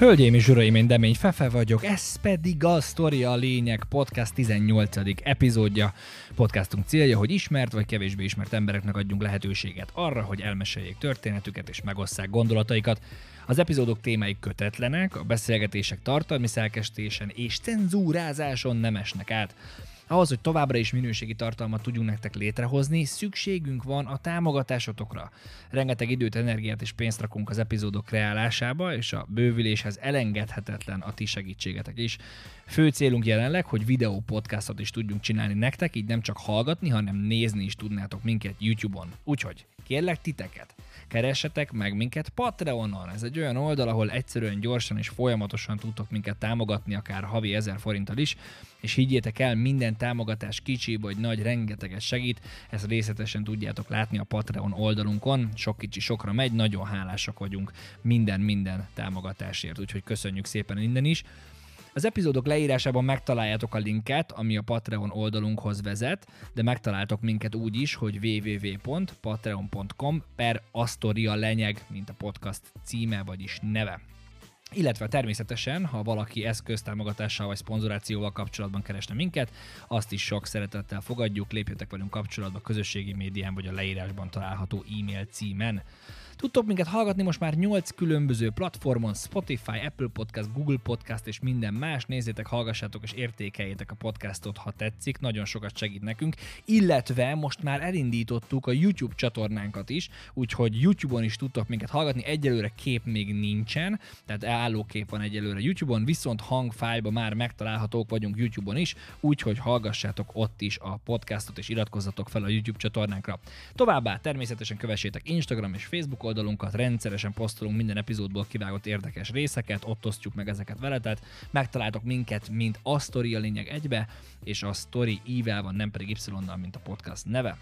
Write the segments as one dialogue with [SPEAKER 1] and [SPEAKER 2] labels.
[SPEAKER 1] Hölgyeim és uraim, én Demény Fefe vagyok, ez pedig a Story a Lényeg podcast 18. epizódja. Podcastunk célja, hogy ismert vagy kevésbé ismert embereknek adjunk lehetőséget arra, hogy elmeséljék történetüket és megosszák gondolataikat. Az epizódok témái kötetlenek, a beszélgetések tartalmi szerkesztésen és cenzúrázáson nem esnek át. Ahhoz, hogy továbbra is minőségi tartalmat tudjunk nektek létrehozni, szükségünk van a támogatásotokra. Rengeteg időt, energiát és pénzt rakunk az epizódok kreálásába, és a bővüléshez elengedhetetlen a ti segítségetek is. Fő célunk jelenleg, hogy videó podcastot is tudjunk csinálni nektek, így nem csak hallgatni, hanem nézni is tudnátok minket YouTube-on. Úgyhogy kérlek titeket, keressetek meg minket Patreonon. Ez egy olyan oldal, ahol egyszerűen, gyorsan és folyamatosan tudtok minket támogatni, akár havi 1000 forinttal is, és higgyétek el, minden támogatás kicsi vagy nagy rengeteget segít, ezt részletesen tudjátok látni a Patreon oldalunkon, sok kicsi sokra megy, nagyon hálásak vagyunk minden-minden támogatásért, úgyhogy köszönjük szépen innen is. Az epizódok leírásában megtaláljátok a linket, ami a Patreon oldalunkhoz vezet, de megtaláltok minket úgy is, hogy www.patreon.com per Astoria lenyeg, mint a podcast címe, vagyis neve. Illetve természetesen, ha valaki eszköztámogatással vagy szponzorációval kapcsolatban keresne minket, azt is sok szeretettel fogadjuk, lépjetek velünk kapcsolatba közösségi médián vagy a leírásban található e-mail címen. Tudtok minket hallgatni most már 8 különböző platformon, Spotify, Apple Podcast, Google Podcast és minden más. Nézzétek, hallgassátok és értékeljétek a podcastot, ha tetszik, nagyon sokat segít nekünk. Illetve most már elindítottuk a YouTube csatornánkat is, úgyhogy YouTube-on is tudtok minket hallgatni. Egyelőre kép még nincsen, tehát álló kép van egyelőre YouTube-on, viszont hangfájlban már megtalálhatók vagyunk YouTube-on is, úgyhogy hallgassátok ott is a podcastot és iratkozzatok fel a YouTube csatornánkra. Továbbá természetesen kövessétek Instagram és Facebook oldalunkat, rendszeresen posztolunk minden epizódból kivágott érdekes részeket, ott osztjuk meg ezeket veletek, megtaláltok minket, mint a Story a lényeg egybe, és a Story ível van, nem pedig Y-nal, mint a podcast neve.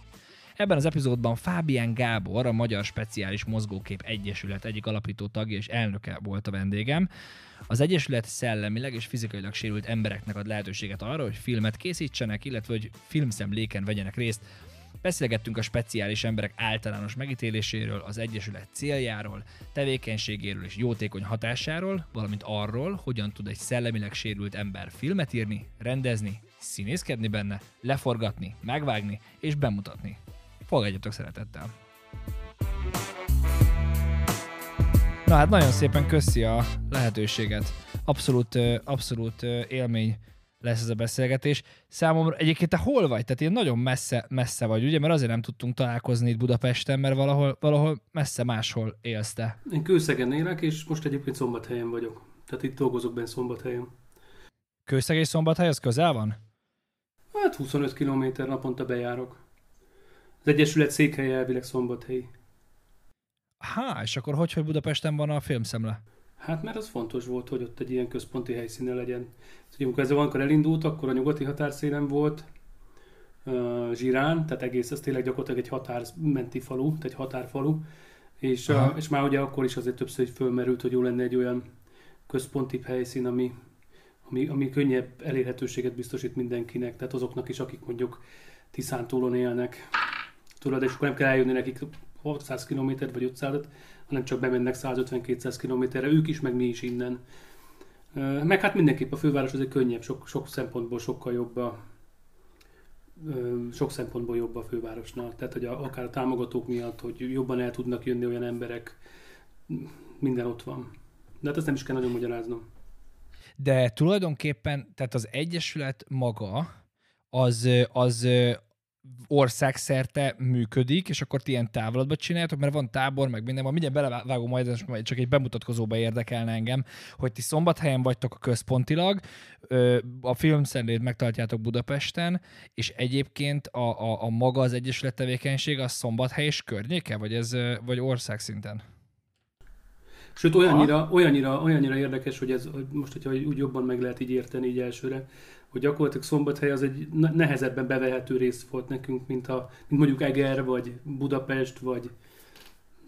[SPEAKER 1] Ebben az epizódban Fábián Gábor, a Magyar Speciális Mozgókép Egyesület egyik alapító tagja és elnöke volt a vendégem. Az Egyesület szellemileg és fizikailag sérült embereknek ad lehetőséget arra, hogy filmet készítsenek, illetve hogy filmszemléken vegyenek részt Beszélgettünk a speciális emberek általános megítéléséről, az Egyesület céljáról, tevékenységéről és jótékony hatásáról, valamint arról, hogyan tud egy szellemileg sérült ember filmet írni, rendezni, színészkedni benne, leforgatni, megvágni és bemutatni. Fogadjatok szeretettel! Na hát nagyon szépen köszi a lehetőséget. Abszolút, abszolút élmény lesz ez a beszélgetés. Számomra egyébként te hol vagy? Tehát én nagyon messze, messze vagy, ugye? Mert azért nem tudtunk találkozni itt Budapesten, mert valahol, valahol messze máshol élsz te.
[SPEAKER 2] Én Kőszegen élek, és most egyébként Szombathelyen vagyok. Tehát itt dolgozok benne Szombathelyen.
[SPEAKER 1] Kőszeg és Szombathely, az közel van?
[SPEAKER 2] Hát 25 km naponta bejárok. Az Egyesület székhelye elvileg Szombathelyi.
[SPEAKER 1] Há, és akkor hogy, hogy Budapesten van a filmszemle?
[SPEAKER 2] Hát mert az fontos volt, hogy ott egy ilyen központi helyszíne legyen. Ugye, amikor ez valamikor elindult, akkor a nyugati határszélen volt uh, Zsirán, tehát egész, ez tényleg gyakorlatilag egy határmenti falu, tehát egy határfalu, és, uh, és már ugye akkor is azért többször hogy fölmerült, hogy jó lenne egy olyan központi helyszín, ami, ami, ami könnyebb elérhetőséget biztosít mindenkinek, tehát azoknak is, akik mondjuk Tiszántúlon élnek. Tudod, és akkor nem kell eljönni nekik 600 km vagy 500 hanem csak bemennek 150-200 kilométerre, ők is, meg mi is innen. Meg hát mindenképp a főváros azért könnyebb, sok, sok szempontból sokkal jobb a, sok szempontból jobb a fővárosnál. Tehát, hogy a, akár a támogatók miatt, hogy jobban el tudnak jönni olyan emberek, minden ott van. De hát ezt nem is kell nagyon magyaráznom.
[SPEAKER 1] De tulajdonképpen, tehát az Egyesület maga, az, az országszerte működik, és akkor ti ilyen távlatba csináljátok, mert van tábor, meg minden, van, mindjárt belevágom majd, ez majd csak egy bemutatkozóba érdekelne engem, hogy ti szombathelyen vagytok a központilag, a filmszendét megtartjátok Budapesten, és egyébként a, a, a maga az Egyesület tevékenység a szombathely és környéke, vagy ez vagy országszinten?
[SPEAKER 2] Sőt, olyannyira, olyannyira, olyannyira érdekes, hogy ez most, hogyha úgy jobban meg lehet így érteni így elsőre, hogy gyakorlatilag Szombathely az egy nehezebben bevehető rész volt nekünk, mint, a, mint mondjuk Eger, vagy Budapest, vagy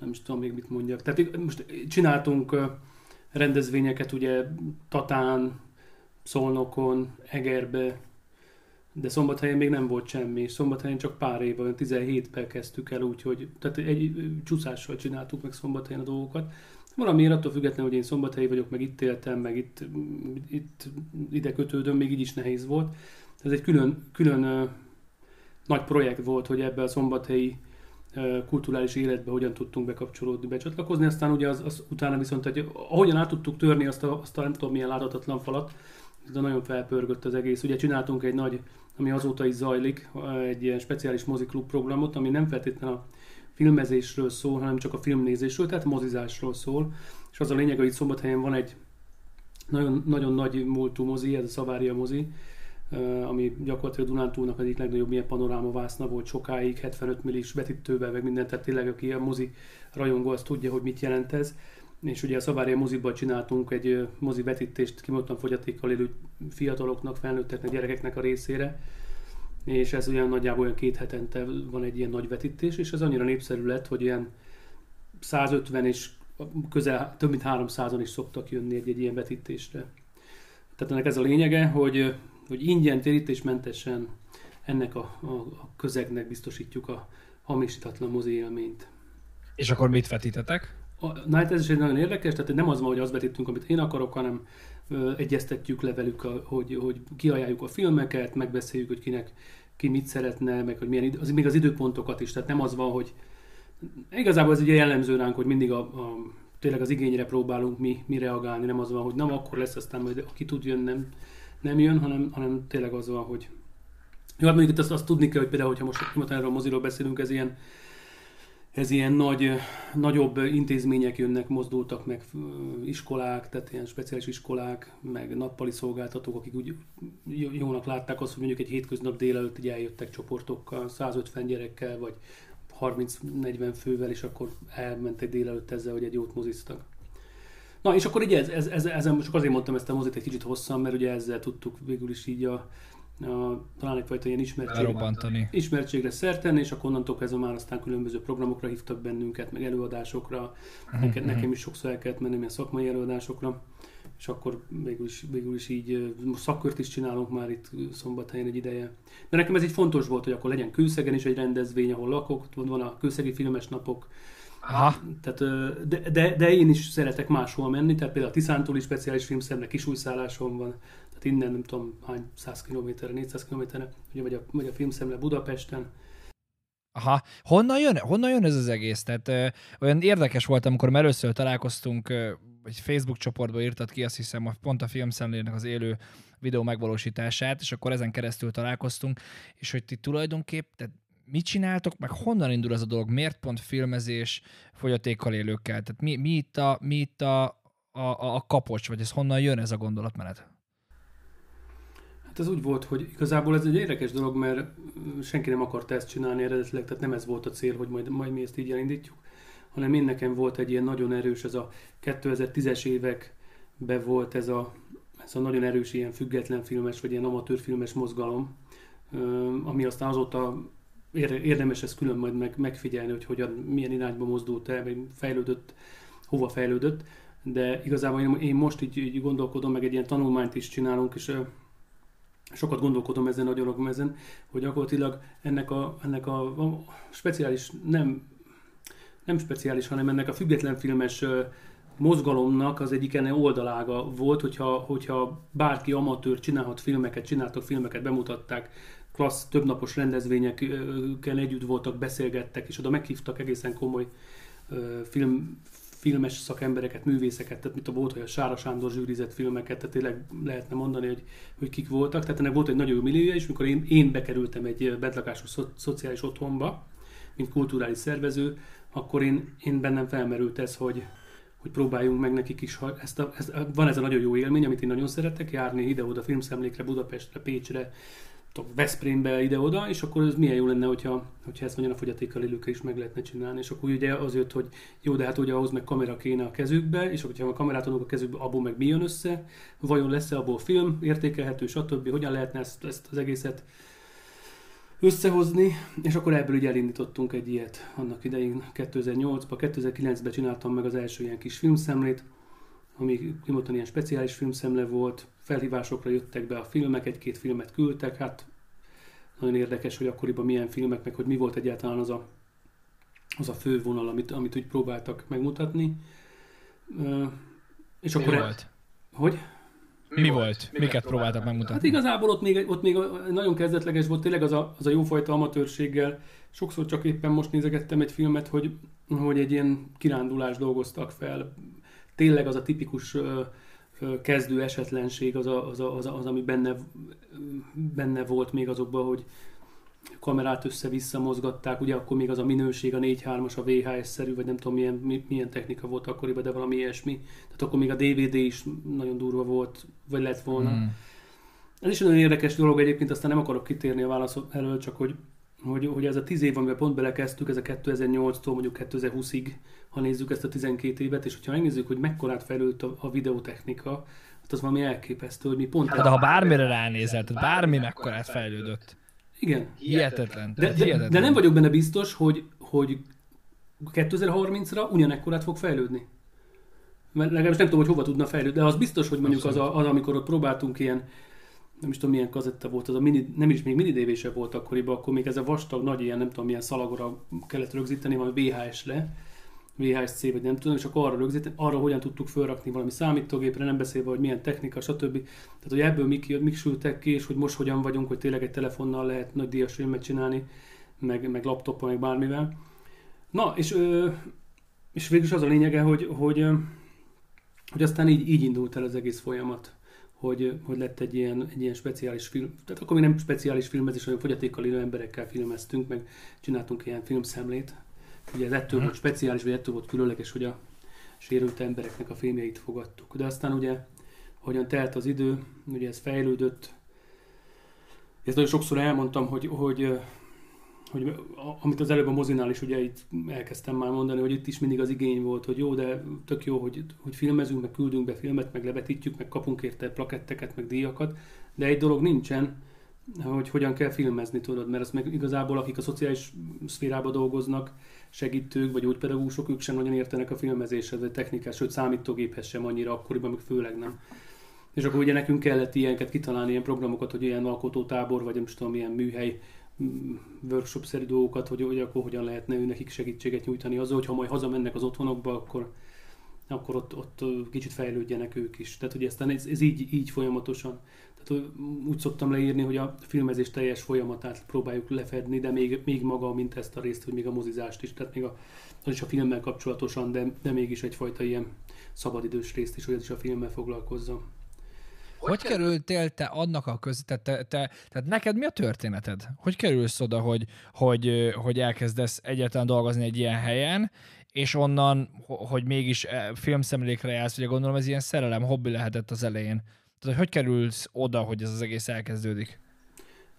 [SPEAKER 2] nem is tudom még mit mondjak. Tehát most csináltunk rendezvényeket ugye Tatán, Szolnokon, Egerbe, de szombathelyen még nem volt semmi, szombathelyen csak pár év, olyan 17-ben kezdtük el, úgyhogy tehát egy csúszással csináltuk meg szombathelyen a dolgokat. Valamiért attól függetlenül, hogy én szombathelyi vagyok, meg itt éltem, meg itt, itt ide kötődöm, még így is nehéz volt. Ez egy külön, külön nagy projekt volt, hogy ebbe a szombathelyi kulturális életbe hogyan tudtunk bekapcsolódni, becsatlakozni. Aztán ugye az, az utána viszont, hogy ahogyan át tudtuk törni azt a, azt a nem tudom milyen láthatatlan falat, de nagyon felpörgött az egész. Ugye csináltunk egy nagy, ami azóta is zajlik, egy ilyen speciális moziklub programot, ami nem feltétlenül a filmezésről szól, hanem csak a filmnézésről, tehát mozizásról szól. És az a lényeg, hogy itt Szombathelyen van egy nagyon, nagyon nagy múltú mozi, ez a Szavária mozi, ami gyakorlatilag Dunántúlnak egyik legnagyobb ilyen panoráma vászna volt sokáig, 75 millis vetítővel, meg mindent, tehát tényleg aki a mozi rajongó, az tudja, hogy mit jelent ez. És ugye a Szavária moziban csináltunk egy mozi vetítést kimondottan fogyatékkal élő fiataloknak, felnőtteknek, gyerekeknek a részére, és ez olyan nagyjából olyan két hetente van egy ilyen nagy vetítés, és ez annyira népszerű lett, hogy ilyen 150 és közel több mint 300-an is szoktak jönni egy, egy ilyen vetítésre. Tehát ennek ez a lényege, hogy, hogy ingyen, térítésmentesen ennek a, a, a közegnek biztosítjuk a hamisítatlan mozi élményt.
[SPEAKER 1] És akkor mit vetítetek?
[SPEAKER 2] Na hát ez is egy nagyon érdekes, tehát nem az van, hogy azt vetítünk, amit én akarok, hanem egyeztetjük le velük, a, hogy, hogy kiajáljuk a filmeket, megbeszéljük, hogy kinek ki mit szeretne, meg hogy milyen, az, még az időpontokat is, tehát nem az van, hogy igazából ez ugye jellemző ránk, hogy mindig a, a tényleg az igényre próbálunk mi, mi reagálni, nem az van, hogy nem akkor lesz, aztán majd aki tud jön, nem, nem jön, hanem, hanem tényleg az van, hogy jó, hát mondjuk itt azt, azt tudni kell, hogy például, hogyha most erről a moziról beszélünk, ez ilyen ez ilyen nagy, nagyobb intézmények jönnek, mozdultak meg iskolák, tehát ilyen speciális iskolák, meg nappali szolgáltatók, akik úgy jónak látták azt, hogy mondjuk egy hétköznap délelőtt így eljöttek csoportokkal, 150 gyerekkel, vagy 30-40 fővel, és akkor elmentek délelőtt ezzel, hogy egy jót moziztak. Na, és akkor így ez, ez, ez, ezen csak azért mondtam ezt a mozit egy kicsit hosszan, mert ugye ezzel tudtuk végül is így a, a, talán egyfajta ilyen ismertség, ismertségre szerten, és akkor onnantól kezdve már aztán különböző programokra hívtak bennünket, meg előadásokra. Mm-hmm. Nekem, nekem is sokszor el kellett mennem ilyen szakmai előadásokra, és akkor végül is, végül is így szakkört is csinálunk már itt szombathelyen egy ideje. De nekem ez így fontos volt, hogy akkor legyen Kőszegen is egy rendezvény, ahol lakok, ott van a Kőszegi Filmes Napok, Aha. Tehát, de, de, de, én is szeretek máshol menni, tehát például a Tiszántúli speciális filmszernek kisújszállásom van, tehát innen nem tudom hány száz kilométerre, 400 kilométerre, ugye vagy a, vagy a filmszemle Budapesten.
[SPEAKER 1] Aha, honnan jön, honnan jön ez az egész? Tehát ö, olyan érdekes volt, amikor először találkoztunk, ö, egy Facebook csoportba írtad ki, azt hiszem, pont a filmszemlének az élő videó megvalósítását, és akkor ezen keresztül találkoztunk, és hogy ti tulajdonképp, tehát mit csináltok, meg honnan indul ez a dolog, miért pont filmezés fogyatékkal élőkkel, tehát mi, mi itt, a, mi itt a, a, a kapocs, vagy ez honnan jön ez a gondolatmenet?
[SPEAKER 2] Ez úgy volt, hogy igazából ez egy érdekes dolog, mert senki nem akarta ezt csinálni eredetileg, tehát nem ez volt a cél, hogy majd, majd mi ezt így elindítjuk, hanem én nekem volt egy ilyen nagyon erős, ez a 2010-es években volt ez a, ez a nagyon erős ilyen független filmes, vagy ilyen amatőrfilmes mozgalom, ami aztán azóta érdemes ezt külön majd meg, megfigyelni, hogy hogyan, milyen irányba mozdult el, vagy fejlődött, hova fejlődött, de igazából én, én most így, így gondolkodom, meg egy ilyen tanulmányt is csinálunk, és sokat gondolkodom ezen, rakom ezen, hogy gyakorlatilag ennek a, ennek a, a speciális, nem, nem speciális, hanem ennek a független filmes mozgalomnak az egyik ennél oldalága volt, hogyha, hogyha bárki amatőr csinálhat filmeket, csináltak filmeket, bemutatták, klassz, többnapos rendezvényekkel együtt voltak, beszélgettek, és oda meghívtak egészen komoly film, filmes szakembereket, művészeket, tehát mint a volt, hogy a Sára Sándor zsűrizett filmeket, tehát tényleg lehetne mondani, hogy, hogy kik voltak. Tehát ennek volt egy nagyon jó milliója, és mikor én, én bekerültem egy bedlakású szo- szociális otthonba, mint kulturális szervező, akkor én, én bennem felmerült ez, hogy, hogy próbáljunk meg nekik is, ezt a, ezt, van ez a nagyon jó élmény, amit én nagyon szeretek, járni ide-oda filmszemlékre, Budapestre, Pécsre, Veszprémbe ide-oda, és akkor ez milyen jó lenne, hogyha, hogyha ezt mondja a fogyatékkal élőkkel is meg lehetne csinálni. És akkor ugye az jött, hogy jó, de hát ugye ahhoz meg kamera kéne a kezükbe, és akkor, ha a kamerát adunk a kezükbe, abból meg mi jön össze, vajon lesz-e abból film, értékelhető, stb. Hogyan lehetne ezt, ezt az egészet összehozni, és akkor ebből ugye elindítottunk egy ilyet annak idején 2008-ban, 2009-ben csináltam meg az első ilyen kis filmszemlét, ami kimondani ilyen speciális filmszemle volt, felhívásokra jöttek be a filmek, egy-két filmet küldtek, hát nagyon érdekes, hogy akkoriban milyen filmek, meg hogy mi volt egyáltalán az a, az a fő vonal, amit, amit úgy próbáltak megmutatni.
[SPEAKER 1] És akkor... Mi e- volt?
[SPEAKER 2] Hogy?
[SPEAKER 1] Mi, mi volt? Miket, Miket próbáltak megmutatni?
[SPEAKER 2] Hát igazából ott még, ott még nagyon kezdetleges volt, tényleg az a, az a jófajta amatőrséggel. Sokszor csak éppen most nézegettem egy filmet, hogy, hogy egy ilyen kirándulás dolgoztak fel. Tényleg az a tipikus kezdő esetlenség az, a, az, a, az, a, az, ami benne, benne volt még azokban, hogy kamerát össze-vissza mozgatták, ugye akkor még az a minőség, a 4-3-as, a VHS-szerű, vagy nem tudom milyen, milyen technika volt akkoriban, de valami ilyesmi. Tehát akkor még a DVD is nagyon durva volt, vagy lett volna. Mm. Ez is nagyon érdekes dolog egyébként, aztán nem akarok kitérni a válasz elől, csak hogy, hogy, hogy ez a 10 év, amivel pont belekezdtük, ez a 2008-tól mondjuk 2020-ig, ha nézzük ezt a 12 évet, és hogyha megnézzük, hogy mekkorát fejlődött a, a videotechnika, hát az valami elképesztő, hogy mi pont...
[SPEAKER 1] Hát, de ha bármire ránézel, tehát bármi mekkorát fejlődött.
[SPEAKER 2] Igen.
[SPEAKER 1] Hihetetlen.
[SPEAKER 2] De, de, hihetetlen. de nem vagyok benne biztos, hogy, hogy 2030-ra ugyanekkorát fog fejlődni. Mert legalábbis nem tudom, hogy hova tudna fejlődni, de az biztos, hogy mondjuk az, a, az, amikor ott próbáltunk ilyen, nem is tudom milyen kazetta volt, az a mini, nem is még mini dv volt akkoriban, akkor még ez a vastag, nagy ilyen, nem tudom milyen szalagora kellett rögzíteni, valami VHS-le, VHS-C, vagy nem tudom, és akkor arra rögzíteni, arra hogyan tudtuk felrakni valami számítógépre, nem beszélve, hogy milyen technika, stb. Tehát, hogy ebből mik, mik sültek ki, és hogy most hogyan vagyunk, hogy tényleg egy telefonnal lehet nagy díjas filmet csinálni, meg, meg laptoppal, meg bármivel. Na, és, és végülis az a lényege, hogy, hogy, hogy aztán így, így indult el az egész folyamat hogy, hogy lett egy ilyen, egy ilyen speciális film. Tehát akkor még nem speciális filmezés, hanem fogyatékkal élő emberekkel filmeztünk, meg csináltunk ilyen filmszemlét, Ugye ez ettől volt speciális, vagy ettől volt különleges, hogy a sérült embereknek a filmjeit fogadtuk. De aztán ugye, hogyan telt az idő, ugye ez fejlődött. Ezt nagyon sokszor elmondtam, hogy, hogy, hogy amit az előbb a mozinál is ugye itt elkezdtem már mondani, hogy itt is mindig az igény volt, hogy jó, de tök jó, hogy, hogy filmezünk, meg küldünk be filmet, meg levetítjük, meg kapunk érte plaketteket, meg díjakat, de egy dolog nincsen, hogy hogyan kell filmezni, tudod, mert azt meg igazából akik a szociális szférában dolgoznak, segítők vagy gyógypedagógusok, ők sem nagyon értenek a filmezéshez, vagy technikás, sőt számítógéphez sem annyira akkoriban, még főleg nem. És akkor ugye nekünk kellett ilyeneket kitalálni, ilyen programokat, hogy ilyen alkotótábor, vagy nem tudom, ilyen műhely, workshop-szerű dolgokat, hogy, hogy akkor hogyan lehetne ő nekik segítséget nyújtani azzal, hogy ha majd hazamennek az otthonokba, akkor, akkor ott, ott kicsit fejlődjenek ők is. Tehát, hogy aztán ez, ez így, így folyamatosan. Tehát úgy szoktam leírni, hogy a filmezés teljes folyamatát próbáljuk lefedni, de még, még maga, mint ezt a részt, hogy még a mozizást is, tehát még a, az is a filmmel kapcsolatosan, de, de mégis egyfajta ilyen szabadidős részt is, hogy ez is a filmmel foglalkozza.
[SPEAKER 1] Hogy kerültél te annak a közé, te, te, te, tehát neked mi a történeted? Hogy kerülsz oda, hogy, hogy, hogy elkezdesz egyáltalán dolgozni egy ilyen helyen, és onnan, hogy mégis eh, filmszemlékre jársz, ugye gondolom ez ilyen szerelem, hobbi lehetett az elején. Tehát, hogy kerülsz oda, hogy ez az egész elkezdődik?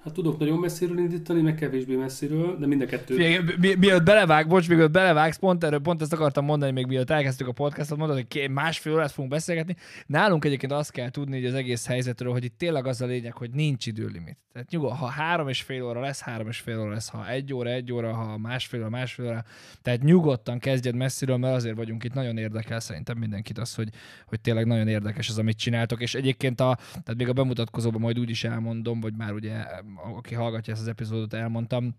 [SPEAKER 2] Hát tudok nagyon messziről indítani, meg kevésbé messziről, de mind a kettő. Mi,
[SPEAKER 1] mi, mielőtt belevág, bocs, mielőtt belevágsz, pont erről, pont ezt akartam mondani, még mielőtt elkezdtük a podcastot, mondod, hogy másfél órát fogunk beszélgetni. Nálunk egyébként azt kell tudni hogy az egész helyzetről, hogy itt tényleg az a lényeg, hogy nincs időlimit. Tehát nyugodt, ha három és fél óra lesz, három és fél óra lesz, ha egy óra, egy óra, ha másfél óra, másfél óra. Tehát nyugodtan kezdjed messziről, mert azért vagyunk itt, nagyon érdekel szerintem mindenkit az, hogy, hogy tényleg nagyon érdekes az, amit csináltok. És egyébként a, tehát még a bemutatkozóban majd úgy is elmondom, vagy már ugye, aki hallgatja ezt az epizódot, elmondtam,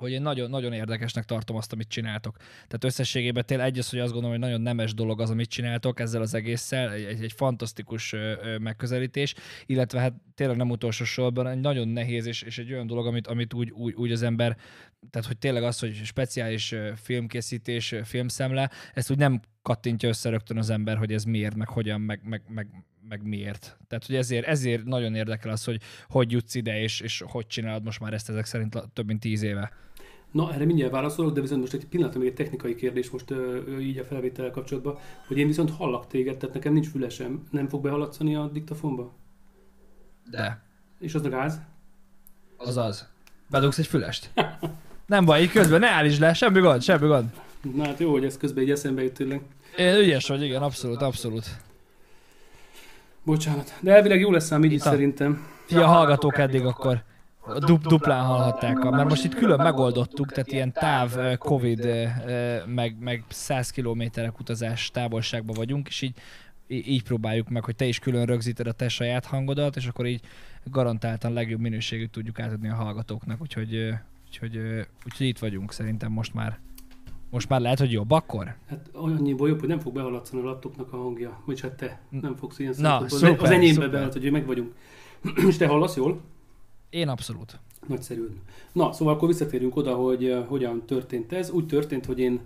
[SPEAKER 1] hogy én nagyon, nagyon érdekesnek tartom azt, amit csináltok. Tehát összességében tényleg egy az, hogy azt gondolom, hogy nagyon nemes dolog az, amit csináltok ezzel az egésszel, egy, egy fantasztikus megközelítés, illetve hát tényleg nem utolsó sorban egy nagyon nehéz és, és egy olyan dolog, amit, amit úgy, úgy, úgy az ember, tehát hogy tényleg az, hogy speciális filmkészítés, filmszemle, ezt úgy nem kattintja össze rögtön az ember, hogy ez miért, meg hogyan, meg, meg, meg, meg miért. Tehát, hogy ezért, ezért nagyon érdekel az, hogy hogy jutsz ide, és, és hogy csinálod most már ezt ezek szerint több mint tíz éve.
[SPEAKER 2] Na, erre mindjárt válaszolok, de viszont most egy pillanat, még egy technikai kérdés most ö, így a felvétel kapcsolatban, hogy én viszont hallak téged, tehát nekem nincs fülesem. Nem fog behaladszani a diktafonba?
[SPEAKER 1] De.
[SPEAKER 2] És az a gáz?
[SPEAKER 1] Az az. Bedugsz egy fülest? Nem baj, így közben ne állítsd le, semmi gond, semmi gond.
[SPEAKER 2] Na hát jó, hogy ez közben egy eszembe jut tényleg.
[SPEAKER 1] Én ügyes vagy, igen, abszolút, abszolút.
[SPEAKER 2] Bocsánat, de elvileg jó lesz ám így szerintem.
[SPEAKER 1] Fia, hallgatók eddig akkor du- duplán hallhatták, mert most itt külön megoldottuk, tehát ilyen táv Covid, meg, meg 100 kilométerek utazás távolságban vagyunk, és így így próbáljuk meg, hogy te is külön rögzíted a te saját hangodat, és akkor így garantáltan legjobb minőségűt tudjuk átadni a hallgatóknak, úgyhogy, úgyhogy, úgyhogy itt vagyunk szerintem most már. Most már lehet, hogy jobb akkor?
[SPEAKER 2] Hát annyiból jobb, hogy nem fog behaladszani a laptopnak a hangja. Vagy hát te nem fogsz ilyen
[SPEAKER 1] Na, szuper,
[SPEAKER 2] Az enyémbe behalad, hogy meg vagyunk. és te hallasz jól?
[SPEAKER 1] Én abszolút.
[SPEAKER 2] Nagyszerű. Na, szóval akkor visszatérünk oda, hogy uh, hogyan történt ez. Úgy történt, hogy én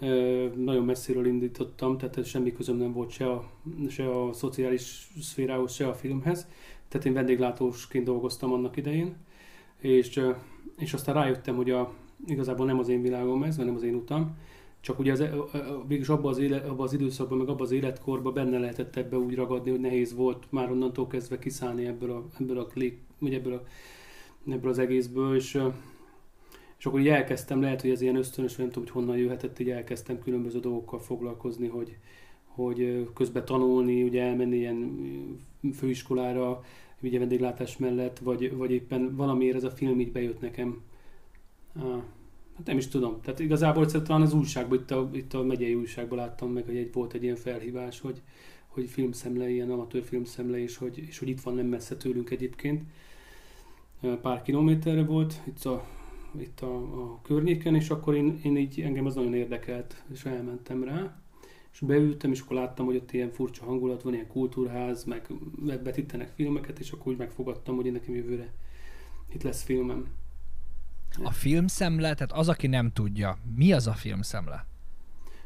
[SPEAKER 2] uh, nagyon messziről indítottam, tehát semmi közöm nem volt se a, se a szociális szférához, se a filmhez. Tehát én vendéglátósként dolgoztam annak idején, és, uh, és aztán rájöttem, hogy a, igazából nem az én világom ez, nem az én utam, csak ugye az, végülis abban az, abba az időszakban, meg abban az életkorban benne lehetett ebbe úgy ragadni, hogy nehéz volt már onnantól kezdve kiszállni ebből a, ebből a, lég, vagy ebből, a, ebből az egészből, és, és akkor így elkezdtem, lehet, hogy ez ilyen ösztönös, nem tudom, hogy honnan jöhetett, így elkezdtem különböző dolgokkal foglalkozni, hogy, hogy közben tanulni, ugye elmenni ilyen főiskolára, ugye vendéglátás mellett, vagy, vagy éppen valamiért ez a film így bejött nekem Hát nem is tudom. Tehát igazából talán az újságban, itt a, itt a megyei újságban láttam meg, hogy egy, volt egy ilyen felhívás, hogy, hogy filmszemle, ilyen amatőr filmszemle, és hogy, és hogy itt van nem messze tőlünk egyébként. Pár kilométerre volt, itt a, itt a, a környéken, és akkor én, én így, engem az nagyon érdekelt, és elmentem rá. És beültem, és akkor láttam, hogy ott ilyen furcsa hangulat van, ilyen kultúrház, meg betítenek filmeket, és akkor úgy megfogadtam, hogy én nekem jövőre itt lesz filmem.
[SPEAKER 1] A filmszemle, tehát az, aki nem tudja, mi az a filmszemle?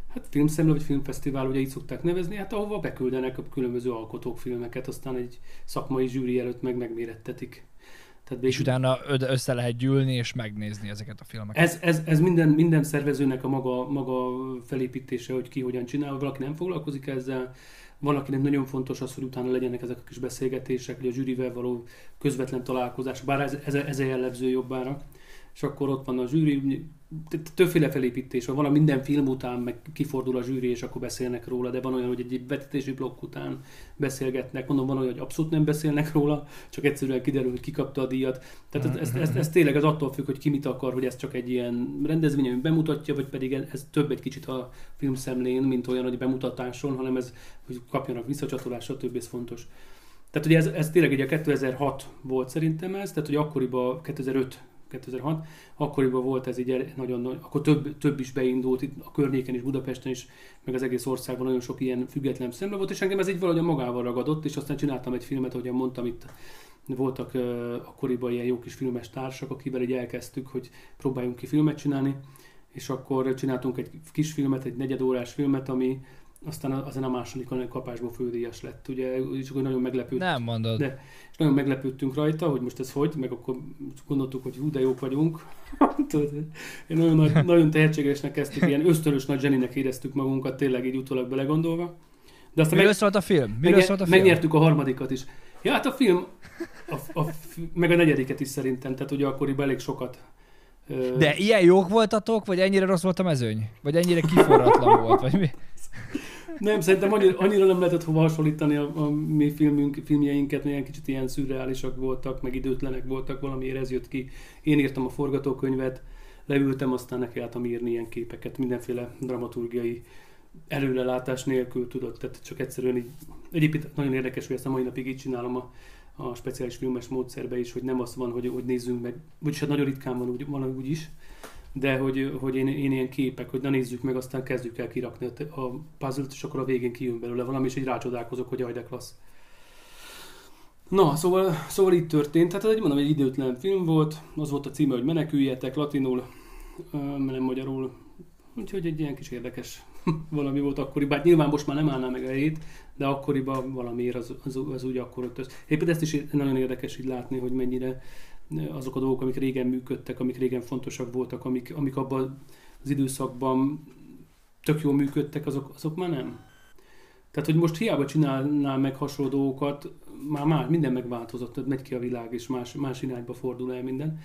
[SPEAKER 2] Hát filmszemle vagy filmfesztivál, ugye így szokták nevezni, hát ahova beküldenek a különböző alkotók filmeket, aztán egy szakmai zsűri előtt meg megmérettetik.
[SPEAKER 1] Tehát és utána össze lehet gyűlni és megnézni ezeket a filmeket.
[SPEAKER 2] Ez, ez, ez minden, minden szervezőnek a maga, maga felépítése, hogy ki hogyan csinál, valaki nem foglalkozik ezzel, valakinek nagyon fontos az, hogy utána legyenek ezek a kis beszélgetések, hogy a zsűrivel való közvetlen találkozás, bár ez, ez, ez a jellemző jobbára és akkor ott van a zsűri, többféle felépítés van, van minden film után meg kifordul a zsűri, és akkor beszélnek róla, de van olyan, hogy egy vetítési blokk után beszélgetnek, mondom, van olyan, hogy abszolút nem beszélnek róla, csak egyszerűen kiderül, hogy kikapta a díjat. Tehát ez, ez, ez, ez tényleg az attól függ, hogy ki mit akar, hogy ez csak egy ilyen rendezvény, ami bemutatja, vagy pedig ez több egy kicsit a filmszemlén, mint olyan, hogy bemutatáson, hanem ez, hogy kapjanak visszacsatolást, stb. ez fontos. Tehát ugye ez, ez tényleg ugye 2006 volt szerintem ez, tehát hogy akkoriban 2005 2006, akkoriban volt ez így nagyon nagy, akkor több, több is beindult itt a környéken is, Budapesten is, meg az egész országban nagyon sok ilyen független szembe volt, és engem ez így valahogy magával ragadott, és aztán csináltam egy filmet, ahogyan mondtam, itt voltak uh, akkoriban ilyen jó kis filmes társak, akivel így elkezdtük, hogy próbáljunk ki filmet csinálni, és akkor csináltunk egy kis filmet, egy negyedórás filmet, ami, aztán azon a második kapásból fődíjas lett, ugye, és akkor nagyon meglepődtünk.
[SPEAKER 1] Nem mondod.
[SPEAKER 2] De, és nagyon meglepődtünk rajta, hogy most ez hogy, meg akkor gondoltuk, hogy hú, de jók vagyunk. Én nagyon, nagy, nagyon tehetségesnek kezdtük, ilyen ösztönös nagy zseninek éreztük magunkat, tényleg így utólag belegondolva.
[SPEAKER 1] De aztán Miről meg, szólt a film?
[SPEAKER 2] Miről meg, szólt a film? Megnyertük a harmadikat is. Ja, hát a film, a, a, meg a negyediket is szerintem, tehát ugye akkoriban elég sokat
[SPEAKER 1] de ilyen jók voltatok, vagy ennyire rossz volt a mezőny? Vagy ennyire kiforratlan volt? Vagy mi?
[SPEAKER 2] Nem, szerintem annyira, annyira nem lehetett hova hasonlítani a, a mi filmünk, filmjeinket, mert ilyen kicsit ilyen szürreálisak voltak, meg időtlenek voltak, valamiért ez jött ki. Én írtam a forgatókönyvet, leültem, aztán nekiálltam írni ilyen képeket, mindenféle dramaturgiai előrelátás nélkül tudott, tehát csak egyszerűen így, egyébként nagyon érdekes, hogy ezt a mai napig így csinálom a, a speciális filmes módszerbe is, hogy nem az van, hogy, hogy nézzünk meg, vagyis hát nagyon ritkán van úgy, van úgy is, de hogy, hogy én, én ilyen képek, hogy na nézzük meg, aztán kezdjük el kirakni a puzzle és akkor a végén kijön belőle valami, és így rácsodálkozok, hogy jaj, de klassz. Na, szóval, szóval itt történt. Hát ez egy mondom, egy időtlen film volt, az volt a címe, hogy meneküljetek latinul, nem magyarul. Úgyhogy egy ilyen kis érdekes valami volt akkoriban. Hát nyilván most már nem állná meg a helyét, de akkoriban valamiért az, az, az úgy akkor ott. Éppen ezt is nagyon érdekes így látni, hogy mennyire azok a dolgok, amik régen működtek, amik régen fontosak voltak, amik, amik abban az időszakban tök jól működtek, azok, azok már nem. Tehát, hogy most hiába csinálnál meg hasonló dolgokat, már, már minden megváltozott, megy ki a világ, és más, más irányba fordul el minden.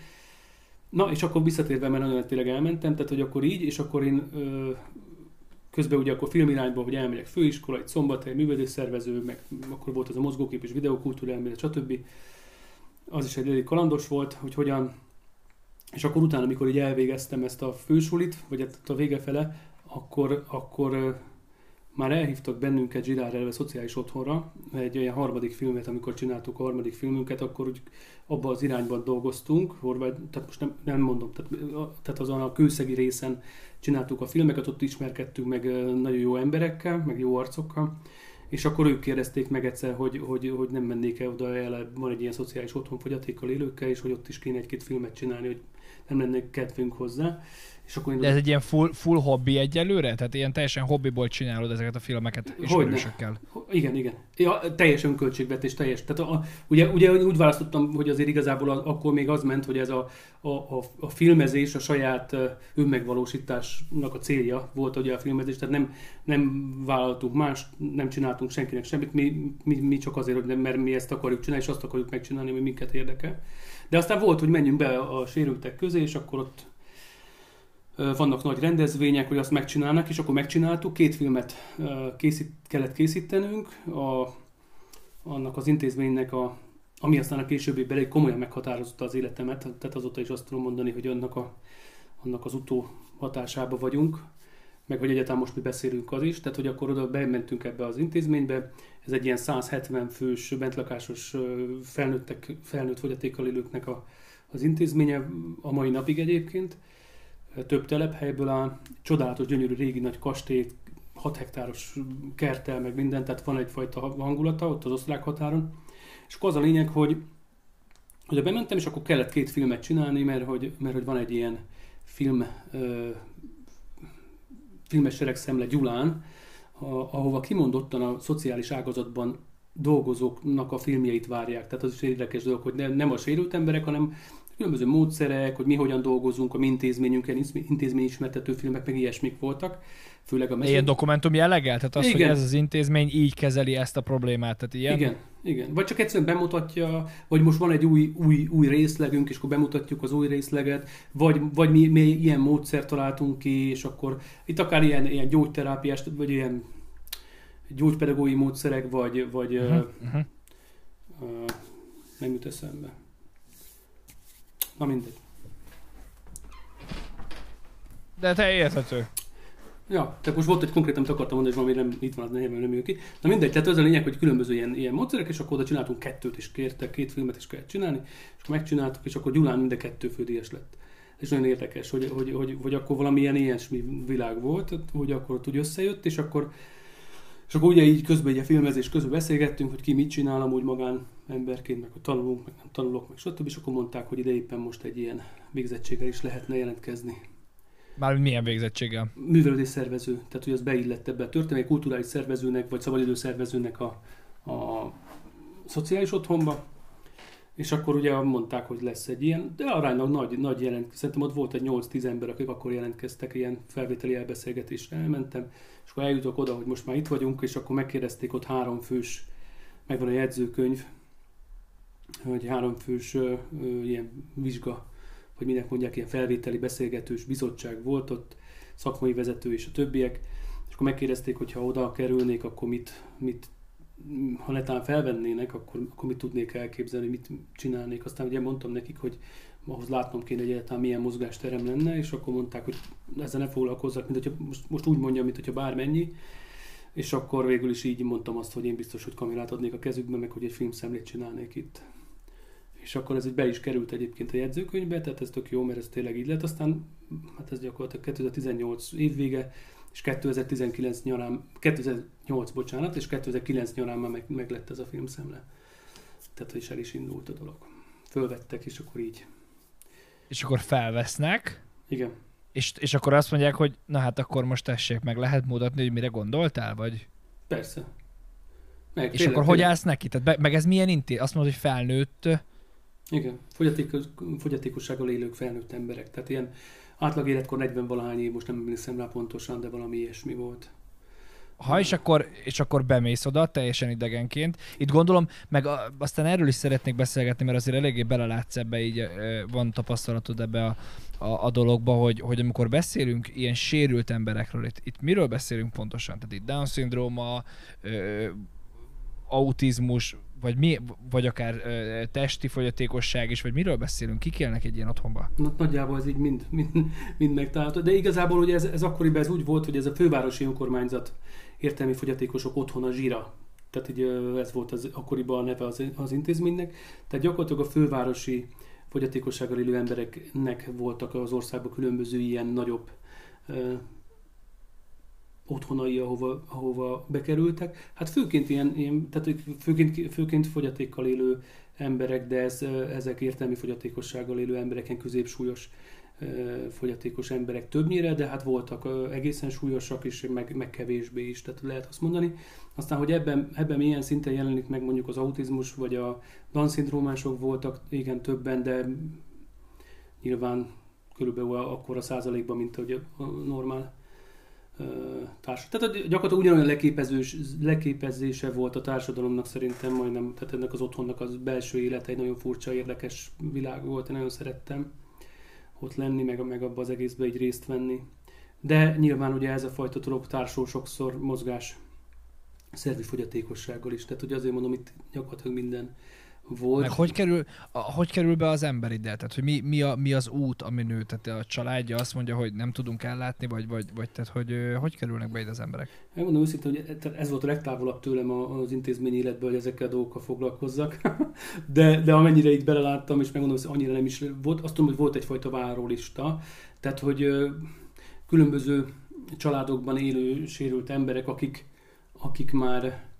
[SPEAKER 2] Na, és akkor visszatérve, mert nagyon tényleg elmentem, tehát, hogy akkor így, és akkor én ö, közben ugye akkor filmirányban, hogy elmegyek főiskola, egy szombathely, művelésszervező, meg akkor volt az a mozgókép és videokultúra elmélet, stb az is egy elég kalandos volt, hogy hogyan, és akkor utána, amikor így elvégeztem ezt a fősulit, vagy hát a vége fele, akkor, akkor már elhívtak bennünket Zsirár elve szociális otthonra, egy olyan harmadik filmet, amikor csináltuk a harmadik filmünket, akkor úgy abba az irányban dolgoztunk, Horváth, tehát most nem, nem mondom, tehát, tehát azon a kőszegi részen csináltuk a filmeket, ott ismerkedtünk meg nagyon jó emberekkel, meg jó arcokkal, és akkor ők kérdezték meg egyszer, hogy, hogy, hogy nem mennék-e oda el, van egy ilyen szociális otthon fogyatékkal élőkkel, és hogy ott is kéne egy-két filmet csinálni, hogy nem lenne kedvünk hozzá.
[SPEAKER 1] És akkor De ez egy ilyen full, full hobby egyelőre? Tehát ilyen teljesen hobbiból csinálod ezeket a filmeket ismerősökkel?
[SPEAKER 2] Igen, igen. Ja, teljes önköltségvetés, teljes. Tehát a, ugye, ugye úgy választottam, hogy azért igazából a, akkor még az ment, hogy ez a, a, a, a filmezés a saját önmegvalósításnak a célja volt ugye a filmezés, tehát nem, nem vállaltunk más, nem csináltunk senkinek semmit, mi, mi, mi csak azért, hogy nem, mert mi ezt akarjuk csinálni, és azt akarjuk megcsinálni, ami minket érdekel. De aztán volt, hogy menjünk be a sérültek közé, és akkor ott vannak nagy rendezvények, hogy azt megcsinálnak, és akkor megcsináltuk, két filmet készít, kellett készítenünk, a, annak az intézménynek a ami aztán a későbbi belé komolyan meghatározott az életemet, tehát azóta is azt tudom mondani, hogy annak, a, annak az utó hatásába vagyunk, meg hogy egyáltalán most mi beszélünk az is, tehát hogy akkor oda bementünk ebbe az intézménybe, ez egy ilyen 170 fős bentlakásos felnőttek, felnőtt fogyatékkal élőknek a, az intézménye a mai napig egyébként, több telephelyből áll, csodálatos, gyönyörű régi nagy kastély, 6 hektáros kertel, meg minden, tehát van egyfajta hangulata ott az osztrák határon. És akkor az a lényeg, hogy, hogy bementem, és akkor kellett két filmet csinálni, mert hogy, mert hogy van egy ilyen film, filmes szemle Gyulán, ahova kimondottan a szociális ágazatban dolgozóknak a filmjeit várják. Tehát az is érdekes dolog, hogy ne, nem a sérült emberek, hanem különböző módszerek, hogy mi hogyan dolgozunk, a mi intézményünken, intézményismertető filmek, meg ilyesmik voltak. Főleg a
[SPEAKER 1] mesél... Ilyen dokumentum jelleggel? Tehát az, igen. hogy ez az intézmény így kezeli ezt a problémát. Tehát ilyen...
[SPEAKER 2] Igen, igen. Vagy csak egyszerűen bemutatja, vagy most van egy új, új, új részlegünk, és akkor bemutatjuk az új részleget, vagy, vagy mi, mi ilyen módszert találtunk ki, és akkor itt akár ilyen, ilyen gyógyterápiás, vagy ilyen gyógypedagógiai módszerek, vagy, vagy uh-huh. Uh. Uh, nem jut eszembe. Na mindegy.
[SPEAKER 1] De te érthető.
[SPEAKER 2] Ja, tehát most volt egy konkrét, amit akartam mondani, és valami nem, itt van, az nem, nem jön ki. Na mindegy, tehát az a lényeg, hogy különböző ilyen, ilyen módszerek, és akkor oda csináltunk kettőt, és kértek, két filmet is kellett csinálni, és akkor megcsináltuk, és akkor Gyulán mind a kettő fődíjas lett. És nagyon érdekes, hogy, hogy, hogy, hogy akkor valamilyen ilyesmi világ volt, hogy akkor úgy összejött, és akkor és akkor ugye így közben, a filmezés közben beszélgettünk, hogy ki mit csinál amúgy magán emberként, meg hogy tanulunk, meg nem tanulok, meg stb. És akkor mondták, hogy ide éppen most egy ilyen végzettséggel is lehetne jelentkezni.
[SPEAKER 1] Már milyen végzettséggel?
[SPEAKER 2] Művelődés szervező, tehát hogy az beillett ebbe a történelmi kulturális szervezőnek, vagy szabadidő szervezőnek a, a szociális otthonba, és akkor ugye mondták, hogy lesz egy ilyen, de aránylag nagy, nagy jelent, szerintem ott volt egy 8-10 ember, akik akkor jelentkeztek, ilyen felvételi elbeszélgetésre elmentem, és akkor eljutok oda, hogy most már itt vagyunk, és akkor megkérdezték ott három fős, megvan a jegyzőkönyv, hogy három fős ö, ö, ilyen vizsga, vagy minek mondják, ilyen felvételi beszélgetős bizottság volt ott, szakmai vezető és a többiek, és akkor megkérdezték, hogy ha oda kerülnék, akkor mit, mit ha netán felvennének, akkor, akkor mit tudnék elképzelni, mit csinálnék. Aztán ugye mondtam nekik, hogy ahhoz látnom kéne, hogy egyáltalán milyen mozgásterem lenne, és akkor mondták, hogy ezzel ne foglalkozzak, mint hogyha most, most úgy mondjam, mint hogyha bármennyi, és akkor végül is így mondtam azt, hogy én biztos, hogy kamerát adnék a kezükbe, meg hogy egy filmszemlét csinálnék itt. És akkor ez így be is került egyébként a jegyzőkönyvbe, tehát ez tök jó, mert ez tényleg így lett. Aztán, hát ez gyakorlatilag 2018 évvége, és 2019 nyarán, 2008, bocsánat, és 2009 nyarán már meg, meg lett ez a filmszemle. Tehát, is el is indult a dolog. Fölvettek, és akkor így.
[SPEAKER 1] És akkor felvesznek.
[SPEAKER 2] Igen.
[SPEAKER 1] És, és akkor azt mondják, hogy na hát akkor most tessék meg, lehet mutatni, hogy mire gondoltál, vagy?
[SPEAKER 2] Persze.
[SPEAKER 1] Meg, és tényleg, akkor tényleg. hogy állsz neki? Tehát be, meg ez milyen intéz? Azt mondod, hogy felnőtt...
[SPEAKER 2] Igen, fogyatékos, fogyatékossággal élők felnőtt emberek. Tehát ilyen átlag életkor 40 valahány év, most nem emlékszem rá pontosan, de valami ilyesmi volt.
[SPEAKER 1] Ha és akkor, és akkor bemész oda teljesen idegenként. Itt gondolom, meg a, aztán erről is szeretnék beszélgetni, mert azért eléggé belelátsz ebbe, így van tapasztalatod ebbe a, a, a dologba, hogy, hogy amikor beszélünk ilyen sérült emberekről, itt, itt miről beszélünk pontosan? Tehát itt Down-szindróma, autizmus, vagy, mi, vagy akár ö, testi fogyatékosság is, vagy miről beszélünk? Kik élnek egy ilyen otthonba?
[SPEAKER 2] Na, nagyjából ez így mind, mind, mind megtalálható. De igazából ugye ez, ez akkoriban ez úgy volt, hogy ez a fővárosi önkormányzat értelmi fogyatékosok otthona zsira. Tehát így, ez volt az, akkoriban a neve az, az intézménynek. Tehát gyakorlatilag a fővárosi fogyatékossággal élő embereknek voltak az országban különböző ilyen nagyobb otthonai, ahova, ahova bekerültek. Hát főként ilyen, ilyen tehát főként, főként fogyatékkal élő emberek, de ez, ezek értelmi fogyatékossággal élő embereken középsúlyos fogyatékos emberek többnyire, de hát voltak egészen súlyosak is, meg, meg kevésbé is, tehát lehet azt mondani. Aztán, hogy ebben, ebben milyen szinten jelenik meg mondjuk az autizmus, vagy a Down-szindrómások voltak, igen, többen, de nyilván körülbelül akkor a százalékban, mint hogy a normál társ. Tehát gyakorlatilag ugyanolyan leképezős, leképezése volt a társadalomnak szerintem majdnem, tehát ennek az otthonnak az belső élete egy nagyon furcsa, érdekes világ volt, én nagyon szerettem ott lenni, meg, meg abba az egészbe egy részt venni. De nyilván ugye ez a fajta dolog társul sokszor mozgás szervi fogyatékossággal is. Tehát ugye azért mondom, itt gyakorlatilag minden volt.
[SPEAKER 1] Meg hogy kerül, a, hogy kerül be az ember ide? Tehát, hogy mi, mi, a, mi az út, ami nő? Tehát a családja azt mondja, hogy nem tudunk ellátni, vagy, vagy, vagy tehát, hogy hogy kerülnek be ide az emberek?
[SPEAKER 2] Megmondom őszintén, hogy ez volt a legtávolabb tőlem az intézmény életből, hogy ezekkel a dolgokkal foglalkozzak. de, de amennyire itt beleláttam, és megmondom, hogy annyira nem is volt, azt tudom, hogy volt egyfajta várólista. Tehát, hogy különböző családokban élő sérült emberek, akik, akik már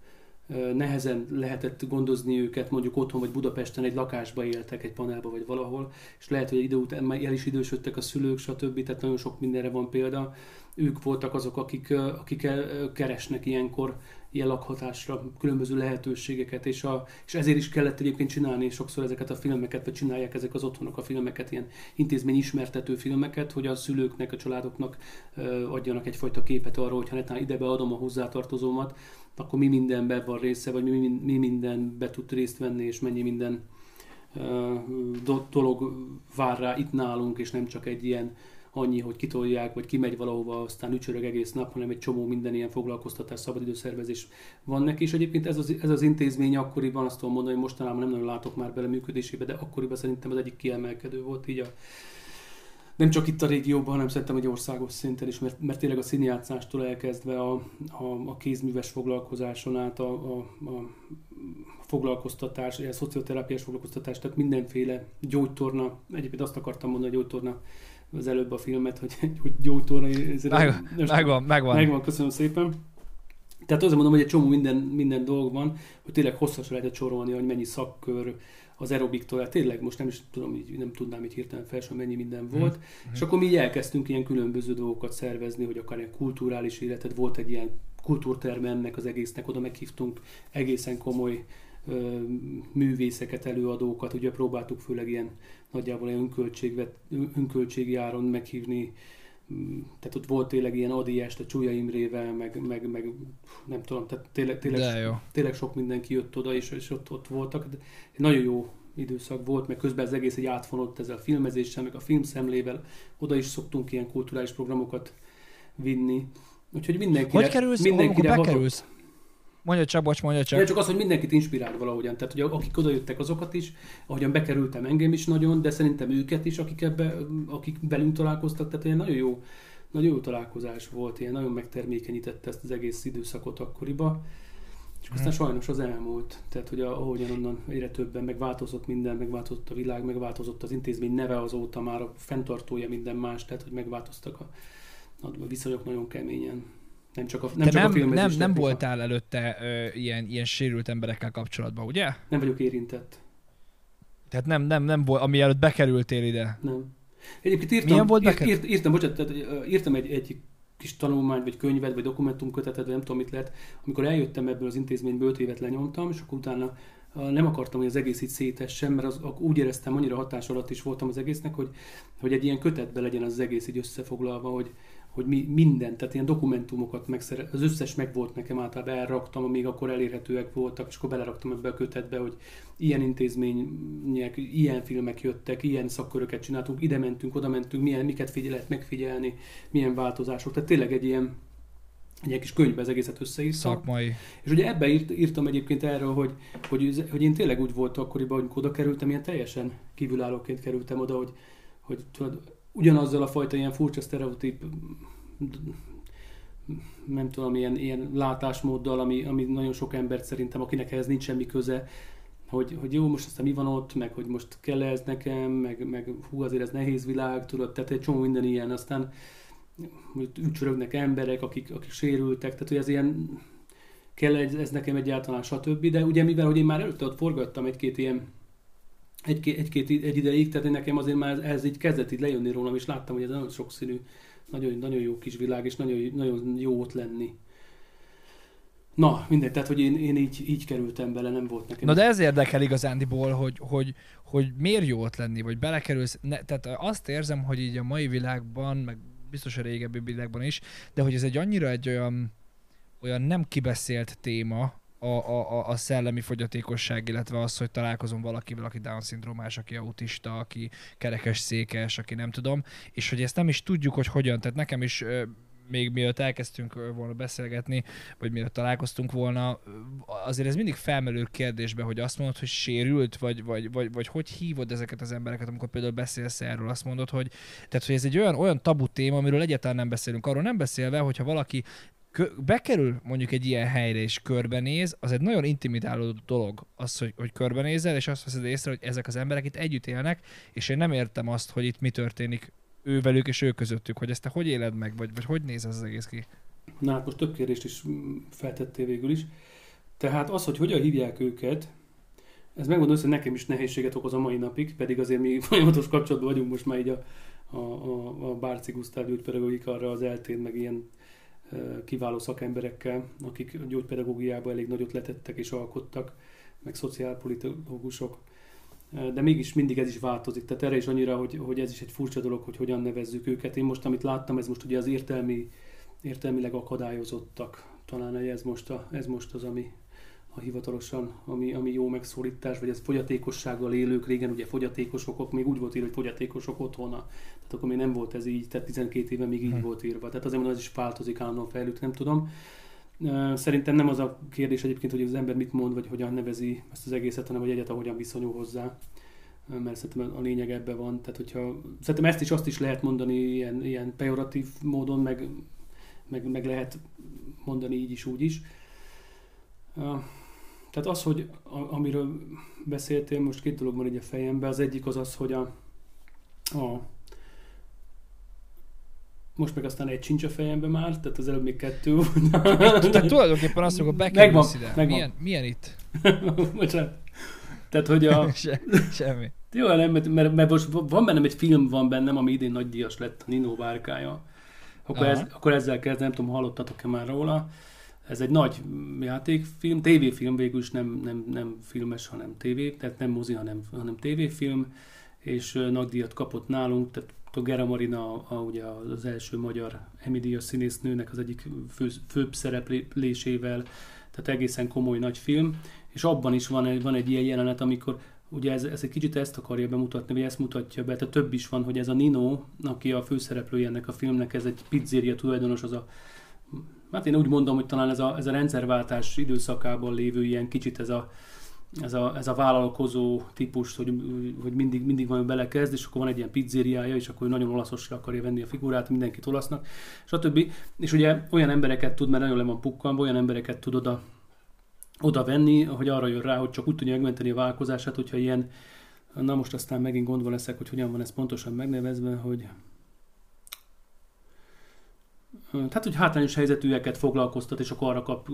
[SPEAKER 2] nehezen lehetett gondozni őket, mondjuk otthon vagy Budapesten egy lakásba éltek, egy panelba vagy valahol, és lehet, hogy idő után már el is idősödtek a szülők, stb. Tehát nagyon sok mindenre van példa. Ők voltak azok, akik, akik keresnek ilyenkor ilyen lakhatásra különböző lehetőségeket, és, a, és ezért is kellett egyébként csinálni sokszor ezeket a filmeket, vagy csinálják ezek az otthonok a filmeket, ilyen intézmény ismertető filmeket, hogy a szülőknek, a családoknak adjanak egyfajta képet arról, hogy ha netán ide beadom a hozzátartozómat, akkor mi mindenben van része, vagy mi, mi mindenbe tud részt venni, és mennyi minden dolog vár rá itt nálunk, és nem csak egy ilyen annyi, hogy kitolják, vagy kimegy valahova, aztán ücsörög egész nap, hanem egy csomó minden ilyen foglalkoztatás, szabadidőszervezés van neki, és egyébként ez az, ez az intézmény akkoriban, azt tudom mondani, hogy mostanában nem nagyon látok már bele működésébe, de akkoriban szerintem az egyik kiemelkedő volt így a, nem csak itt a régióban, hanem szerintem egy országos szinten is, mert, mert tényleg a színjátszástól elkezdve a, a, a kézműves foglalkozáson át a, a, a foglalkoztatás, a szocioterápiás foglalkoztatás, tehát mindenféle gyógytorna, egyébként azt akartam mondani, hogy gyógytorna az előbb a filmet, hogy, hogy gyógytorna.
[SPEAKER 1] Meg, megvan, megvan.
[SPEAKER 2] Megvan, köszönöm szépen. Tehát azért mondom, hogy egy csomó minden, minden dolog van, hogy tényleg hosszas lehet sorolni, hogy mennyi szakkör, az aerobiktól, tényleg most nem is tudom, így, nem tudnám így hirtelen fel, mennyi minden mhm. volt. Mm-hmm. És akkor mi így elkezdtünk ilyen különböző dolgokat szervezni, hogy akár ilyen kulturális életet, volt egy ilyen kultúrterme ennek az egésznek, oda meghívtunk egészen komoly ö, művészeket, előadókat, ugye próbáltuk főleg ilyen nagyjából ilyen önköltségvet, önköltségi áron meghívni tehát ott volt tényleg ilyen Adi este Csúlya Imrével, meg, meg, meg nem tudom, tehát tényleg, tényleg, tényleg sok mindenki jött oda, és, és ott, ott voltak. De nagyon jó időszak volt, meg közben az egész egy átfonott ezzel a filmezéssel, meg a filmszemlével. Oda is szoktunk ilyen kulturális programokat vinni. Úgyhogy mindenkire...
[SPEAKER 1] Hogy kerülsz,
[SPEAKER 2] mindenkire
[SPEAKER 1] bekerülsz? Mondja csak, bocs, mondja csak.
[SPEAKER 2] De csak az, hogy mindenkit inspirál valahogyan. Tehát, hogy akik oda jöttek, azokat is, ahogyan bekerültem engem is nagyon, de szerintem őket is, akik, ebbe, akik velünk találkoztak, tehát ilyen nagyon jó, nagyon jó találkozás volt, ilyen nagyon megtermékenyítette ezt az egész időszakot akkoriba. És aztán hmm. sajnos az elmúlt. Tehát, hogy ahogyan onnan egyre többen megváltozott minden, megváltozott a világ, megváltozott az intézmény neve azóta már a fenntartója minden más, tehát, hogy megváltoztak a, a viszonyok nagyon keményen. Nem csak a, nem
[SPEAKER 1] Te csak nem, a nem, nem voltál előtte ö, ilyen, ilyen sérült emberekkel kapcsolatban, ugye?
[SPEAKER 2] Nem vagyok érintett.
[SPEAKER 1] Tehát nem, nem, nem volt, ami előtt bekerültél ide?
[SPEAKER 2] Nem. Egyébként írtam, Milyen volt írt, írt, írtam, bocsánat, tehát, írtam egy, egy kis tanulmány, vagy könyvet, vagy dokumentumkötetet, vagy nem tudom mit lehet. Amikor eljöttem ebből az intézményből, 5 évet lenyomtam, és akkor utána nem akartam, hogy az egész itt szétessen, mert az, úgy éreztem, annyira hatás alatt is voltam az egésznek, hogy, hogy egy ilyen kötetbe legyen az egész így összefoglalva, hogy, hogy mi minden, tehát ilyen dokumentumokat megszere, az összes meg volt nekem általában elraktam, amíg akkor elérhetőek voltak, és akkor beleraktam ebbe a kötetbe, hogy ilyen intézmények, ilyen filmek jöttek, ilyen szakköröket csináltunk, ide mentünk, oda mentünk, milyen, miket figyel, lehet megfigyelni, milyen változások. Tehát tényleg egy ilyen, egy ilyen kis könyvbe az egészet összeírtam.
[SPEAKER 1] Szakmai.
[SPEAKER 2] És ugye ebbe írt, írtam egyébként erről, hogy, hogy, hogy én tényleg úgy volt akkoriban, hogy oda kerültem, ilyen teljesen kívülállóként kerültem oda, hogy, hogy tudod, ugyanazzal a fajta ilyen furcsa sztereotíp nem tudom, ilyen, ilyen látásmóddal, ami, ami nagyon sok embert szerintem, akinek ehhez nincs semmi köze, hogy, hogy jó, most aztán mi van ott, meg hogy most kell ez nekem, meg, meg hú, azért ez nehéz világ, tudod, tehát egy csomó minden ilyen, aztán ücsörögnek emberek, akik, akik sérültek, tehát hogy ez ilyen, kell ez, ez nekem egyáltalán, stb. De ugye mivel, hogy én már előtte ott forgattam egy-két ilyen egy-két, egy-két egy ideig, tehát nekem azért már ez így kezdett így lejönni rólam, és láttam, hogy ez nagyon sokszínű, nagyon, nagyon jó kis világ, és nagyon, nagyon jó ott lenni. Na, mindegy, tehát hogy én, én így, így kerültem bele, nem volt nekem.
[SPEAKER 1] Na de ez érdekel igazándiból, hogy, hogy, hogy miért jó ott lenni, vagy belekerülsz. Ne, tehát azt érzem, hogy így a mai világban, meg biztos a régebbi világban is, de hogy ez egy annyira egy olyan, olyan nem kibeszélt téma, a, a, a szellemi fogyatékosság, illetve az, hogy találkozom valakivel, aki Down-szindrómás, aki autista, aki kerekes székes, aki nem tudom, és hogy ezt nem is tudjuk, hogy hogyan. Tehát nekem is még mielőtt elkezdtünk volna beszélgetni, vagy mielőtt találkoztunk volna, azért ez mindig felmerül kérdésbe, hogy azt mondod, hogy sérült, vagy, vagy, vagy, vagy hogy hívod ezeket az embereket, amikor például beszélsz erről, azt mondod, hogy, tehát, hogy ez egy olyan, olyan tabu téma, amiről egyáltalán nem beszélünk. Arról nem beszélve, hogyha valaki bekerül mondjuk egy ilyen helyre és körbenéz, az egy nagyon intimidáló dolog az, hogy, hogy körbenézel, és azt veszed észre, hogy ezek az emberek itt együtt élnek, és én nem értem azt, hogy itt mi történik ővelük és ő közöttük, hogy ezt te hogy éled meg, vagy, vagy hogy néz ez az egész ki?
[SPEAKER 2] Na hát most több kérdést is feltettél végül is. Tehát az, hogy hogyan hívják őket, ez megmondom, hogy nekem is nehézséget okoz a mai napig, pedig azért mi folyamatos kapcsolatban vagyunk most már így a, a, a, a Bárci Gusztáv arra az eltén, meg ilyen kiváló szakemberekkel, akik gyógypedagógiában elég nagyot letettek és alkottak, meg szociálpolitikusok. De mégis mindig ez is változik. Tehát erre is annyira, hogy, hogy ez is egy furcsa dolog, hogy hogyan nevezzük őket. Én most, amit láttam, ez most ugye az értelmi, értelmileg akadályozottak. Talán ez most, a, ez most az, ami, a hivatalosan, ami, ami jó megszólítás, vagy ez fogyatékossággal élők, régen ugye fogyatékosok, még úgy volt írva, hogy fogyatékosok otthona, tehát akkor még nem volt ez így, tehát 12 éve még így hmm. volt írva, tehát azért mondom, ez is változik, állandóan fejlődik, nem tudom. Szerintem nem az a kérdés egyébként, hogy az ember mit mond, vagy hogyan nevezi ezt az egészet, hanem hogy egyáltalán hogyan viszonyul hozzá mert szerintem a lényeg ebben van. Tehát, hogyha, szerintem ezt is azt is lehet mondani ilyen, ilyen pejoratív módon, meg, meg, meg lehet mondani így is, úgy is. Tehát az, hogy a, amiről beszéltél, most két dolog van így a fejemben. Az egyik az az, hogy a, a most meg aztán egy sincs a fejembe már, tehát az előbb még kettő volt.
[SPEAKER 1] tehát tulajdonképpen azt mondom, bekerülsz ide. Megvan. Milyen, milyen itt?
[SPEAKER 2] Bocsánat. Tehát, hogy a...
[SPEAKER 1] Se, semmi.
[SPEAKER 2] Jó, nem, mert, mert, mert, most van bennem egy film, van bennem, ami idén nagy díjas lett, a Nino bárkája. Akkor, ez, akkor ezzel kezd, nem tudom, hallottatok-e már róla. Ez egy nagy játékfilm, tévéfilm végül is nem, nem, nem filmes, hanem tévé, tehát nem mozi, hanem, hanem tévéfilm, és nagydíjat kapott nálunk, tehát Gera Marina a, ugye az első magyar Emidia színésznőnek az egyik fő, főbb szereplésével, tehát egészen komoly nagy film, és abban is van egy, van egy ilyen jelenet, amikor ugye ez, ez egy kicsit ezt akarja bemutatni, vagy ezt mutatja be, tehát több is van, hogy ez a Nino, aki a főszereplője ennek a filmnek, ez egy pizzeria tulajdonos, az a hát én úgy mondom, hogy talán ez a, ez a rendszerváltás időszakában lévő ilyen kicsit ez a, ez a, ez a vállalkozó típus, hogy, hogy mindig, mindig van belekezd, és akkor van egy ilyen pizzériája, és akkor nagyon olaszosra akarja venni a figurát, mindenkit olasznak, stb. És ugye olyan embereket tud, mert nagyon le van pukkanva, olyan embereket tud oda, oda venni, hogy arra jön rá, hogy csak úgy tudja megmenteni a vállalkozását, hogyha ilyen, na most aztán megint gondva leszek, hogy hogyan van ez pontosan megnevezve, hogy tehát, hogy hátrányos helyzetűeket foglalkoztat, és akkor arra kap,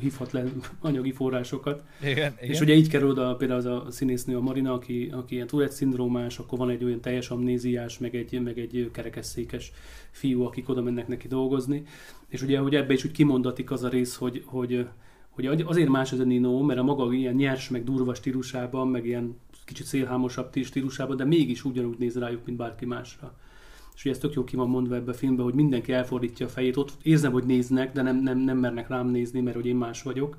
[SPEAKER 2] hívhat le anyagi forrásokat.
[SPEAKER 1] Igen, igen.
[SPEAKER 2] És ugye így kerül oda például az a színésznő, a Marina, aki, aki ilyen Tourette szindrómás, akkor van egy olyan teljes amnéziás, meg egy, meg egy kerekesszékes fiú, akik oda mennek neki dolgozni. És ugye, hogy ebbe is úgy kimondatik az a rész, hogy, hogy, hogy azért más ez a Nino, mert a maga ilyen nyers, meg durva stílusában, meg ilyen kicsit szélhámosabb stílusában, de mégis ugyanúgy néz rájuk, mint bárki másra és ugye ez tök jó ki van mondva ebbe a filmbe, hogy mindenki elfordítja a fejét, ott érzem, hogy néznek, de nem, nem, nem mernek rám nézni, mert hogy én más vagyok.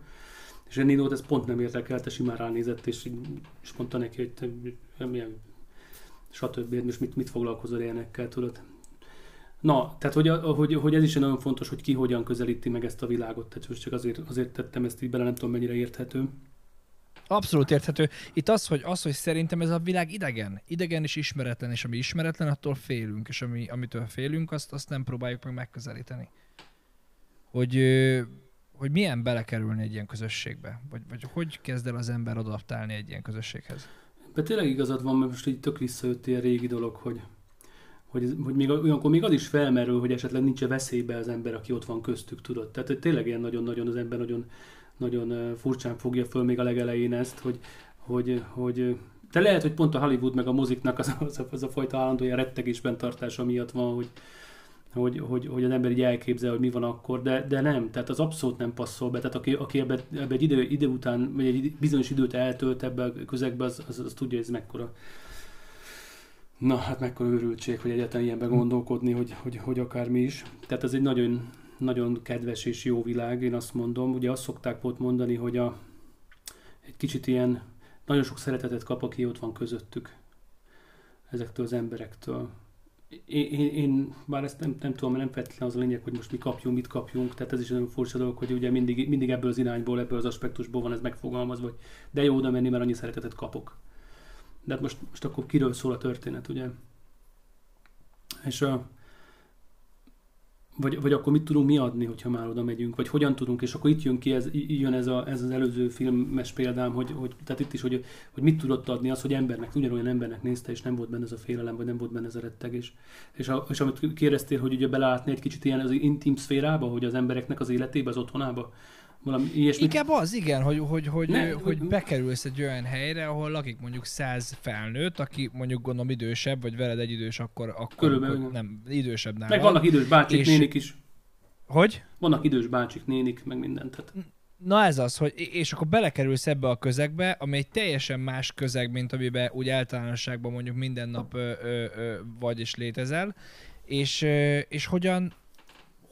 [SPEAKER 2] És Ninót ez pont nem érdekelte, simán ránézett, és, és mondta neki, hogy te, milyen, stb. Most mit, mit foglalkozol ilyenekkel, tudod? Na, tehát hogy, hogy, hogy ez is nagyon fontos, hogy ki hogyan közelíti meg ezt a világot. Tehát most csak azért, azért tettem ezt így bele, nem tudom mennyire érthető.
[SPEAKER 1] Abszolút érthető. Itt az, hogy, az, hogy szerintem ez a világ idegen. Idegen és ismeretlen, és ami ismeretlen, attól félünk, és ami, amitől félünk, azt, azt nem próbáljuk meg megközelíteni. hogy, hogy milyen belekerülni egy ilyen közösségbe? Vagy, vagy hogy kezd el az ember adaptálni egy ilyen közösséghez?
[SPEAKER 2] De tényleg igazad van, mert most így tök visszajött ilyen régi dolog, hogy, hogy, hogy még olyankor még az is felmerül, hogy esetleg nincs -e veszélybe az ember, aki ott van köztük, tudod. Tehát hogy tényleg ilyen nagyon-nagyon az ember nagyon, nagyon furcsán fogja föl még a legelején ezt, hogy, hogy, hogy de lehet, hogy pont a Hollywood meg a moziknak az, az, az a fajta állandó ilyen rettegésben tartása miatt van, hogy, hogy, hogy, hogy az ember így elképzel, hogy mi van akkor, de, de nem, tehát az abszolút nem passzol be. Tehát aki, aki ebbe, ebbe egy idő, idő után, vagy egy bizonyos időt eltölt ebbe a közegbe, az, az, az tudja, hogy ez mekkora Na, hát mekkora őrültség, hogy egyáltalán ilyenben gondolkodni, hogy, hogy, hogy akármi is. Tehát ez egy nagyon, nagyon kedves és jó világ, én azt mondom. Ugye azt szokták volt mondani, hogy a, egy kicsit ilyen, nagyon sok szeretetet kap, aki ott van közöttük ezektől az emberektől én, én, én bár ezt nem, nem tudom, nem feltétlenül az a lényeg, hogy most mi kapjunk, mit kapjunk, tehát ez is nagyon furcsa dolog, hogy ugye mindig, mindig ebből az irányból, ebből az aspektusból van ez megfogalmazva, hogy de jó oda menni, mert annyi szeretetet kapok. De hát most, most akkor kiről szól a történet, ugye? És a, vagy, vagy akkor mit tudunk mi adni, hogyha már oda megyünk, vagy hogyan tudunk, és akkor itt jön ki, ez, jön ez, a, ez az előző filmes példám, hogy, hogy tehát itt is, hogy, hogy mit tudott adni az, hogy embernek, ugyanolyan embernek nézte, és nem volt benne ez a félelem, vagy nem volt benne ez a rettegés. És, a, és amit kérdeztél, hogy ugye belátni egy kicsit ilyen az intim szférába, hogy az embereknek az életébe, az otthonába,
[SPEAKER 1] valami ilyesmit. Inkább az, igen, hogy, hogy, hogy, ne, hogy bekerülsz egy olyan helyre, ahol lakik mondjuk száz felnőtt, aki mondjuk gondolom idősebb, vagy veled egy idős, akkor, akkor
[SPEAKER 2] Körülbelül.
[SPEAKER 1] nem, idősebb
[SPEAKER 2] nálad. Meg vannak idős bácsik, és... nénik is.
[SPEAKER 1] Hogy?
[SPEAKER 2] Vannak idős bácsik, nénik, meg mindent. Tehát.
[SPEAKER 1] Na ez az, hogy és akkor belekerülsz ebbe a közegbe, ami egy teljesen más közeg, mint amiben úgy általánosságban mondjuk minden nap ö, ö, ö, vagy és létezel, és, ö, és hogyan,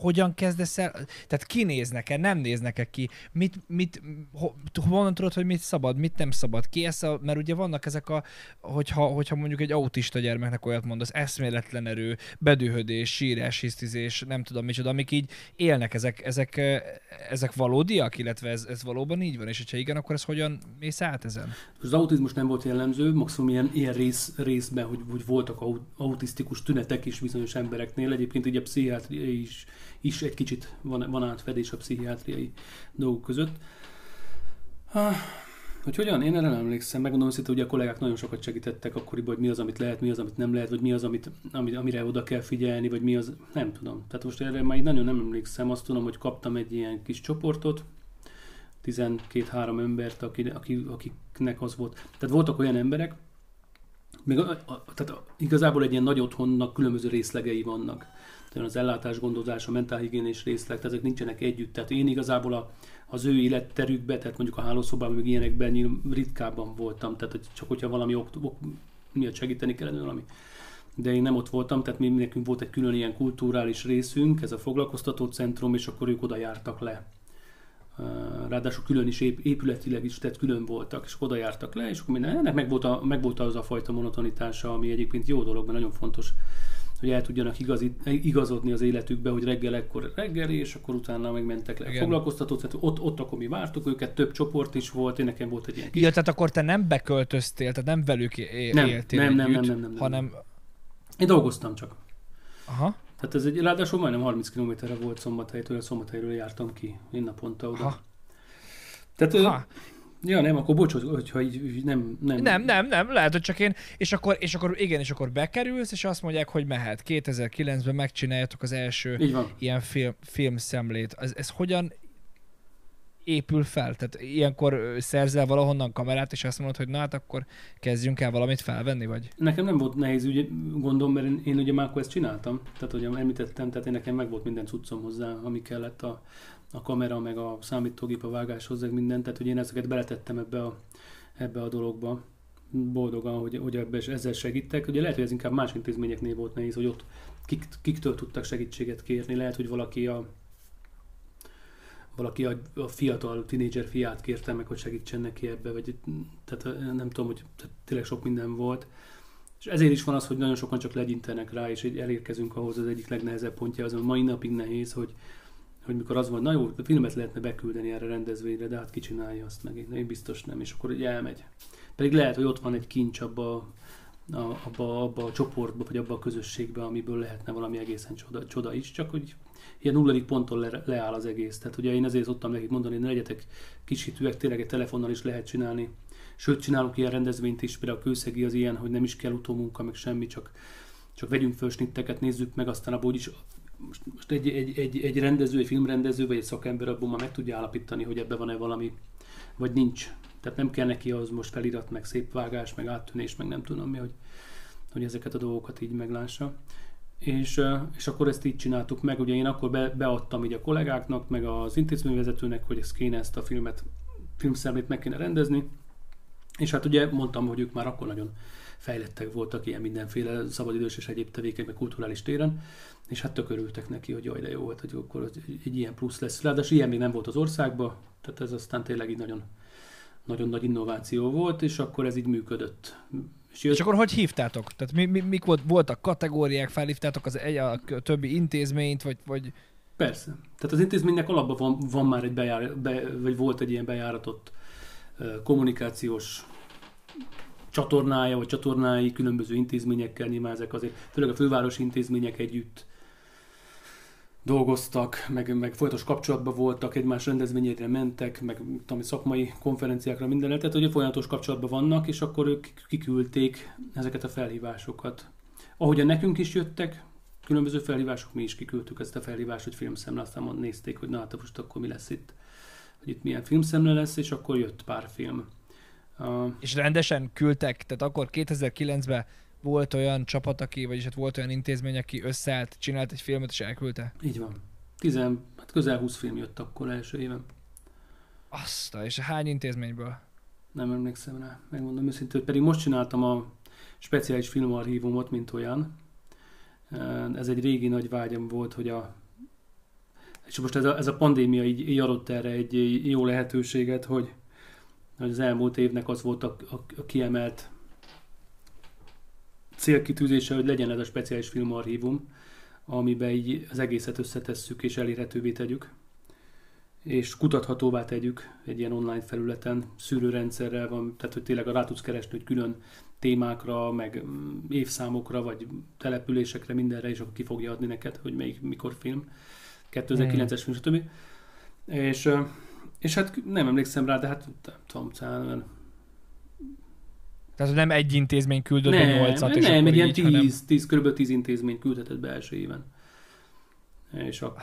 [SPEAKER 1] hogyan kezdesz el, tehát kinéznek-e, nem néznek-e ki, mit, mit, ho, honnan tudod, hogy mit szabad, mit nem szabad, ki ez a, mert ugye vannak ezek a, hogyha, hogyha mondjuk egy autista gyermeknek olyat mondasz, eszméletlen erő, bedühödés, sírás, hisztizés, nem tudom micsoda, amik így élnek, ezek, ezek, ezek valódiak, illetve ez, ez valóban így van, és hogyha igen, akkor ez hogyan mész át ezen?
[SPEAKER 2] Az autizmus nem volt jellemző, maximum ilyen, ilyen rész, részben, hogy, hogy voltak autisztikus tünetek is bizonyos embereknél, egyébként ugye a pszichiátria is is egy kicsit van, van átfedés a pszichiátriai dolgok között. Ah, hogy hogyan? Én erre nem emlékszem. Megmondom hogy ugye a kollégák nagyon sokat segítettek akkoriban, hogy mi az, amit lehet, mi az, amit nem lehet, vagy mi az, amit, amire oda kell figyelni, vagy mi az, nem tudom. Tehát most erre már nagyon nem emlékszem. Azt tudom, hogy kaptam egy ilyen kis csoportot, 12-3 embert, aki, aki, akiknek az volt. Tehát voltak olyan emberek, még a, a, tehát igazából egy ilyen nagy otthonnak különböző részlegei vannak az ellátás gondozás, a mentálhigiénés részleg, tehát ezek nincsenek együtt. Tehát én igazából a, az ő életterükbe, tehát mondjuk a hálószobában, meg ilyenekben ritkábban voltam, tehát csak hogyha valami ok, ok miatt segíteni kellene valami. De én nem ott voltam, tehát mi nekünk volt egy külön ilyen kulturális részünk, ez a foglalkoztató centrum, és akkor ők oda jártak le. Ráadásul külön is épületileg is, tehát külön voltak, és oda jártak le, és akkor minden, ennek meg volt, a, meg volt az a fajta monotonitása, ami egyébként jó dolog, mert nagyon fontos hogy el tudjanak igazít, igazodni az életükbe, hogy reggel ekkor reggeli, és akkor utána megmentek le. Foglalkoztató, tehát ott, ott akkor mi vártuk őket, több csoport is volt, én nekem volt egy ilyen
[SPEAKER 1] kis... Ja, tehát akkor te nem beköltöztél, tehát nem velük é-
[SPEAKER 2] nem,
[SPEAKER 1] éltél
[SPEAKER 2] nem, nem, nem, nem, nem, nem,
[SPEAKER 1] hanem...
[SPEAKER 2] Én dolgoztam csak.
[SPEAKER 1] Aha.
[SPEAKER 2] Tehát ez egy, ráadásul majdnem 30 kilométerre volt Szombathelytől, Szombathelyről jártam ki, én naponta oda. Aha. Tehát Aha. Ja, nem, akkor bocs, hogyha így nem, nem...
[SPEAKER 1] Nem, nem, nem, lehet, hogy csak én, és akkor, és akkor igen, és akkor bekerülsz, és azt mondják, hogy mehet. 2009-ben megcsináljátok az első ilyen film, filmszemlét. Ez, ez hogyan épül fel? Tehát ilyenkor szerzel valahonnan kamerát, és azt mondod, hogy na hát akkor kezdjünk el valamit felvenni, vagy?
[SPEAKER 2] Nekem nem volt nehéz ugye, gondom, mert én, én ugye már akkor ezt csináltam. Tehát, hogy említettem, tehát én nekem meg volt minden cuccom hozzá, ami kellett a, a kamera, meg a számítógép, a vágáshoz, meg mindent, tehát hogy én ezeket beletettem ebbe a, ebbe a dologba boldogan, hogy, hogy ebbe, ezzel segítek. Ugye lehet, hogy ez inkább más intézményeknél volt nehéz, hogy ott kik, kiktől tudtak segítséget kérni. Lehet, hogy valaki a, valaki a, a fiatal tinédzser fiát kérte meg, hogy segítsen neki ebbe, vagy tehát nem tudom, hogy tehát tényleg sok minden volt. És ezért is van az, hogy nagyon sokan csak legyintenek rá, és elérkezünk ahhoz az egyik legnehezebb pontja, az a mai napig nehéz, hogy, hogy mikor az van, na jó, filmet lehetne beküldeni erre a rendezvényre, de hát ki csinálja azt meg, én biztos nem, és akkor ugye elmegy. Pedig lehet, hogy ott van egy kincs abba, a, abba, abba a csoportba, vagy abba a közösségbe, amiből lehetne valami egészen csoda, csoda is, csak hogy ilyen nulladik ponton le, leáll az egész. Tehát ugye én ezért szoktam nekik mondani, hogy ne legyetek kisítőek, tényleg egy telefonnal is lehet csinálni. Sőt, csinálunk ilyen rendezvényt is, például a kőszegi az ilyen, hogy nem is kell utómunka, meg semmi, csak, csak vegyünk föl snitteket, nézzük meg, aztán abból is most, most egy, egy, egy, egy rendező, egy filmrendező, vagy egy szakember abból már meg tudja állapítani, hogy ebben van-e valami, vagy nincs. Tehát nem kell neki az most felirat, meg szép vágás, meg áttűnés, meg nem tudom mi, hogy, hogy ezeket a dolgokat így meglássa. És, és akkor ezt így csináltuk meg, ugye én akkor be, beadtam így a kollégáknak, meg az intézményvezetőnek, hogy ezt kéne ezt a filmet, filmszemlét meg kéne rendezni, és hát ugye mondtam, hogy ők már akkor nagyon fejlettek voltak ilyen mindenféle szabadidős és egyéb tevékeny, meg kulturális téren, és hát tök örültek neki, hogy jaj, de jó volt, hogy akkor egy ilyen plusz lesz. Ráadásul ilyen még nem volt az országban, tehát ez aztán tényleg így nagyon, nagyon nagy innováció volt, és akkor ez így működött.
[SPEAKER 1] És, jött... és akkor hogy hívtátok? Tehát mi, mi, mik volt, voltak kategóriák, felhívtátok az egy, a többi intézményt, vagy, vagy...
[SPEAKER 2] Persze. Tehát az intézménynek alapban van, van már egy bejár, be, vagy volt egy ilyen bejáratott kommunikációs csatornája, vagy csatornái különböző intézményekkel, nyilván ezek azért, főleg a fővárosi intézmények együtt dolgoztak, meg, meg folyamatos kapcsolatban voltak, egymás rendezvényére mentek, meg tudom, szakmai konferenciákra mindenre, tehát hogy folyamatos kapcsolatban vannak, és akkor ők kiküldték ezeket a felhívásokat. Ahogyan nekünk is jöttek, különböző felhívások, mi is kiküldtük ezt a felhívást, hogy filmszemle, aztán nézték, hogy na hát most akkor mi lesz itt, hogy itt milyen filmszemle lesz, és akkor jött pár film.
[SPEAKER 1] Uh, és rendesen küldtek, tehát akkor 2009-ben volt olyan csapat, aki, vagyis hát volt olyan intézmény, aki összeállt, csinált egy filmet és elküldte?
[SPEAKER 2] Így van. Tizen, hát közel 20 film jött akkor első éven.
[SPEAKER 1] Azt, és hány intézményből?
[SPEAKER 2] Nem emlékszem rá, megmondom őszintén, pedig most csináltam a speciális filmarchívumot, mint olyan. Ez egy régi nagy vágyam volt, hogy a és most ez a, ez a pandémia így, így adott erre egy jó lehetőséget, hogy, hogy az elmúlt évnek az volt a, a, a kiemelt célkitűzése, hogy legyen ez a speciális filmarchívum, amiben így az egészet összetesszük és elérhetővé tegyük, és kutathatóvá tegyük egy ilyen online felületen, szűrőrendszerrel van, tehát hogy tényleg rá tudsz keresni, hogy külön témákra, meg mm, évszámokra, vagy településekre, mindenre, és akkor ki fogja adni neked, hogy melyik, mikor film, 2009-es hmm. film, stb. És, és hát nem emlékszem rá, de hát nem tudom,
[SPEAKER 1] tehát nem egy intézmény küldött
[SPEAKER 2] nem,
[SPEAKER 1] be nyolcat,
[SPEAKER 2] és nem, egy ilyen tíz, hanem... tíz, kb. tíz intézmény küldhetett be első éven. És akkor,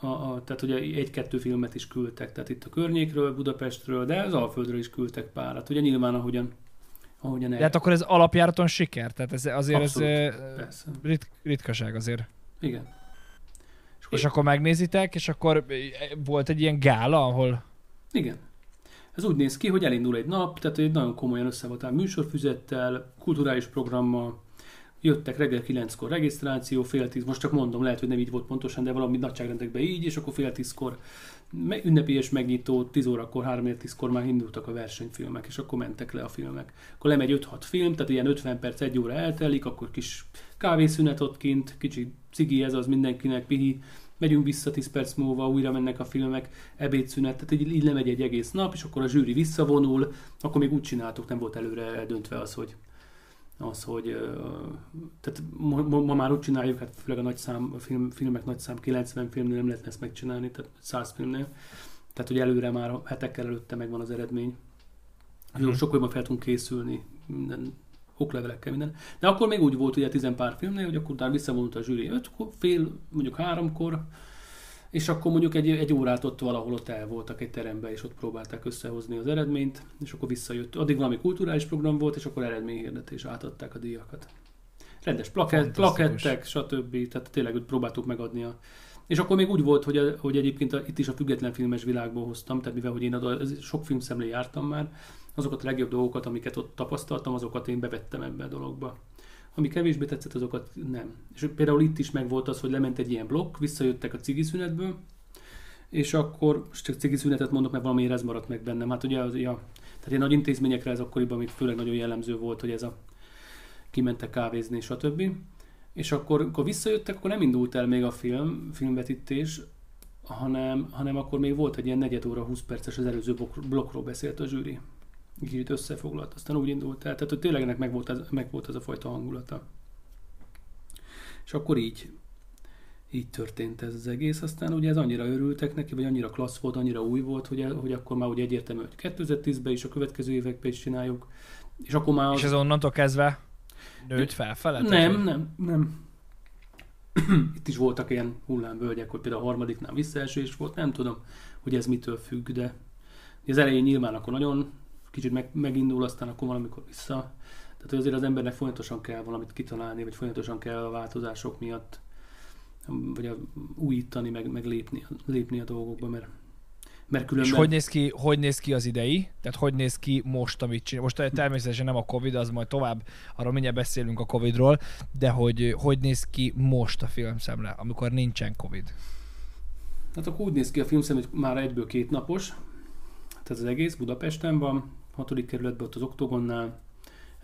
[SPEAKER 2] a, a, tehát ugye egy-kettő filmet is küldtek, tehát itt a környékről, Budapestről, de az Alföldről is küldtek párat. Ugye nyilván ahogyan, ahogyan
[SPEAKER 1] De hát akkor ez alapjáraton siker, tehát ez azért Abszolút, ez rit, ritkaság azért.
[SPEAKER 2] Igen.
[SPEAKER 1] És, és akkor megnézitek, és akkor volt egy ilyen gála, ahol...
[SPEAKER 2] Igen. Ez úgy néz ki, hogy elindul egy nap, tehát egy nagyon komolyan összevatál műsorfüzettel, kulturális programmal, jöttek reggel 9-kor regisztráció, fél tíz, most csak mondom, lehet, hogy nem így volt pontosan, de valami nagyságrendekben így, és akkor fél tízkor ünnepélyes megnyitó, 10 órakor, 3 10-kor már indultak a versenyfilmek, és akkor mentek le a filmek. Akkor lemegy 5-6 film, tehát ilyen 50 perc, egy óra eltelik, akkor kis kávészünet ott kint, kicsi cigi ez az mindenkinek, pihi, megyünk vissza 10 perc múlva, újra mennek a filmek, ebédszünet, tehát így, így lemegy egy egész nap, és akkor a zsűri visszavonul, akkor még úgy csináltuk, nem volt előre döntve az, hogy az, hogy tehát ma, ma, már úgy csináljuk, hát főleg a nagy szám, film, filmek nagy szám, 90 filmnél nem lehetne ezt megcsinálni, tehát 100 filmnél. Tehát, hogy előre már hetekkel előtte megvan az eredmény. Uh-huh. Sokkal jobban fel tudunk készülni, minden oklevelekkel, minden. De akkor még úgy volt ugye tizen pár filmnél, hogy akkor utána visszavonult a zsűri öt, fél, mondjuk háromkor, és akkor mondjuk egy, egy órát ott valahol ott el voltak egy teremben, és ott próbálták összehozni az eredményt, és akkor visszajött. Addig valami kulturális program volt, és akkor eredményhirdetés átadták a díjakat. Rendes plakett, plakettek, stb. Tehát tényleg úgy próbáltuk megadni a... És akkor még úgy volt, hogy, hogy egyébként a, itt is a független filmes világból hoztam, tehát mivel hogy én a, sok filmszemlé jártam már, azokat a legjobb dolgokat, amiket ott tapasztaltam, azokat én bevettem ebbe a dologba. Ami kevésbé tetszett, azokat nem. És például itt is megvolt az, hogy lement egy ilyen blokk, visszajöttek a cigi szünetből, és akkor, most csak cigi szünetet mondok, mert valami ez maradt meg bennem. Hát ugye az, ja, tehát ilyen nagy intézményekre ez akkoriban még főleg nagyon jellemző volt, hogy ez a kimentek kávézni, stb. És akkor, akkor visszajöttek, akkor nem indult el még a film, filmvetítés, hanem, hanem akkor még volt egy ilyen negyed óra, 20 perces az előző blokkról beszélt a zsűri kicsit összefoglalt, aztán úgy indult el. Tehát, hogy tényleg ennek meg volt, ez, meg volt ez a fajta hangulata. És akkor így, így történt ez az egész. Aztán ugye ez annyira örültek neki, vagy annyira klassz volt, annyira új volt, hogy, hogy akkor már ugye egyértelmű, hogy 2010-ben is, a következő években is csináljuk. És akkor már... Az...
[SPEAKER 1] És ez onnantól kezdve nőtt felfele?
[SPEAKER 2] Nem, nem, nem. Itt is voltak ilyen hullámvölgyek, hogy például a harmadiknál visszaesés volt, nem tudom, hogy ez mitől függ, de az elején nyilván akkor nagyon kicsit meg, megindul, aztán akkor valamikor vissza. Tehát azért az embernek folyamatosan kell valamit kitalálni, vagy folyamatosan kell a változások miatt vagy a, újítani, meg, meg lépni, lépni a dolgokba, mert mert különben...
[SPEAKER 1] És hogy néz, ki, hogy néz ki az idei? Tehát hogy néz ki most, amit csinál? Most természetesen nem a Covid, az majd tovább, arról mindjárt beszélünk a Covidról, de hogy hogy néz ki most a filmszemle, amikor nincsen Covid?
[SPEAKER 2] Hát akkor úgy néz ki a filmszemle, hogy már egyből két napos, tehát az egész Budapesten van, hatodik kerületben ott az Oktogonnál,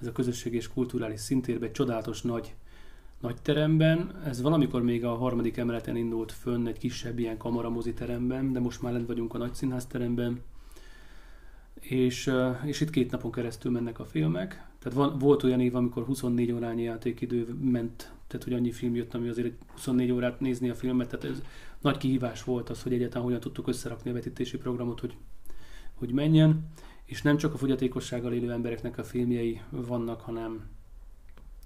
[SPEAKER 2] ez a közösség és kulturális szintérben egy csodálatos nagy nagy teremben. Ez valamikor még a harmadik emeleten indult fönn egy kisebb ilyen kamaramozi teremben, de most már lent vagyunk a nagy színház teremben. És, és itt két napon keresztül mennek a filmek. Tehát van, volt olyan év, amikor 24 órányi játékidő ment, tehát hogy annyi film jött, ami azért egy 24 órát nézni a filmet, tehát ez nagy kihívás volt az, hogy egyáltalán hogyan tudtuk összerakni a vetítési programot, hogy, hogy menjen. És nem csak a fogyatékossággal élő embereknek a filmjei vannak, hanem,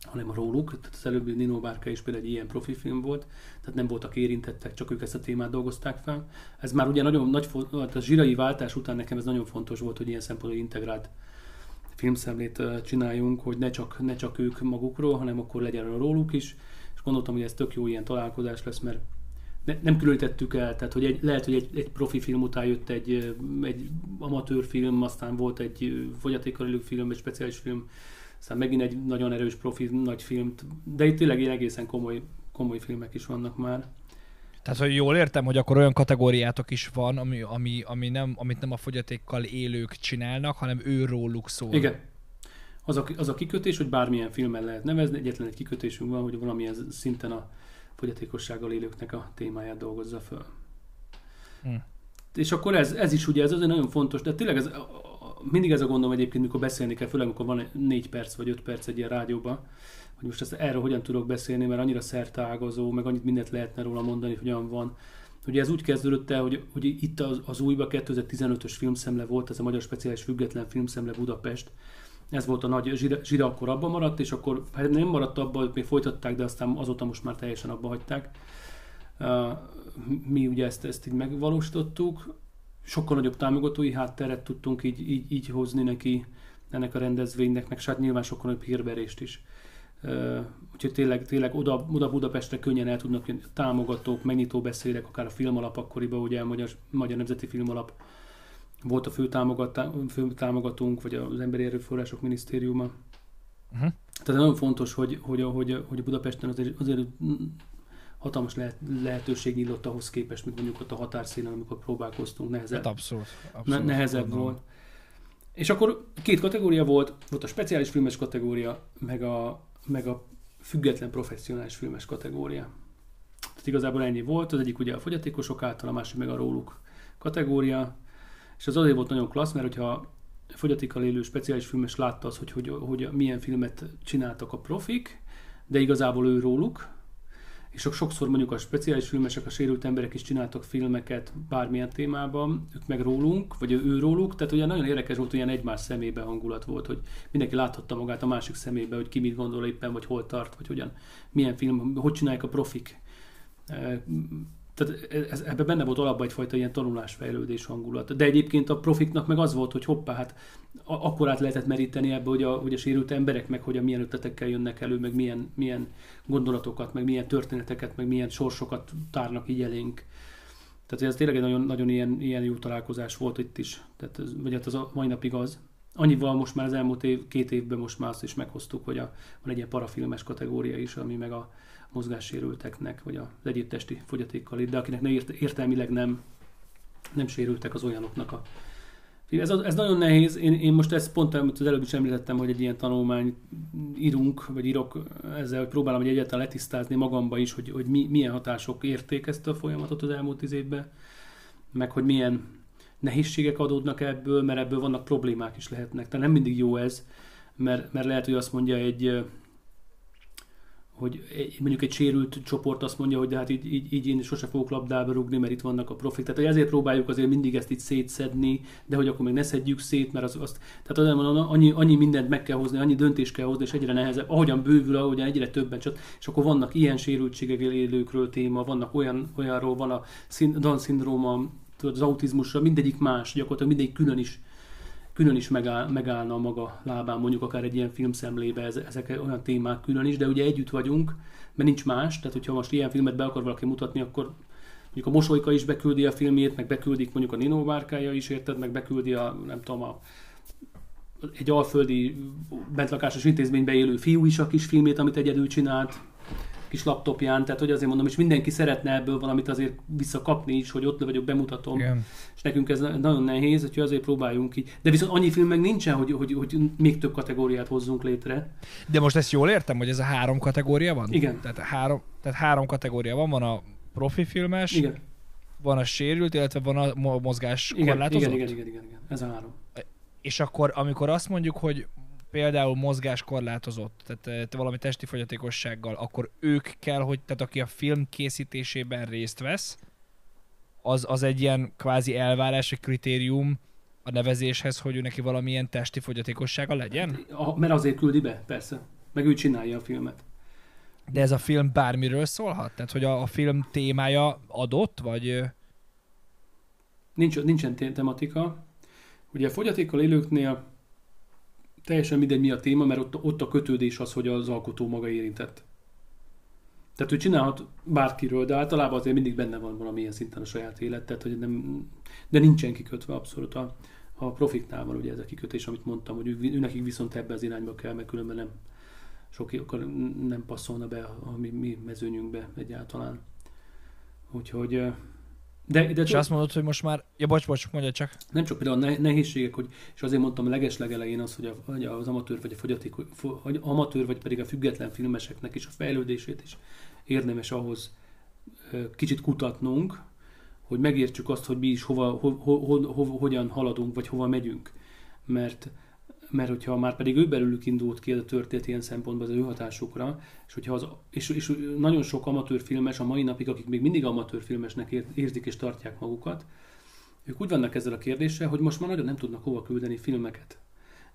[SPEAKER 2] hanem róluk. Tehát az előbbi Nino Bárka is például egy ilyen profi film volt, tehát nem voltak érintettek, csak ők ezt a témát dolgozták fel. Ez már ugye nagyon nagy, a zsirai váltás után nekem ez nagyon fontos volt, hogy ilyen szempontból integrált filmszemlét csináljunk, hogy ne csak, ne csak ők magukról, hanem akkor legyen róluk is, és gondoltam, hogy ez tök jó ilyen találkozás lesz, mert ne, nem különítettük el, tehát hogy egy, lehet, hogy egy, egy profi film után jött egy, egy amatőr film, aztán volt egy fogyatékkal élő film, egy speciális film, aztán megint egy nagyon erős profi nagy film, de itt tényleg ilyen egészen komoly, komoly filmek is vannak már.
[SPEAKER 1] Tehát, hogy jól értem, hogy akkor olyan kategóriátok is van, ami, ami, ami nem, amit nem a fogyatékkal élők csinálnak, hanem ő róluk szól.
[SPEAKER 2] Igen. Az a, az a kikötés, hogy bármilyen filmen lehet nevezni, egyetlen egy kikötésünk van, hogy valamilyen szinten a fogyatékossággal élőknek a témáját dolgozza föl. Hm. És akkor ez, ez is ugye, ez azért nagyon fontos, de tényleg ez, mindig ez a gondom egyébként, mikor beszélni kell, főleg amikor van négy perc vagy öt perc egy ilyen rádióban, hogy most ezt erről hogyan tudok beszélni, mert annyira szertágazó, meg annyit mindent lehetne róla mondani, hogy olyan van. Ugye ez úgy kezdődött el, hogy, hogy itt az, az újba 2015-ös filmszemle volt, ez a Magyar Speciális Független Filmszemle Budapest. Ez volt a nagy zsira, zsira akkor abban maradt, és akkor hát nem maradt abban, hogy még folytatták, de aztán azóta most már teljesen abba hagyták. mi ugye ezt, ezt így megvalósítottuk, sokkal nagyobb támogatói hátteret tudtunk így, így, így hozni neki ennek a rendezvénynek, meg hát nyilván sokkal nagyobb hírverést is. Úgyhogy tényleg, tényleg oda, oda Budapestre könnyen el tudnak jönni támogatók, megnyitó beszédek, akár a filmalap akkoriban, ugye a Magyar, Magyar Nemzeti Filmalap volt a fő, fő támogatónk, vagy az Emberi Erőforrások Minisztériuma. Uh-huh. Tehát nagyon fontos, hogy, hogy, hogy, hogy Budapesten azért, azért hatalmas lehet, lehetőség nyílt ahhoz képest, mint mondjuk ott a határszínen, amikor próbálkoztunk, nehezebb,
[SPEAKER 1] hát abszolút, abszolút,
[SPEAKER 2] ne, nehezebb gondolom. volt. És akkor két kategória volt, volt a speciális filmes kategória, meg a, meg a független professzionális filmes kategória. Tehát igazából ennyi volt, az egyik ugye a fogyatékosok által, a másik meg a róluk kategória, és az azért volt nagyon klassz, mert hogyha fogyatékkal élő speciális filmes látta az, hogy, hogy, hogy milyen filmet csináltak a profik, de igazából ő róluk, és sok, sokszor mondjuk a speciális filmesek, a sérült emberek is csináltak filmeket bármilyen témában, ők meg rólunk, vagy ő róluk, tehát ugye nagyon érdekes volt, olyan egymás szemébe hangulat volt, hogy mindenki láthatta magát a másik szemébe, hogy ki mit gondol éppen, vagy hol tart, vagy hogyan, milyen film, hogy csinálják a profik tehát ez, ebben benne volt alapban egyfajta ilyen tanulásfejlődés hangulat. De egyébként a profiknak meg az volt, hogy hoppá, hát akkor át lehetett meríteni ebbe, hogy a, hogy a sérült emberek meg hogy a milyen ötletekkel jönnek elő, meg milyen, milyen gondolatokat, meg milyen történeteket, meg milyen sorsokat tárnak így elénk. Tehát ez tényleg egy nagyon, nagyon ilyen, ilyen jó találkozás volt itt is. Tehát ez, vagy hát az a mai napig az. Annyival most már az elmúlt év, két évben most már azt is meghoztuk, hogy a, van egy ilyen parafilmes kategória is, ami meg a, mozgássérülteknek, vagy az egyéb testi fogyatékkal, de akinek ne ért, értelmileg nem, nem sérültek az olyanoknak a ez, ez nagyon nehéz. Én, én most ezt pont amit az előbb is említettem, hogy egy ilyen tanulmány írunk, vagy írok ezzel, hogy próbálom hogy egyáltalán letisztázni magamba is, hogy, hogy mi, milyen hatások érték ezt a folyamatot az elmúlt tíz évben, meg hogy milyen nehézségek adódnak ebből, mert ebből vannak problémák is lehetnek. Tehát nem mindig jó ez, mert, mert lehet, hogy azt mondja egy, hogy mondjuk egy sérült csoport azt mondja, hogy de hát így, így, így én sose fogok labdába rugni, mert itt vannak a profik. Tehát ezért próbáljuk azért mindig ezt itt szétszedni, de hogy akkor még ne szedjük szét, mert az, azt, tehát azért mondom, annyi, annyi mindent meg kell hozni, annyi döntést kell hozni, és egyre nehezebb, ahogyan bővül, ahogyan egyre többen csak, és akkor vannak ilyen sérültségek élőkről téma, vannak olyan, olyanról, van a Down-szindróma, az autizmusra, mindegyik más, gyakorlatilag mindegyik külön is külön is megáll, megállna a maga lábán, mondjuk akár egy ilyen filmszemlébe, ezek olyan témák külön is, de ugye együtt vagyunk, mert nincs más, tehát hogyha most ilyen filmet be akar valaki mutatni, akkor mondjuk a Mosolyka is beküldi a filmét, meg beküldik mondjuk a Nino márkája is, érted, meg beküldi a, nem tudom, a, egy alföldi bentlakásos intézménybe élő fiú is a kis filmét, amit egyedül csinált, kis laptopján, tehát hogy azért mondom, és mindenki szeretne ebből valamit azért visszakapni is, hogy ott vagyok, bemutatom. Igen. És nekünk ez nagyon nehéz, hogy azért próbáljunk ki. De viszont annyi film meg nincsen, hogy, hogy, hogy még több kategóriát hozzunk létre.
[SPEAKER 1] De most ezt jól értem, hogy ez a három kategória van?
[SPEAKER 2] Igen.
[SPEAKER 1] Tehát három, tehát három kategória van, van a profi filmes,
[SPEAKER 2] igen.
[SPEAKER 1] van a sérült, illetve van a mozgás igen, korlátozott?
[SPEAKER 2] Igen, igen, igen, igen, igen, ez a három.
[SPEAKER 1] És akkor, amikor azt mondjuk, hogy például mozgás korlátozott, tehát eh, te valami testi fogyatékossággal, akkor ők kell, hogy, tehát aki a film készítésében részt vesz, az, az egy ilyen kvázi elvárás, egy kritérium a nevezéshez, hogy ő neki valamilyen testi fogyatékossága legyen?
[SPEAKER 2] A, mert azért küldi be, persze. Meg ő csinálja a filmet.
[SPEAKER 1] De ez a film bármiről szólhat? Tehát, hogy a, a film témája adott, vagy...
[SPEAKER 2] Nincs, nincsen tematika. Ugye a fogyatékkal élőknél teljesen mindegy mi a téma, mert ott, ott a kötődés az, hogy az alkotó maga érintett. Tehát ő csinálhat bárkiről, de általában azért mindig benne van valamilyen szinten a saját élet, tehát hogy nem, de nincsen kikötve abszolút a, a profiknál van ugye ez a kikötés, amit mondtam, hogy ő, ő nekik viszont ebbe az irányba kell, mert különben nem sok akkor nem passzolna be a mi, mi mezőnyünkbe egyáltalán. Úgyhogy
[SPEAKER 1] de, de és azt mondod, hogy most már... Ja, bocs, bocs, mondja csak.
[SPEAKER 2] Nem csak például a nehézségek, hogy, és azért mondtam a legeslegelején az, hogy, a, hogy az amatőr vagy a fogyaték, vagy amatőr vagy pedig a független filmeseknek is a fejlődését is érdemes ahhoz kicsit kutatnunk, hogy megértsük azt, hogy mi is hova, ho, ho, ho, ho, hogyan haladunk, vagy hova megyünk. Mert mert hogyha már pedig ő belőlük indult ki ez a történet ilyen szempontból az ő hatásukra, és, hogyha az, és, és nagyon sok amatőrfilmes a mai napig, akik még mindig amatőrfilmesnek érzik és tartják magukat, ők úgy vannak ezzel a kérdéssel, hogy most már nagyon nem tudnak hova küldeni filmeket.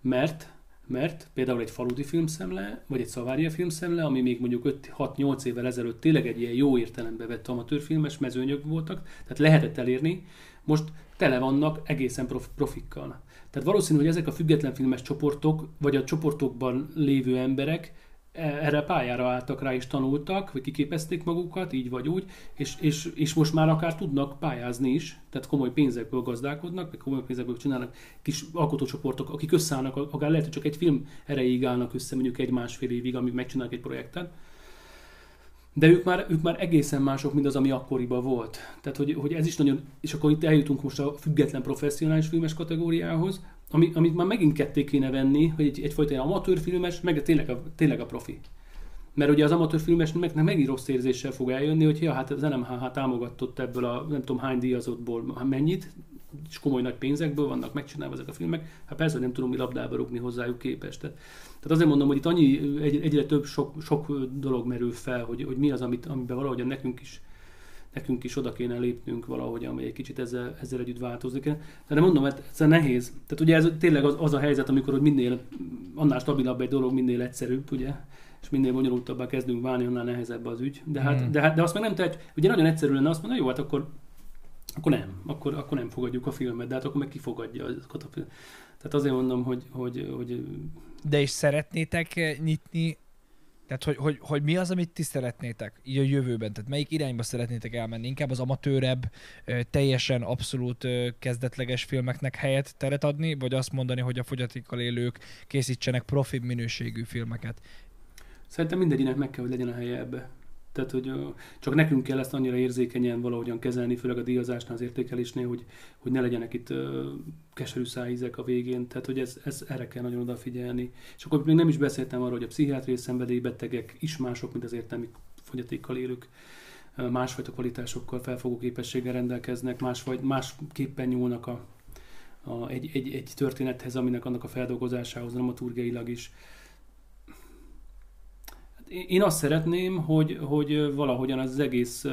[SPEAKER 2] Mert, mert például egy faludi filmszemle, vagy egy szavária filmszemle, ami még mondjuk 5-6-8 évvel ezelőtt tényleg egy ilyen jó értelembe vett amatőrfilmes mezőnyök voltak, tehát lehetett elérni, most tele vannak egészen prof- profikkal. Tehát valószínű, hogy ezek a független filmes csoportok, vagy a csoportokban lévő emberek e, erre pályára álltak rá és tanultak, vagy kiképezték magukat, így vagy úgy, és, és, és most már akár tudnak pályázni is, tehát komoly pénzekből gazdálkodnak, meg komoly pénzekből csinálnak kis alkotócsoportok, akik összeállnak, akár lehet, hogy csak egy film erejéig állnak össze mondjuk egy másfél évig, amíg megcsinálnak egy projektet, de ők már, ők már egészen mások, mint az, ami akkoriban volt. Tehát, hogy, hogy ez is nagyon, és akkor itt eljutunk most a független professzionális filmes kategóriához, ami, amit már megint ketté kéne venni, hogy egy, egyfajta amatőrfilmes, meg tényleg a, tényleg a profi. Mert ugye az amatőrfilmes meg, megint rossz érzéssel fog eljönni, hogy ja, hát az NMHH támogatott ebből a nem tudom hány díjazottból mennyit, és komoly nagy pénzekből vannak megcsinálva ezek a filmek, hát persze nem tudom mi labdába rugni hozzájuk képest. Tehát, tehát azért mondom, hogy itt annyi, egy, egyre több sok, sok dolog merül fel, hogy, hogy mi az, amit, amiben valahogyan nekünk is nekünk is oda kéne lépnünk valahogy, amely egy kicsit ezzel, ezzel együtt változik. De nem mondom, mert ez nehéz. Tehát ugye ez tényleg az, az a helyzet, amikor hogy minél annál stabilabb egy dolog, minél egyszerűbb, ugye, és minél bonyolultabbá kezdünk válni, annál nehezebb az ügy. De, hát, hmm. de, hát, de azt meg nem tehet, ugye nagyon egyszerű lenne azt mondani, jó, hát akkor akkor nem, akkor, akkor nem fogadjuk a filmet, de hát akkor meg kifogadja azokat a filmet. Tehát azért mondom, hogy, hogy, hogy...
[SPEAKER 1] De is szeretnétek nyitni, tehát hogy, hogy, hogy mi az, amit ti szeretnétek így a jövőben? Tehát melyik irányba szeretnétek elmenni? Inkább az amatőrebb, teljesen abszolút kezdetleges filmeknek helyet teret adni, vagy azt mondani, hogy a fogyatékkal élők készítsenek profi minőségű filmeket?
[SPEAKER 2] Szerintem mindegyinek meg kell, hogy legyen a helye ebbe. Tehát, hogy csak nekünk kell ezt annyira érzékenyen valahogyan kezelni, főleg a díjazásnál, az értékelésnél, hogy, hogy ne legyenek itt keserű szájízek a végén. Tehát, hogy ez, ez erre kell nagyon odafigyelni. És akkor még nem is beszéltem arról, hogy a pszichiátriai szenvedélybetegek is mások, mint az értelmi fogyatékkal élők másfajta kvalitásokkal, felfogó képességgel rendelkeznek, másfaj, másképpen nyúlnak a, a, egy, egy, egy történethez, aminek annak a feldolgozásához, dramaturgiailag is én azt szeretném, hogy, hogy valahogyan az egész,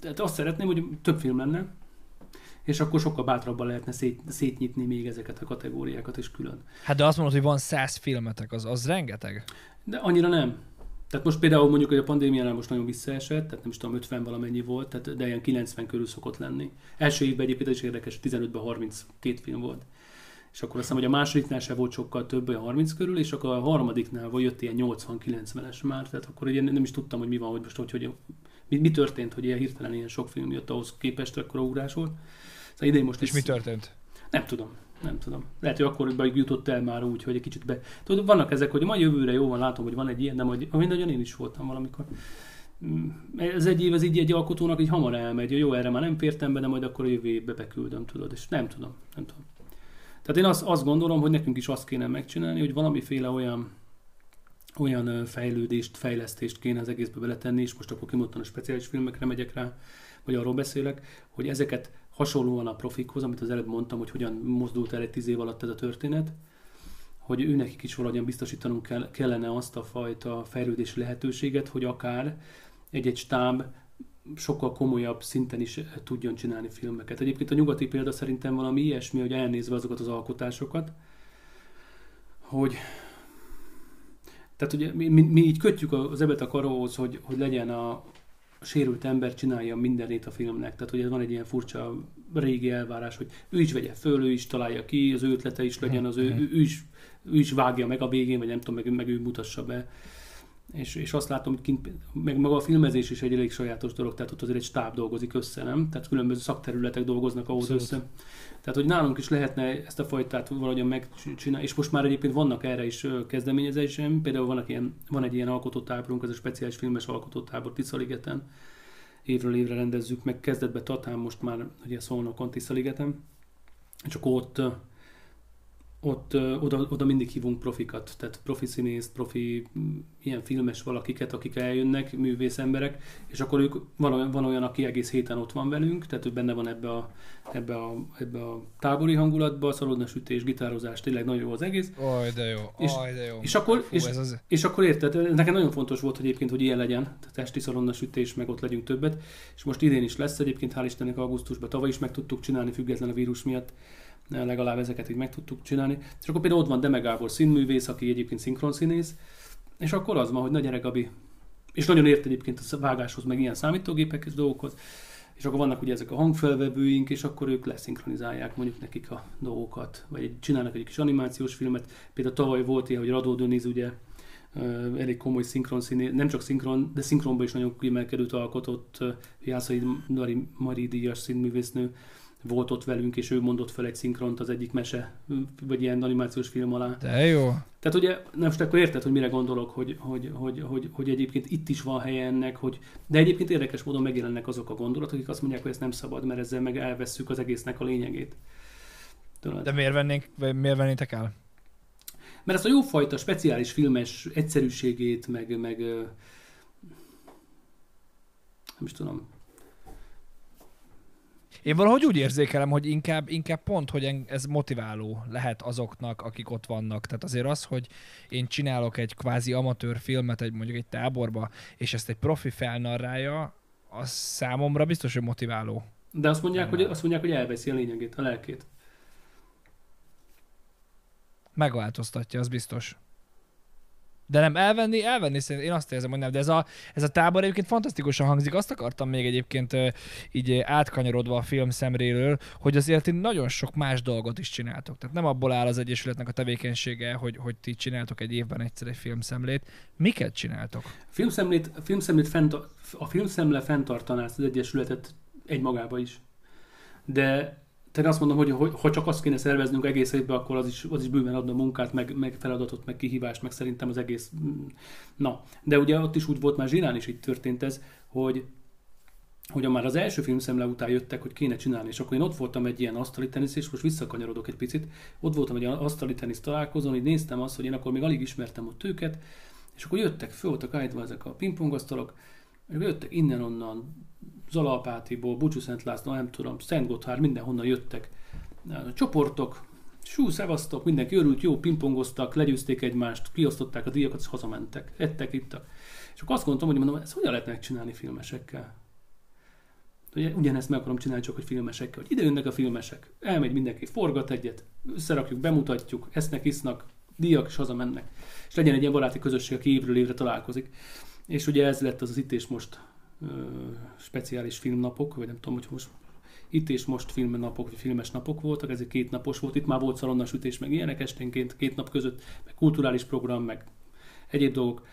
[SPEAKER 2] tehát azt szeretném, hogy több film lenne, és akkor sokkal bátrabban lehetne szét, szétnyitni még ezeket a kategóriákat is külön.
[SPEAKER 1] Hát de azt mondod, hogy van száz filmetek, az, az rengeteg?
[SPEAKER 2] De annyira nem. Tehát most például mondjuk, hogy a pandémiánál most nagyon visszaesett, tehát nem is tudom, 50 valamennyi volt, tehát, de ilyen 90 körül szokott lenni. Első évben egyébként is érdekes, 15-ben 32 film volt. És akkor azt hiszem, hogy a másodiknál se volt sokkal több, olyan 30 körül, és akkor a harmadiknál vagy jött ilyen 80-90-es már, tehát akkor ugye nem is tudtam, hogy mi van, hogy most hogy, hogy mi, mi történt, hogy ilyen hirtelen ilyen sok film jött ahhoz képest, akkor ugrás volt.
[SPEAKER 1] Szóval idén most és is... mi történt?
[SPEAKER 2] Nem tudom. Nem tudom. Lehet, hogy akkor jutott el már úgy, hogy egy kicsit be... Tudod, vannak ezek, hogy majd jövőre jó van, látom, hogy van egy ilyen, de majd, nagyon én is voltam valamikor. Mm, ez egy év, ez így egy alkotónak így hamar elmegy, jó, erre már nem fértem be, de majd akkor a jövő évbe beküldöm, tudod, és nem tudom, nem tudom. Tehát én azt, azt gondolom, hogy nekünk is azt kéne megcsinálni, hogy valamiféle olyan olyan fejlődést, fejlesztést kéne az egészbe beletenni, és most akkor kimondtam a speciális filmekre megyek rá, vagy arról beszélek, hogy ezeket hasonlóan a profikhoz, amit az előbb mondtam, hogy hogyan mozdult el egy tíz év alatt ez a történet, hogy ő nekik is valahogyan biztosítanunk kell, kellene azt a fajta fejlődési lehetőséget, hogy akár egy-egy stáb sokkal komolyabb szinten is tudjon csinálni filmeket. Egyébként a nyugati példa szerintem valami ilyesmi, hogy elnézve azokat az alkotásokat, hogy tehát ugye mi, mi, mi így kötjük az ebet a karóhoz, hogy, hogy legyen a, sérült ember csinálja mindenét a filmnek. Tehát ugye van egy ilyen furcsa régi elvárás, hogy ő is vegye föl, ő is találja ki, az ő ötlete is legyen, az ő, ő, ő, is, ő is vágja meg a végén, vagy nem tudom, meg, meg ő mutassa be és, és azt látom, hogy kint, meg maga a filmezés is egy elég sajátos dolog, tehát ott azért egy stáb dolgozik össze, nem? Tehát különböző szakterületek dolgoznak ahhoz Abszolút. össze. Tehát, hogy nálunk is lehetne ezt a fajtát valahogyan megcsinálni, és most már egyébként vannak erre is kezdeményezésem, például van, ilyen, van egy ilyen alkotótáborunk, ez a speciális filmes alkotótábor Tiszaligeten, évről évre rendezzük meg, kezdetbe Tatán, most már ugye Szolnokon Tiszaligeten, és akkor ott oda, oda mindig hívunk profikat, tehát profi színészt, profi ilyen filmes valakiket, akik eljönnek, művész emberek, és akkor ők, van olyan, van olyan, aki egész héten ott van velünk, tehát ő benne van ebbe a, ebbe a, ebbe a tábori hangulatba, szalonnasütés, gitározás, tényleg nagyon jó az egész.
[SPEAKER 1] Oj, de jó,
[SPEAKER 2] és,
[SPEAKER 1] oj, de jó.
[SPEAKER 2] És akkor, Fú, és, ez az... és akkor érted, nekem nagyon fontos volt hogy egyébként, hogy ilyen legyen, tehát testi szalonnasütés, meg ott legyünk többet, és most idén is lesz egyébként, hál' Istennek augusztusban, tavaly is meg tudtuk csinálni, független a vírus miatt, legalább ezeket így meg tudtuk csinálni. És akkor például ott van Deme Gábor színművész, aki egyébként szinkronszínész, és akkor az van, hogy nagy Gabi, és nagyon ért egyébként a vágáshoz, meg ilyen számítógépekhez dolgokhoz, és akkor vannak ugye ezek a hangfelvevőink, és akkor ők leszinkronizálják mondjuk nekik a dolgokat, vagy csinálnak egy kis animációs filmet. Például tavaly volt ilyen, hogy Radó Döniz ugye elég komoly szinkron színé, nem csak szinkron, de szinkronban is nagyon kiemelkedőt alkotott Jászai Mari, Mari díjas színművésznő volt ott velünk, és ő mondott fel egy szinkront az egyik mese, vagy ilyen animációs film alá.
[SPEAKER 1] De jó.
[SPEAKER 2] Tehát ugye, nem most akkor érted, hogy mire gondolok, hogy, hogy, hogy, hogy, hogy egyébként itt is van helye ennek, hogy, de egyébként érdekes módon megjelennek azok a gondolatok, akik azt mondják, hogy ezt nem szabad, mert ezzel meg elvesszük az egésznek a lényegét.
[SPEAKER 1] Tudod? De miért, vennénk, miért vennétek el?
[SPEAKER 2] Mert ezt a jófajta speciális filmes egyszerűségét, meg, meg nem is tudom,
[SPEAKER 1] én valahogy úgy érzékelem, hogy inkább, inkább pont, hogy ez motiváló lehet azoknak, akik ott vannak. Tehát azért az, hogy én csinálok egy kvázi amatőr filmet egy mondjuk egy táborba, és ezt egy profi felnarrája, az számomra biztos, hogy motiváló.
[SPEAKER 2] De azt mondják, hogy, azt mondják, hogy elveszi a lényegét, a lelkét.
[SPEAKER 1] Megváltoztatja, az biztos. De nem elvenni, elvenni szerintem, én azt érzem, hogy nem. De ez a, ez a tábor egyébként fantasztikusan hangzik. Azt akartam még egyébként így átkanyarodva a film szemréről, hogy azért nagyon sok más dolgot is csináltok. Tehát nem abból áll az Egyesületnek a tevékenysége, hogy, hogy ti csináltok egy évben egyszer egy filmszemlét. Miket csináltok?
[SPEAKER 2] Filmszemlét, filmszemlét fent, a filmszemle fenntartaná ezt az Egyesületet egymagába is. De tehát azt mondom, hogy, ha csak azt kéne szerveznünk egész évben, akkor az is, az is bőven adna munkát, meg, meg feladatot, meg kihívást, meg szerintem az egész... Mm, na, de ugye ott is úgy volt, már Zsirán is így történt ez, hogy hogy már az első filmszemle után jöttek, hogy kéne csinálni, és akkor én ott voltam egy ilyen asztali tenisz, és most visszakanyarodok egy picit, ott voltam egy asztali tenisz találkozón, hogy néztem azt, hogy én akkor még alig ismertem ott őket, és akkor jöttek, föl voltak állítva ezek a pingpongasztalok, és jöttek innen-onnan, Zalapátiból, Bucsú Szent László, nem tudom, Szent Gotthár, mindenhonnan jöttek csoportok, Sú, szevasztok, mindenki örült, jó, pingpongoztak, legyőzték egymást, kiosztották a díjakat, és hazamentek. Ettek, ittak. És akkor azt gondoltam, hogy mondom, ezt hogyan lehet megcsinálni filmesekkel? Ugye, ugyanezt meg akarom csinálni, csak hogy filmesekkel. Hogy ide jönnek a filmesek, elmegy mindenki, forgat egyet, összerakjuk, bemutatjuk, esznek, isznak, díjak, és hazamennek. És legyen egy ilyen baráti közösség, aki évről évre találkozik. És ugye ez lett az az itt és most speciális filmnapok, vagy nem tudom, hogy most itt és most filmnapok, filmes napok voltak, ez egy két napos volt, itt már volt szalonnasütés, meg ilyenek esténként, két nap között, meg kulturális program, meg egyéb dolgok.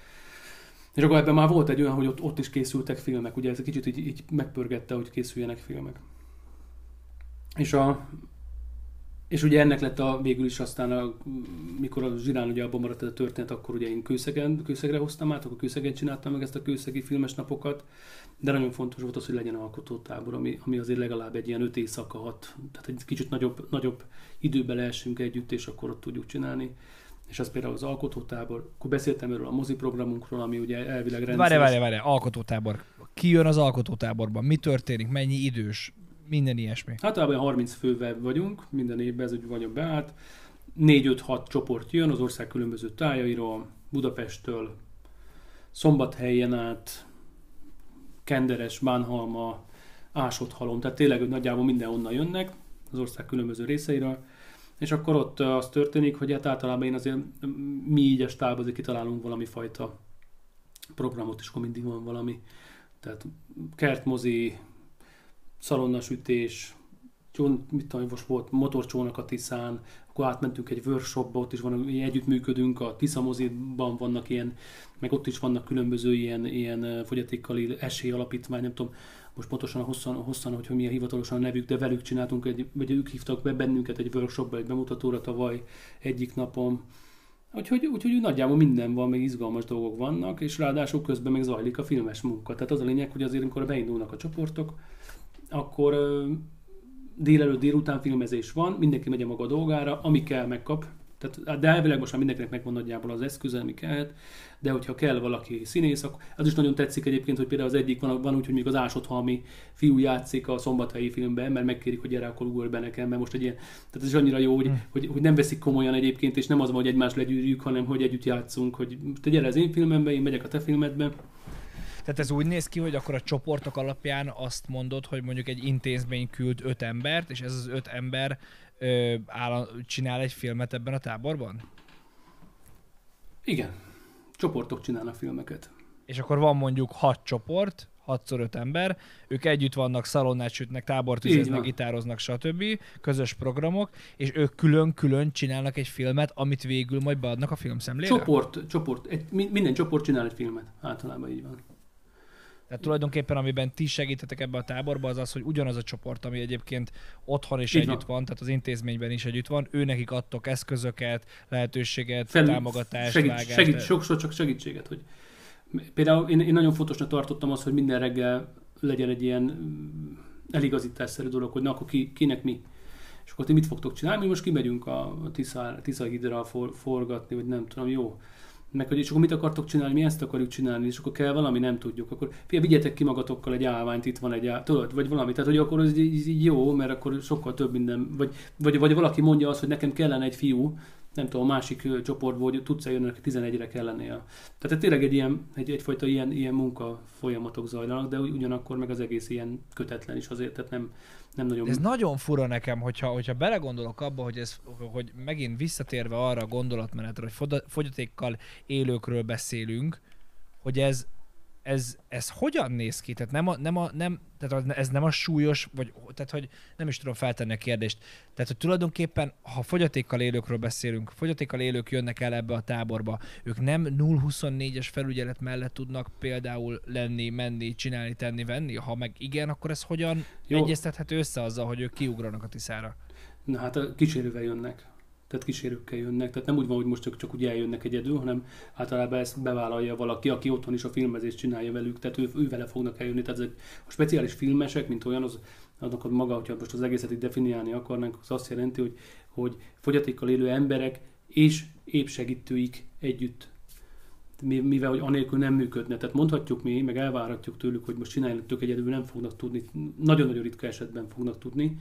[SPEAKER 2] És akkor ebben már volt egy olyan, hogy ott, ott is készültek filmek, ugye ez egy kicsit így, így megpörgette, hogy készüljenek filmek. És, a, és ugye ennek lett a végül is aztán, a, mikor a Zsirán ugye abban maradt ez a történet, akkor ugye én kőszegen, kőszegre hoztam át, akkor kőszegen csináltam meg ezt a kőszegi filmes napokat, de nagyon fontos volt az, hogy legyen alkotótábor, ami, ami azért legalább egy ilyen öt éjszaka hat, tehát egy kicsit nagyobb, nagyobb időbe leessünk együtt, és akkor ott tudjuk csinálni és az például az alkotótábor, akkor beszéltem erről a mozi programunkról, ami ugye elvileg rendszeres.
[SPEAKER 1] Várj, várj, várj, alkotótábor. Ki jön az alkotótáborban? Mi történik? Mennyi idős? Minden ilyesmi.
[SPEAKER 2] Általában 30 fővel vagyunk, minden évben ez egy vagyok beállt. 4-5-6 csoport jön az ország különböző tájairól, Budapesttől, Szombathelyen át, Kenderes, Bánhalma, Ásodhalom, tehát tényleg nagyjából mindenhonnan jönnek az ország különböző részeiről és akkor ott az történik, hogy hát általában én azért mi így a stáb azért kitalálunk valami fajta programot, és akkor mindig van valami. Tehát kertmozi, szalonnasütés, mit tudom, most volt motorcsónak a Tiszán, akkor átmentünk egy workshopba, ott is van, együttműködünk, a Tisza moziban vannak ilyen, meg ott is vannak különböző ilyen, ilyen fogyatékkal esélyalapítvány, nem tudom, most pontosan hosszan, hosszan hogy milyen hivatalosan a nevük, de velük csináltunk, egy, vagy ők hívtak be bennünket egy workshopba, egy bemutatóra tavaly egyik napon. Úgyhogy, úgyhogy nagyjából minden van, még izgalmas dolgok vannak, és ráadásul közben meg zajlik a filmes munka. Tehát az a lényeg, hogy azért, amikor beindulnak a csoportok, akkor délelőtt, délután filmezés van, mindenki megy a maga dolgára, ami kell, megkap. Tehát, de elvileg most már mindenkinek megvan nagyjából az eszköze, ami kellhet, de hogyha kell valaki színész, akkor az is nagyon tetszik egyébként, hogy például az egyik van, van úgy, hogy még az Ásodhalmi fiú játszik a szombathelyi filmben, mert megkérik, hogy gyere, akkor ugorj be nekem, mert most egy ilyen, tehát ez is annyira jó, hogy, hmm. hogy, hogy, nem veszik komolyan egyébként, és nem az van, hogy egymást legyűrjük, hanem hogy együtt játszunk, hogy te gyere az én filmembe, én megyek a te filmedbe.
[SPEAKER 1] Tehát ez úgy néz ki, hogy akkor a csoportok alapján azt mondod, hogy mondjuk egy intézmény küld öt embert, és ez az öt ember ö, áll, csinál egy filmet ebben a táborban?
[SPEAKER 2] Igen. Csoportok csinálnak filmeket.
[SPEAKER 1] És akkor van mondjuk hat csoport, 6x5 ember, ők együtt vannak, szalonnát sütnek, tábortüzeznek, gitároznak, stb. Közös programok, és ők külön-külön csinálnak egy filmet, amit végül majd beadnak a filmszemlére?
[SPEAKER 2] Csoport, csoport, egy, minden csoport csinál egy filmet, általában így van.
[SPEAKER 1] Tehát tulajdonképpen amiben ti segítetek ebbe a táborba, az az, hogy ugyanaz a csoport, ami egyébként otthon is Így együtt van. van, tehát az intézményben is együtt van, ő nekik adtok eszközöket, lehetőséget, Fel, támogatást,
[SPEAKER 2] segít, vágást. Segít, sokszor csak segítséget, hogy például én, én nagyon fontosnak tartottam azt, hogy minden reggel legyen egy ilyen mm, eligazításszerű dolog, hogy na akkor ki, kinek mi. És akkor ti mit fogtok csinálni? Mi most kimegyünk a Tisza, Tisza hidra for, forgatni, vagy nem tudom, jó meg hogy és akkor mit akartok csinálni, mi ezt akarjuk csinálni, és akkor kell valami, nem tudjuk, akkor fia, vigyetek ki magatokkal egy állványt, itt van egy áll, tudod, vagy valami, tehát hogy akkor ez így, jó, mert akkor sokkal több minden, vagy, vagy, vagy valaki mondja azt, hogy nekem kellene egy fiú, nem tudom, a másik csoportból, hogy tudsz eljönni, neki 11-re kell lennie. Tehát tényleg egy ilyen, egy, egyfajta ilyen, ilyen munka folyamatok zajlanak, de ugyanakkor meg az egész ilyen kötetlen is azért, tehát nem, nem nagyon...
[SPEAKER 1] Ez nagyon fura nekem, hogyha, hogyha belegondolok abba, hogy, ez, hogy megint visszatérve arra a gondolatmenetre, hogy fogyatékkal élőkről beszélünk, hogy ez, ez, ez hogyan néz ki? Tehát, nem a, nem a, nem, tehát ez nem a súlyos, vagy tehát hogy nem is tudom feltenni a kérdést. Tehát, hogy tulajdonképpen, ha fogyatékkal élőkről beszélünk, fogyatékkal élők jönnek el ebbe a táborba, ők nem 0-24-es felügyelet mellett tudnak például lenni, menni, csinálni, tenni, venni? Ha meg igen, akkor ez hogyan Jó. egyeztethető össze azzal, hogy ők kiugranak a tiszára?
[SPEAKER 2] Na hát a kísérővel jönnek tehát kísérőkkel jönnek, tehát nem úgy van, hogy most csak, csak úgy eljönnek egyedül, hanem általában ezt bevállalja valaki, aki otthon is a filmezést csinálja velük, tehát ő, ő vele fognak eljönni, tehát ezek a speciális filmesek, mint olyan, az, aznak maga, hogyha most az egészet így definiálni akarnánk, az azt jelenti, hogy, hogy fogyatékkal élő emberek és épp segítőik együtt mivel hogy anélkül nem működne. Tehát mondhatjuk mi, meg elvárhatjuk tőlük, hogy most csinálják tök egyedül, nem fognak tudni, nagyon-nagyon ritka esetben fognak tudni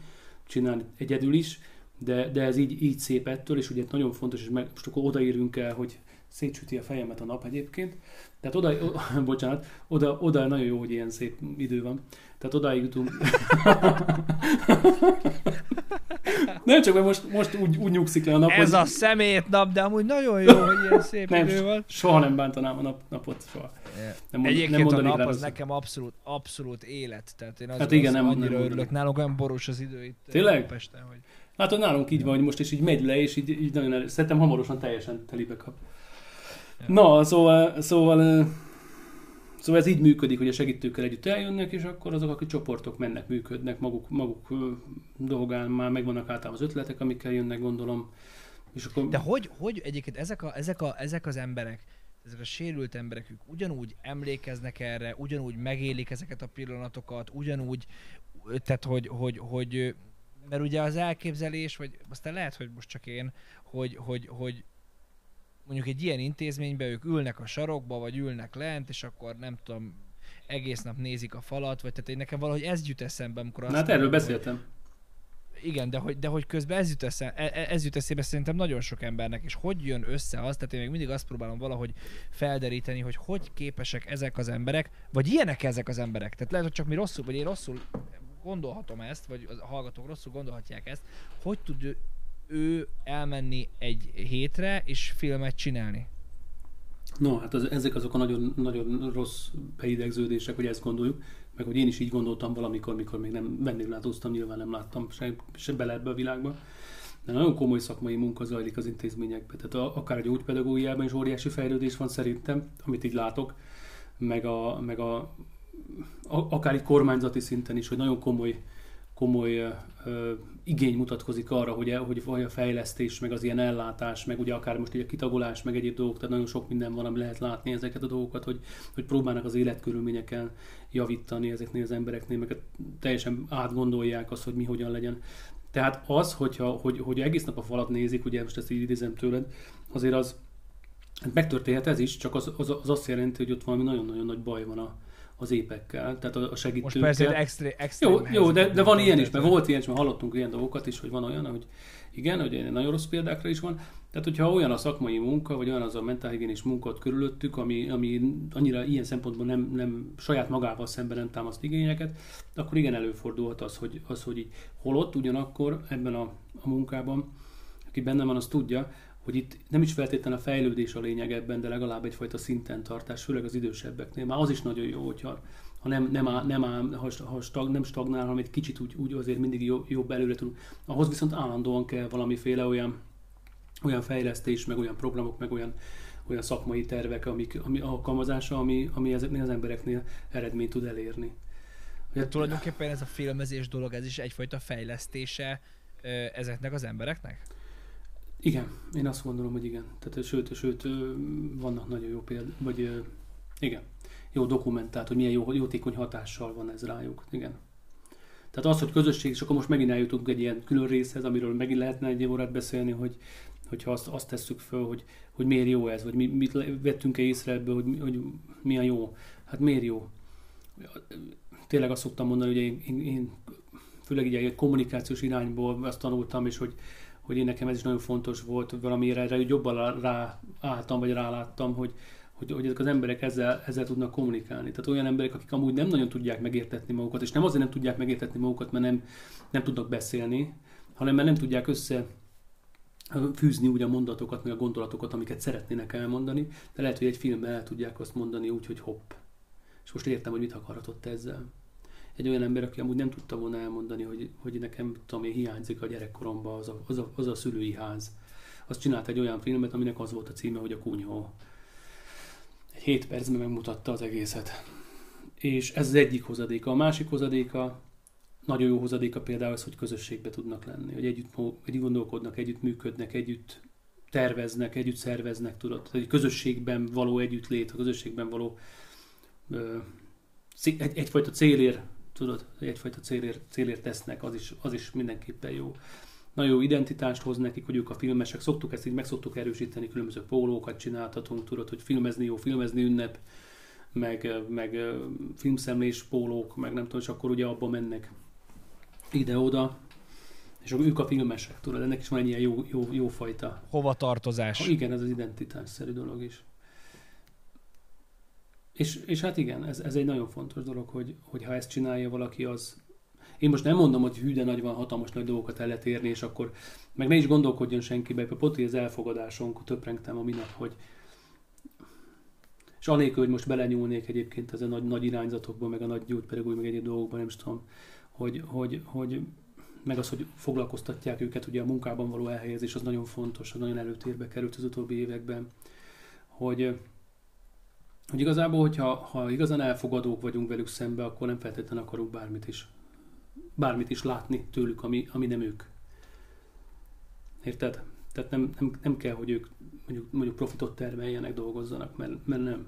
[SPEAKER 2] csinálni egyedül is, de, de ez így, így szép ettől, és ugye nagyon fontos, és meg, most akkor odaírunk el, hogy szétsüti a fejemet a nap egyébként. Tehát oda, o, bocsánat, oda, oda nagyon jó, hogy ilyen szép idő van. Tehát odáig jutunk. Nem csak, mert most, most úgy, úgy nyugszik le a nap.
[SPEAKER 1] Ez hogy... a szemét nap, de amúgy nagyon jó, hogy ilyen szép
[SPEAKER 2] nem,
[SPEAKER 1] idő van.
[SPEAKER 2] Soha nem bántanám a nap, napot, soha.
[SPEAKER 1] Nem mond, Egyébként nem a nap az nekem abszolút, abszolút élet. Tehát én az,
[SPEAKER 2] hát igen,
[SPEAKER 1] az
[SPEAKER 2] nem,
[SPEAKER 1] annyira
[SPEAKER 2] nem
[SPEAKER 1] örülök. Nálunk olyan boros az idő itt
[SPEAKER 2] Tényleg?
[SPEAKER 1] Pesten, hogy...
[SPEAKER 2] Hát hogy nálunk így van, hogy most is így megy le, és így, így nagyon el... Szerintem hamarosan teljesen telibe kap. Na, szóval, szóval Szóval ez így működik, hogy a segítőkkel együtt eljönnek, és akkor azok, akik csoportok mennek, működnek, maguk, maguk dolgán már megvannak általában az ötletek, amikkel jönnek, gondolom. És akkor...
[SPEAKER 1] De hogy, hogy egyébként ezek, a, ezek, a, ezek az emberek, ezek a sérült emberek, ők ugyanúgy emlékeznek erre, ugyanúgy megélik ezeket a pillanatokat, ugyanúgy, tehát hogy, hogy, hogy mert ugye az elképzelés, vagy aztán lehet, hogy most csak én, hogy, hogy, hogy mondjuk egy ilyen intézményben ők ülnek a sarokba, vagy ülnek lent, és akkor nem tudom, egész nap nézik a falat, vagy tehát én nekem valahogy ez jut eszembe, amikor
[SPEAKER 2] azt... Hát erről mondom, beszéltem.
[SPEAKER 1] Hogy, igen, de hogy, de hogy közben ez jut, eszembe, ez jut eszébe szerintem nagyon sok embernek, és hogy jön össze az, tehát én még mindig azt próbálom valahogy felderíteni, hogy hogy képesek ezek az emberek, vagy ilyenek ezek az emberek. Tehát lehet, hogy csak mi rosszul, vagy én rosszul gondolhatom ezt, vagy a hallgatók rosszul gondolhatják ezt, hogy tud ő elmenni egy hétre és filmet csinálni?
[SPEAKER 2] No, hát az, ezek azok a nagyon, nagyon rossz beidegződések, hogy ezt gondoljuk, meg hogy én is így gondoltam valamikor, mikor még nem vendéglátóztam, nyilván nem láttam se, se bele ebbe a világba. De nagyon komoly szakmai munka zajlik az intézményekben. Tehát a, akár a gyógypedagógiában is óriási fejlődés van szerintem, amit így látok, meg a, meg a akár egy kormányzati szinten is, hogy nagyon komoly, komoly ö, igény mutatkozik arra, hogy, hogy, hogy a fejlesztés, meg az ilyen ellátás, meg ugye akár most így a kitagolás, meg egyéb dolgok, tehát nagyon sok minden van, ami lehet látni ezeket a dolgokat, hogy, hogy próbálnak az életkörülményeken javítani ezeknél az embereknél, meg teljesen átgondolják azt, hogy mi hogyan legyen. Tehát az, hogyha, hogy, hogy egész nap a falat nézik, ugye most ezt így idézem tőled, azért az megtörténhet ez is, csak az, az, az azt jelenti, hogy ott valami nagyon-nagyon nagy baj van a, az épekkel, tehát a segítőkkel. Most
[SPEAKER 1] persze extré, extrém
[SPEAKER 2] Jó, jó de, de van ilyen is, mert volt ilyen is, mert hallottunk ilyen dolgokat is, hogy van olyan, hogy igen, hogy nagyon rossz példákra is van. Tehát, hogyha olyan a szakmai munka, vagy olyan az a mentálhigiénis munkat körülöttük, ami, ami annyira ilyen szempontból nem, nem saját magával szemben nem támaszt igényeket, akkor igen előfordulhat az, hogy, az, hogy így holott ugyanakkor ebben a, a munkában, aki benne van, az tudja, hogy itt nem is feltétlenül a fejlődés a lényeg ebben, de legalább egyfajta szinten tartás, főleg az idősebbeknél. Már az is nagyon jó, hogyha ha nem, nem, áll, nem, áll, ha, ha stag, nem stagnál, hanem egy kicsit úgy, úgy azért mindig jobb, jobb előre tudunk. Ahhoz viszont állandóan kell valamiféle olyan, olyan fejlesztés, meg olyan programok, meg olyan, olyan szakmai tervek, amik, ami alkalmazása, ami, ami ezeknél az embereknél eredményt tud elérni.
[SPEAKER 1] Ugye, tulajdonképpen ez a filmezés dolog, ez is egyfajta fejlesztése ezeknek az embereknek?
[SPEAKER 2] Igen, én azt gondolom, hogy igen. Tehát sőt, sőt vannak nagyon jó példák, vagy igen, jó dokumentált, hogy milyen jó, jótékony hatással van ez rájuk. Igen. Tehát az, hogy közösség, és akkor most megint eljutunk egy ilyen külön részhez, amiről megint lehetne egy órát beszélni, hogy hogyha azt, azt tesszük föl, hogy, hogy miért jó ez, vagy mi, mit vettünk-e észre ebből, hogy, hogy milyen jó. Hát miért jó? Tényleg azt szoktam mondani, hogy én, én, én főleg így egy kommunikációs irányból azt tanultam, és hogy, hogy én nekem ez is nagyon fontos volt, valamire erre jobban ráálltam, vagy ráláttam, hogy, hogy, hogy ezek az emberek ezzel, ezzel tudnak kommunikálni. Tehát olyan emberek, akik amúgy nem nagyon tudják megértetni magukat, és nem azért nem tudják megértetni magukat, mert nem, nem tudnak beszélni, hanem mert nem tudják össze fűzni úgy a mondatokat, meg a gondolatokat, amiket szeretnének elmondani, de lehet, hogy egy filmben el tudják azt mondani úgy, hogy hopp. És most értem, hogy mit akarhatott ezzel egy olyan ember, aki amúgy nem tudta volna elmondani, hogy, hogy nekem tudom, hiányzik a gyerekkoromban az a, az, a, az a szülői ház. Azt csinált egy olyan filmet, aminek az volt a címe, hogy a kunyhó. Hét percben megmutatta az egészet. És ez az egyik hozadéka. A másik hozadéka, nagyon jó hozadéka például az, hogy közösségbe tudnak lenni, hogy együtt, együtt gondolkodnak, együtt működnek, együtt terveznek, együtt szerveznek, tudod. Tehát egy közösségben való együttlét, a közösségben való ö, egy, egyfajta célért tudod, egyfajta célért, célért tesznek, az is, az is mindenképpen jó. Nagyon jó identitást hoz nekik, hogy ők a filmesek. Szoktuk ezt így meg szoktuk erősíteni, különböző pólókat csináltatunk, tudod, hogy filmezni jó, filmezni ünnep, meg, meg filmszemlés pólók, meg nem tudom, és akkor ugye abba mennek ide-oda. És ők a filmesek, tudod, ennek is van egy ilyen jó, jó, jó fajta.
[SPEAKER 1] Hova tartozás.
[SPEAKER 2] Ha igen, ez az identitásszerű dolog is. És, és hát igen, ez, ez egy nagyon fontos dolog, hogy, hogy ha ezt csinálja valaki, az... Én most nem mondom, hogy hű, de nagy van, hatalmas nagy dolgokat el lehet érni, és akkor meg ne is gondolkodjon senkibe, pont az elfogadáson töprengtem a minap, hogy és anélkül, hogy most belenyúlnék egyébként ezen nagy, nagy irányzatokban, meg a nagy gyógyperegúj, meg egyéb dolgokban, nem is tudom, hogy, hogy, hogy meg az, hogy foglalkoztatják őket, ugye a munkában való elhelyezés, az nagyon fontos, az nagyon előtérbe került az utóbbi években, hogy, hogy igazából, hogyha ha igazán elfogadók vagyunk velük szembe, akkor nem feltétlenül akarunk bármit is, bármit is látni tőlük, ami, ami nem ők. Érted? Tehát nem, nem, nem kell, hogy ők mondjuk, mondjuk profitot termeljenek, dolgozzanak, mert, mert nem.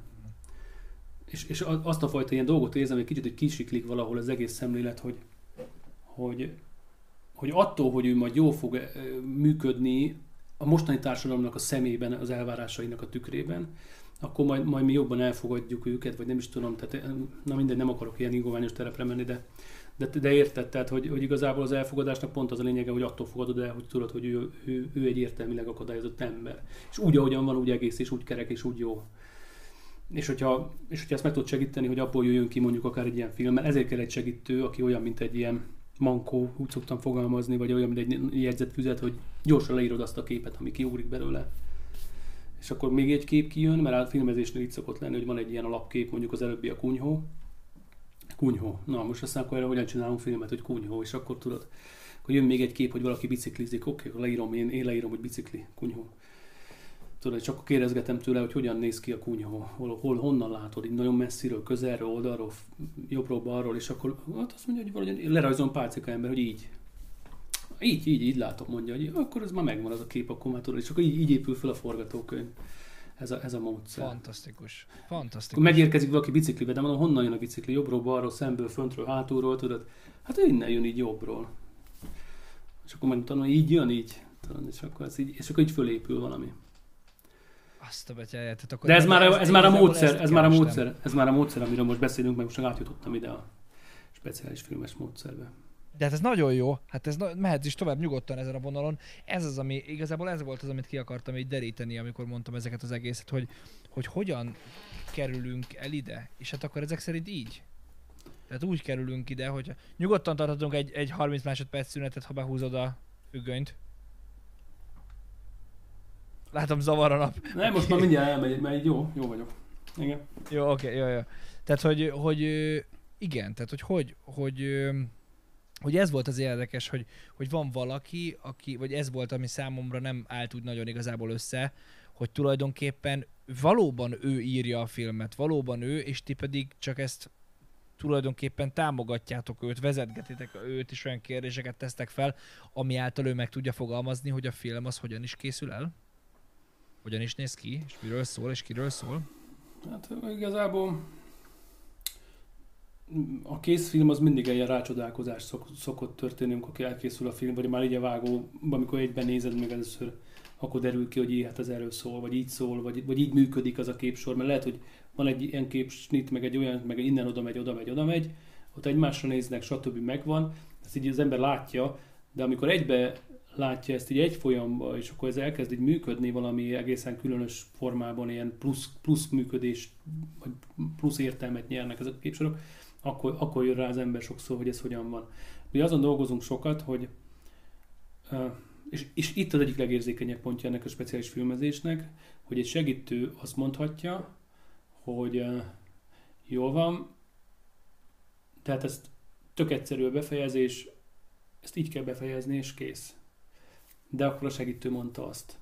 [SPEAKER 2] És, és azt a fajta ilyen dolgot érzem, hogy kicsit, hogy kisiklik valahol az egész szemlélet, hogy, hogy, hogy attól, hogy ő majd jól fog működni a mostani társadalomnak a szemében, az elvárásainak a tükrében, akkor majd, majd mi jobban elfogadjuk őket, vagy nem is tudom, tehát eh, na minden, nem akarok ilyen ingoványos terepre menni, de, de, de érted, tehát, hogy, hogy igazából az elfogadásnak pont az a lényege, hogy attól fogadod el, hogy tudod, hogy ő, ő, ő egy értelmileg akadályozott ember. És úgy, ahogyan van, úgy egész, és úgy kerek, és úgy jó. És hogyha, és hogyha ezt meg tudod segíteni, hogy abból jöjjön ki mondjuk akár egy ilyen film, mert ezért kell egy segítő, aki olyan, mint egy ilyen mankó, úgy szoktam fogalmazni, vagy olyan, mint egy jegyzetfüzet, hogy gyorsan leírod azt a képet, ami kiugrik belőle. És akkor még egy kép kijön, mert a filmezésnél itt szokott lenni, hogy van egy ilyen alapkép, mondjuk az előbbi a kunyhó, Kunyhó. Na, most aztán akkor erre hogyan csinálunk filmet, hogy kunyhó, és akkor tudod, akkor jön még egy kép, hogy valaki biciklizik, oké, okay, leírom, én, én leírom, hogy bicikli, kunyhó. Tudod, csak akkor kérdezgetem tőle, hogy hogyan néz ki a kunyhó, hol, hol honnan látod, így nagyon messziről, közelről, oldalról, jobbról, balról, és akkor hát azt mondja, hogy valahogy lerajzom pálcika ember, hogy így. Így, így, így látom, mondja, hogy akkor ez már megvan az a kép, akkor már tudod, és akkor így, így épül fel a forgatókönyv ez a, ez a módszer.
[SPEAKER 1] Fantasztikus. Fantasztikus.
[SPEAKER 2] Akkor megérkezik valaki biciklibe, de mondom, honnan jön a bicikli? Jobbról, balról, szemből, föntről, hátulról, tudod? Hát innen jön így jobbról. És akkor megmutatom, hogy így jön, így. Tudod, és akkor, ez így, és akkor így fölépül valami.
[SPEAKER 1] Azt a betyáját. Akkor
[SPEAKER 2] de ez, már, ez, már a módszer, ez már a módszer, ez már a módszer, amiről most beszélünk, meg most átjutottam ide a speciális filmes módszerbe.
[SPEAKER 1] De hát ez nagyon jó, hát ez mehet is tovább nyugodtan ezen a vonalon. Ez az, ami, igazából ez volt az, amit ki akartam így deríteni, amikor mondtam ezeket az egészet, hogy, hogy hogyan kerülünk el ide. És hát akkor ezek szerint így. Tehát úgy kerülünk ide, hogy nyugodtan tarthatunk egy, egy 30 másodperc szünetet, ha behúzod a függönyt. Látom zavar a nap.
[SPEAKER 2] Nem, most már mindjárt elmegy, mert jó, jó vagyok. Igen.
[SPEAKER 1] Jó, oké, okay, jó, jó. Tehát, hogy, hogy igen, tehát, hogy hogy, hogy, hogy hogy ez volt az érdekes, hogy, hogy van valaki, aki, vagy ez volt, ami számomra nem állt úgy nagyon igazából össze, hogy tulajdonképpen valóban ő írja a filmet, valóban ő, és ti pedig csak ezt tulajdonképpen támogatjátok őt, vezetgetitek őt, és olyan kérdéseket tesztek fel, ami által ő meg tudja fogalmazni, hogy a film az hogyan is készül el? Hogyan is néz ki, és miről szól, és kiről szól?
[SPEAKER 2] Hát igazából a készfilm az mindig egy rácsodálkozás szok, szokott történni, amikor elkészül a film, vagy már így a vágó, amikor egyben nézed meg először, akkor derül ki, hogy hát ez erről szól, vagy így szól, vagy, vagy így működik az a képsor, mert lehet, hogy van egy ilyen képsnit, meg egy olyan, meg innen oda megy, oda megy, oda megy, ott egymásra néznek, stb. megvan, ezt így az ember látja, de amikor egybe látja ezt így egy folyamba, és akkor ez elkezd így működni valami egészen különös formában, ilyen plusz, plusz működés, vagy plusz értelmet nyernek ezek a képsorok, akkor, akkor jön rá az ember sokszor, hogy ez hogyan van. Mi azon dolgozunk sokat, hogy és, és itt az egyik legérzékenyebb pontja ennek a speciális filmezésnek, hogy egy segítő azt mondhatja, hogy jól van, tehát ezt tök egyszerű a befejezés, ezt így kell befejezni, és kész. De akkor a segítő mondta azt.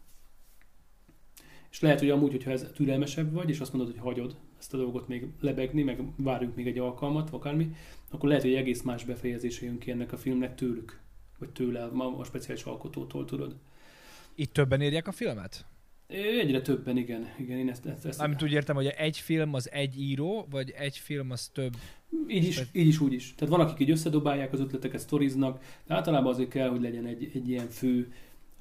[SPEAKER 2] És lehet, hogy amúgy, hogyha ez türelmesebb vagy, és azt mondod, hogy hagyod, ezt a dolgot még lebegni, meg várjunk még egy alkalmat, akármi, akkor lehet, hogy egész más befejezése jön ki ennek a filmnek tőlük, vagy tőle, a, a speciális alkotótól, tudod.
[SPEAKER 1] Itt többen írják a filmet?
[SPEAKER 2] Egyre többen, igen. igen én ezt, ezt, ezt
[SPEAKER 1] Amit úgy értem, hogy egy film az egy író, vagy egy film az több?
[SPEAKER 2] Így is, így is, úgy is. Tehát van, akik így összedobálják az ötleteket, sztoriznak, de általában azért kell, hogy legyen egy, egy ilyen fő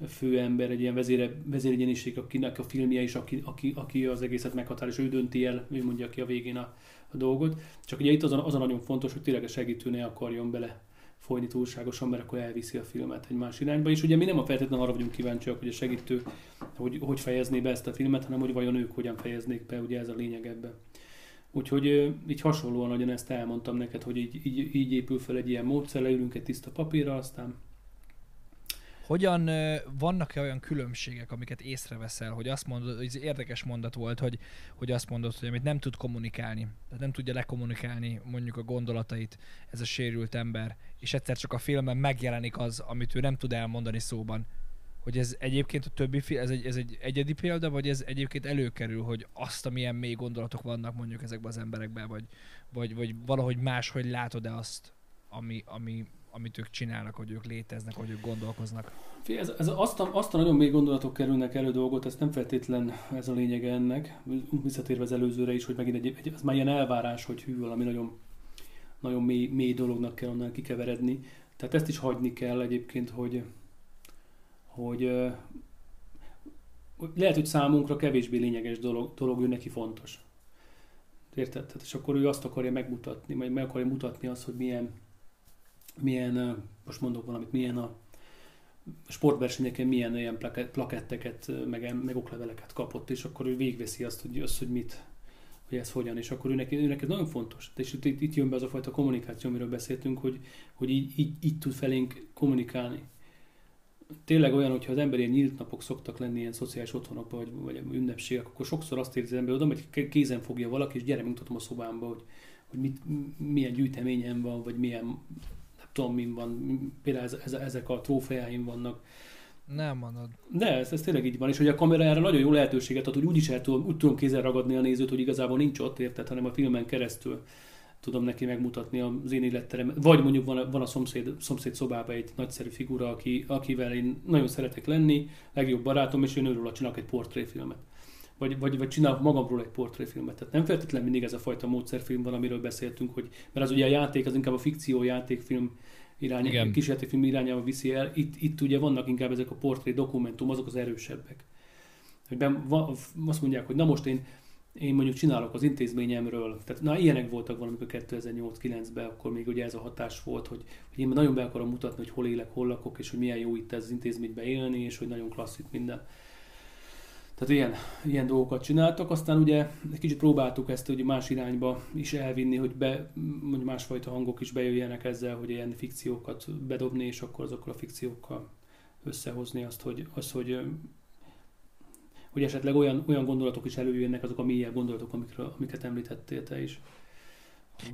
[SPEAKER 2] főember, egy ilyen vezére, vezérigyeniség, akinek a filmje is, aki, aki, aki az egészet meghatározza, ő dönti el, ő mondja ki a végén a, a dolgot. Csak ugye itt az a, az a nagyon fontos, hogy tényleg a segítő ne akarjon bele folyni túlságosan, mert akkor elviszi a filmet egy más irányba. És ugye mi nem a feltétlenül arra vagyunk kíváncsiak, hogy a segítő hogy, hogy fejezné be ezt a filmet, hanem hogy vajon ők hogyan fejeznék be, ugye ez a lényeg ebben. Úgyhogy így hasonlóan, ahogyan ezt elmondtam neked, hogy így, így, így épül fel egy ilyen módszer, leülünk egy tiszta papírra, aztán
[SPEAKER 1] hogyan vannak-e olyan különbségek, amiket észreveszel, hogy azt mondod, hogy érdekes mondat volt, hogy, hogy azt mondod, hogy amit nem tud kommunikálni, tehát nem tudja lekommunikálni mondjuk a gondolatait ez a sérült ember, és egyszer csak a filmben megjelenik az, amit ő nem tud elmondani szóban. Hogy ez egyébként a többi ez egy, ez egy egyedi példa, vagy ez egyébként előkerül, hogy azt, amilyen mély gondolatok vannak mondjuk ezekben az emberekben, vagy, vagy, vagy valahogy máshogy látod-e azt, ami, ami, amit ők csinálnak, hogy ők léteznek, hogy ők gondolkoznak.
[SPEAKER 2] Ez, ez azt, a, azt a nagyon mély gondolatok kerülnek elő dolgot, ez nem feltétlen ez a lényege ennek, visszatérve az előzőre is, hogy megint egy, egy ez már ilyen elvárás, hogy hű, valami nagyon, nagyon mély, mély dolognak kell onnan kikeveredni. Tehát ezt is hagyni kell egyébként, hogy, hogy lehet, hogy számunkra kevésbé lényeges dolog, dolog ő neki fontos. Érted? Tehát, és akkor ő azt akarja megmutatni, vagy meg akarja mutatni azt, hogy milyen, milyen, most mondok valamit, milyen a sportversenyeken milyen ilyen plaketteket, meg, meg okleveleket kapott, és akkor ő végveszi azt, hogy, azt, hogy mit, hogy ez hogyan, és akkor őnek, őnek ez nagyon fontos. És itt, itt jön be az a fajta kommunikáció, amiről beszéltünk, hogy, hogy így, így, így tud felénk kommunikálni. Tényleg olyan, hogyha az ember ilyen nyílt napok szoktak lenni, ilyen szociális otthonokban, vagy, vagy ünnepségek, akkor sokszor azt érzi az ember, oda hogy kézen fogja valaki, és gyere, mutatom a szobámba, hogy, hogy mit, milyen gyűjteményem van, vagy milyen tudom, min van, például ez, ez, ezek a trófeáim vannak.
[SPEAKER 1] Nem mondod.
[SPEAKER 2] De ez, ez tényleg így van, és hogy a kamera erre nagyon jó lehetőséget ad, hogy úgy is el tudom, úgy tudom kézzel ragadni a nézőt, hogy igazából nincs ott, érted, hanem a filmen keresztül tudom neki megmutatni az én életterem. Vagy mondjuk van a, van a szomszéd, szomszéd szobában egy nagyszerű figura, aki, akivel én nagyon szeretek lenni, legjobb barátom, és én őről csinálok egy portréfilmet. Vagy, vagy, vagy csinálok magamról egy portréfilmet. Tehát nem feltétlenül mindig ez a fajta módszerfilm van, amiről beszéltünk, hogy, mert az ugye a játék, az inkább a fikció játékfilm irány, kísérletfilm irányába viszi el. Itt, itt ugye vannak inkább ezek a portré dokumentum, azok az erősebbek. Hogy ben, va, azt mondják, hogy na most én, én mondjuk csinálok az intézményemről, tehát na ilyenek voltak valamikor 2008-9-ben, akkor még ugye ez a hatás volt, hogy, hogy én nagyon be akarom mutatni, hogy hol élek, hol lakok, és hogy milyen jó itt ez az intézményben élni, és hogy nagyon klassz itt minden. Tehát ilyen, ilyen dolgokat csináltak, aztán ugye egy kicsit próbáltuk ezt hogy más irányba is elvinni, hogy be, mondjuk másfajta hangok is bejöjjenek ezzel, hogy ilyen fikciókat bedobni, és akkor azokkal a fikciókkal összehozni azt, hogy, az, hogy hogy esetleg olyan, olyan gondolatok is előjönnek, azok a mélyebb gondolatok, amikről, amiket említettél te is.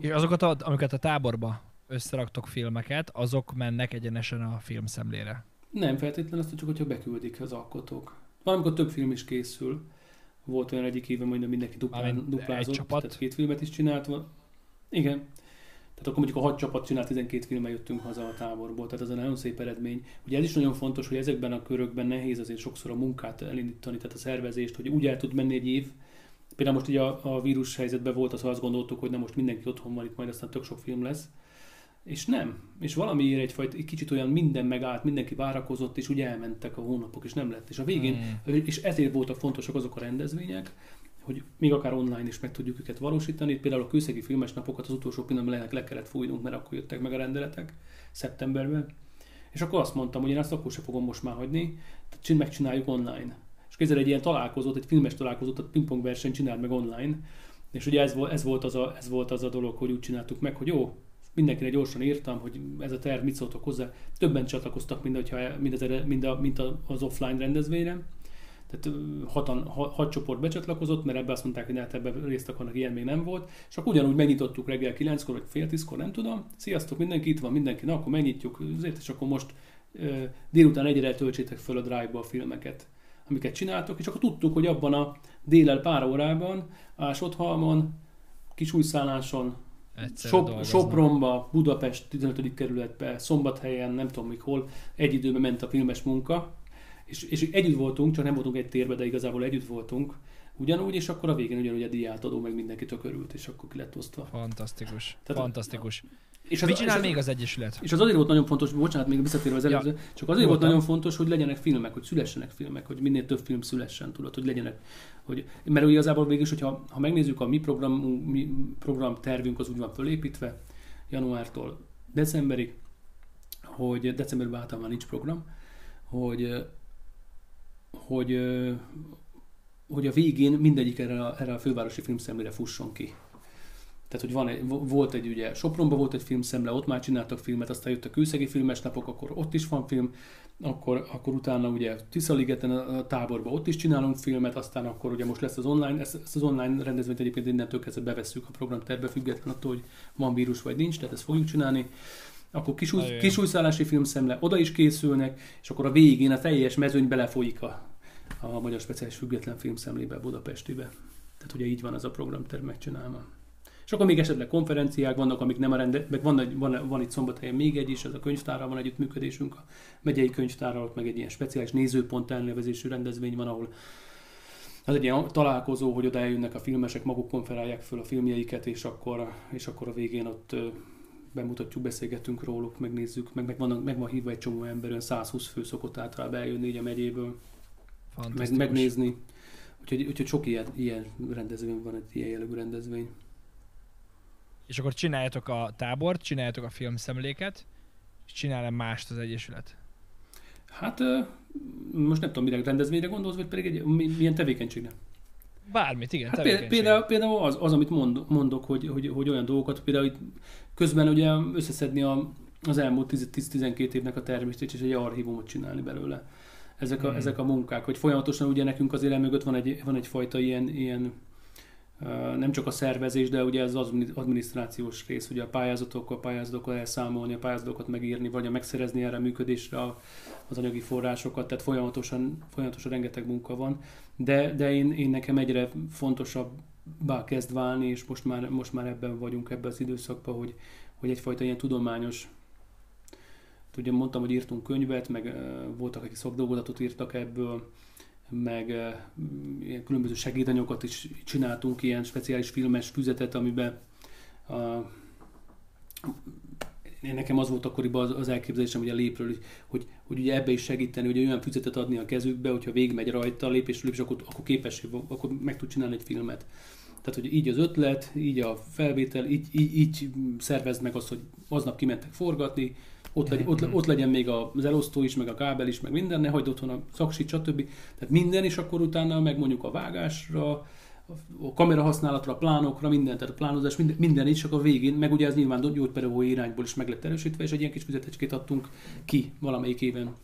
[SPEAKER 1] És azokat, a, amiket a táborba összeraktok filmeket, azok mennek egyenesen a filmszemlére?
[SPEAKER 2] Nem feltétlenül, azt csak hogyha beküldik az alkotók. Valamikor több film is készül. Volt olyan egyik éve, majdnem mindenki duplán, duplázott, egy csapat. tehát két filmet is csinált. Igen. Tehát akkor mondjuk a hat csapat csinált, 12 filmmel jöttünk haza a táborból, tehát ez egy nagyon szép eredmény. Ugye ez is nagyon fontos, hogy ezekben a körökben nehéz azért sokszor a munkát elindítani, tehát a szervezést, hogy úgy el tud menni egy év. Például most ugye a, a vírus helyzetben volt az, azt gondoltuk, hogy nem most mindenki otthon van, itt majd aztán tök sok film lesz és nem. És valamiért egyfajta, egy kicsit olyan minden megállt, mindenki várakozott, és úgy elmentek a hónapok, és nem lett. És a végén, mm. és ezért voltak fontosak azok a rendezvények, hogy még akár online is meg tudjuk őket valósítani. Például a kőszegi filmes napokat az utolsó pillanatban le, le kellett fújnunk, mert akkor jöttek meg a rendeletek szeptemberben. És akkor azt mondtam, hogy én ezt akkor sem fogom most már hagyni, tehát megcsináljuk online. És kézzel egy ilyen találkozót, egy filmes találkozót, a pingpong versenyt csináld meg online. És ugye ez, ez, volt az a, ez volt az a dolog, hogy úgy csináltuk meg, hogy jó, mindenkinek gyorsan írtam, hogy ez a terv mit szóltok hozzá. Többen csatlakoztak, mint, hogyha, mint, az, mint, a, mint az offline rendezvényre. Tehát hatan, hat csoport becsatlakozott, mert ebbe azt mondták, hogy hát ebben részt akarnak, ilyen még nem volt. És akkor ugyanúgy megnyitottuk reggel 9-kor, vagy fél 10-kor, nem tudom. Sziasztok, mindenki itt van, mindenki, na akkor megnyitjuk, azért, és akkor most délután egyre töltsétek föl a Drive-ba a filmeket, amiket csináltok, és akkor tudtuk, hogy abban a délel pár órában, Ásodhalmon, Kisújszálláson, Sop, Sopronba, Budapest 15. kerületbe, Szombathelyen, nem tudom hol, egy időben ment a filmes munka, és, és együtt voltunk, csak nem voltunk egy térbe, de igazából együtt voltunk, ugyanúgy, és akkor a végén ugyanúgy a diát adó, meg mindenki örült, és akkor ki lett osztva.
[SPEAKER 1] Fantasztikus. Tehát, Fantasztikus. És az, Mit csinál és még az Egyesület?
[SPEAKER 2] És az azért volt nagyon fontos, bocsánat, még visszatérve az előző, ja. csak azért volt nagyon fontos, hogy legyenek filmek, hogy szülessenek filmek, hogy minél több film szülessen, tudod, hogy legyenek. Hogy, mert igazából végül hogyha ha megnézzük a mi, program, mi program tervünk, az úgy van fölépítve, januártól decemberig, hogy decemberben általában nincs program, hogy, hogy, hogy a végén mindegyik erre a, erre a fővárosi filmszemlére fusson ki. Tehát, hogy van egy, volt egy ugye Sopronban volt egy filmszemle, ott már csináltak filmet, aztán jött a külszegi filmes napok, akkor ott is van film, akkor, akkor utána ugye Tiszaligeten a táborban ott is csinálunk filmet, aztán akkor ugye most lesz az online, ezt, ezt az online rendezvényt egyébként innentől kezdve bevesszük a programterbe, független attól, hogy van vírus vagy nincs, tehát ezt fogjuk csinálni. Akkor kisúj, kisújszállási filmszemle, oda is készülnek, és akkor a végén a teljes mezőny belefolyik a, a Magyar Speciális Független Filmszemlébe Budapestibe. Tehát ugye így van ez a programterv megcsinálva. És akkor még esetleg konferenciák vannak, amik nem a rende, meg van, van, van itt szombathelyen még egy is, ez a könyvtárral van együttműködésünk, a megyei könyvtárral, meg egy ilyen speciális nézőpont elnevezésű rendezvény van, ahol az egy ilyen találkozó, hogy oda eljönnek a filmesek, maguk konferálják föl a filmjeiket, és akkor, és akkor a végén ott bemutatjuk, beszélgetünk róluk, megnézzük, meg, meg, van, meg van hívva egy csomó ember, olyan 120 fő szokott általában eljönni így a megyéből, meg, megnézni. Úgyhogy, úgyhogy sok ilyen, ilyen rendezvény van, egy ilyen jellegű rendezvény
[SPEAKER 1] és akkor csináljátok a tábort, csináljátok a filmszemléket, és csinál mást az Egyesület?
[SPEAKER 2] Hát most nem tudom, mire rendezvényre gondolsz, vagy pedig egy, milyen tevékenységre?
[SPEAKER 1] Bármit, igen,
[SPEAKER 2] hát például, például az, az, amit mondok, hogy, hogy, hogy olyan dolgokat, például itt közben ugye összeszedni a, az elmúlt 10-12 évnek a természetét, és egy archívumot csinálni belőle. Ezek a, hmm. ezek a munkák, hogy folyamatosan ugye nekünk azért mögött van, egy, van egyfajta ilyen, ilyen nem csak a szervezés, de ugye ez az adminisztrációs rész, ugye a pályázatok, a pályázatokkal elszámolni, a pályázatokat megírni, vagy a megszerezni erre a működésre az anyagi forrásokat, tehát folyamatosan, folyamatosan rengeteg munka van, de, de én, én nekem egyre fontosabbá kezd válni, és most már, most már ebben vagyunk ebben az időszakban, hogy, hogy egyfajta ilyen tudományos Ugye mondtam, hogy írtunk könyvet, meg voltak, akik szakdolgozatot írtak ebből, meg ilyen különböző segédanyagokat is csináltunk, ilyen speciális filmes füzetet, amiben a, én nekem az volt akkoriban az, elképzelésem, hogy a lépről, hogy, hogy ugye ebbe is segíteni, hogy olyan füzetet adni a kezükbe, hogyha végigmegy rajta lépésről, és akkor, akkor képes, akkor meg tud csinálni egy filmet. Tehát, hogy így az ötlet, így a felvétel, így, így, így szervezd meg azt, hogy aznap kimentek forgatni, ott, legy, ott, ott legyen még az elosztó is, meg a kábel is, meg minden, ne hagyd otthon a szaksit, stb. Tehát minden, és akkor utána meg mondjuk a vágásra, a kamera használatra, a plánokra, minden, tehát a plánozás, minden, minden is, csak a végén, meg ugye ez nyilván gyógypedagógiai irányból is meg lett erősítve, és egy ilyen kis füzetecskét adtunk ki valamelyik éven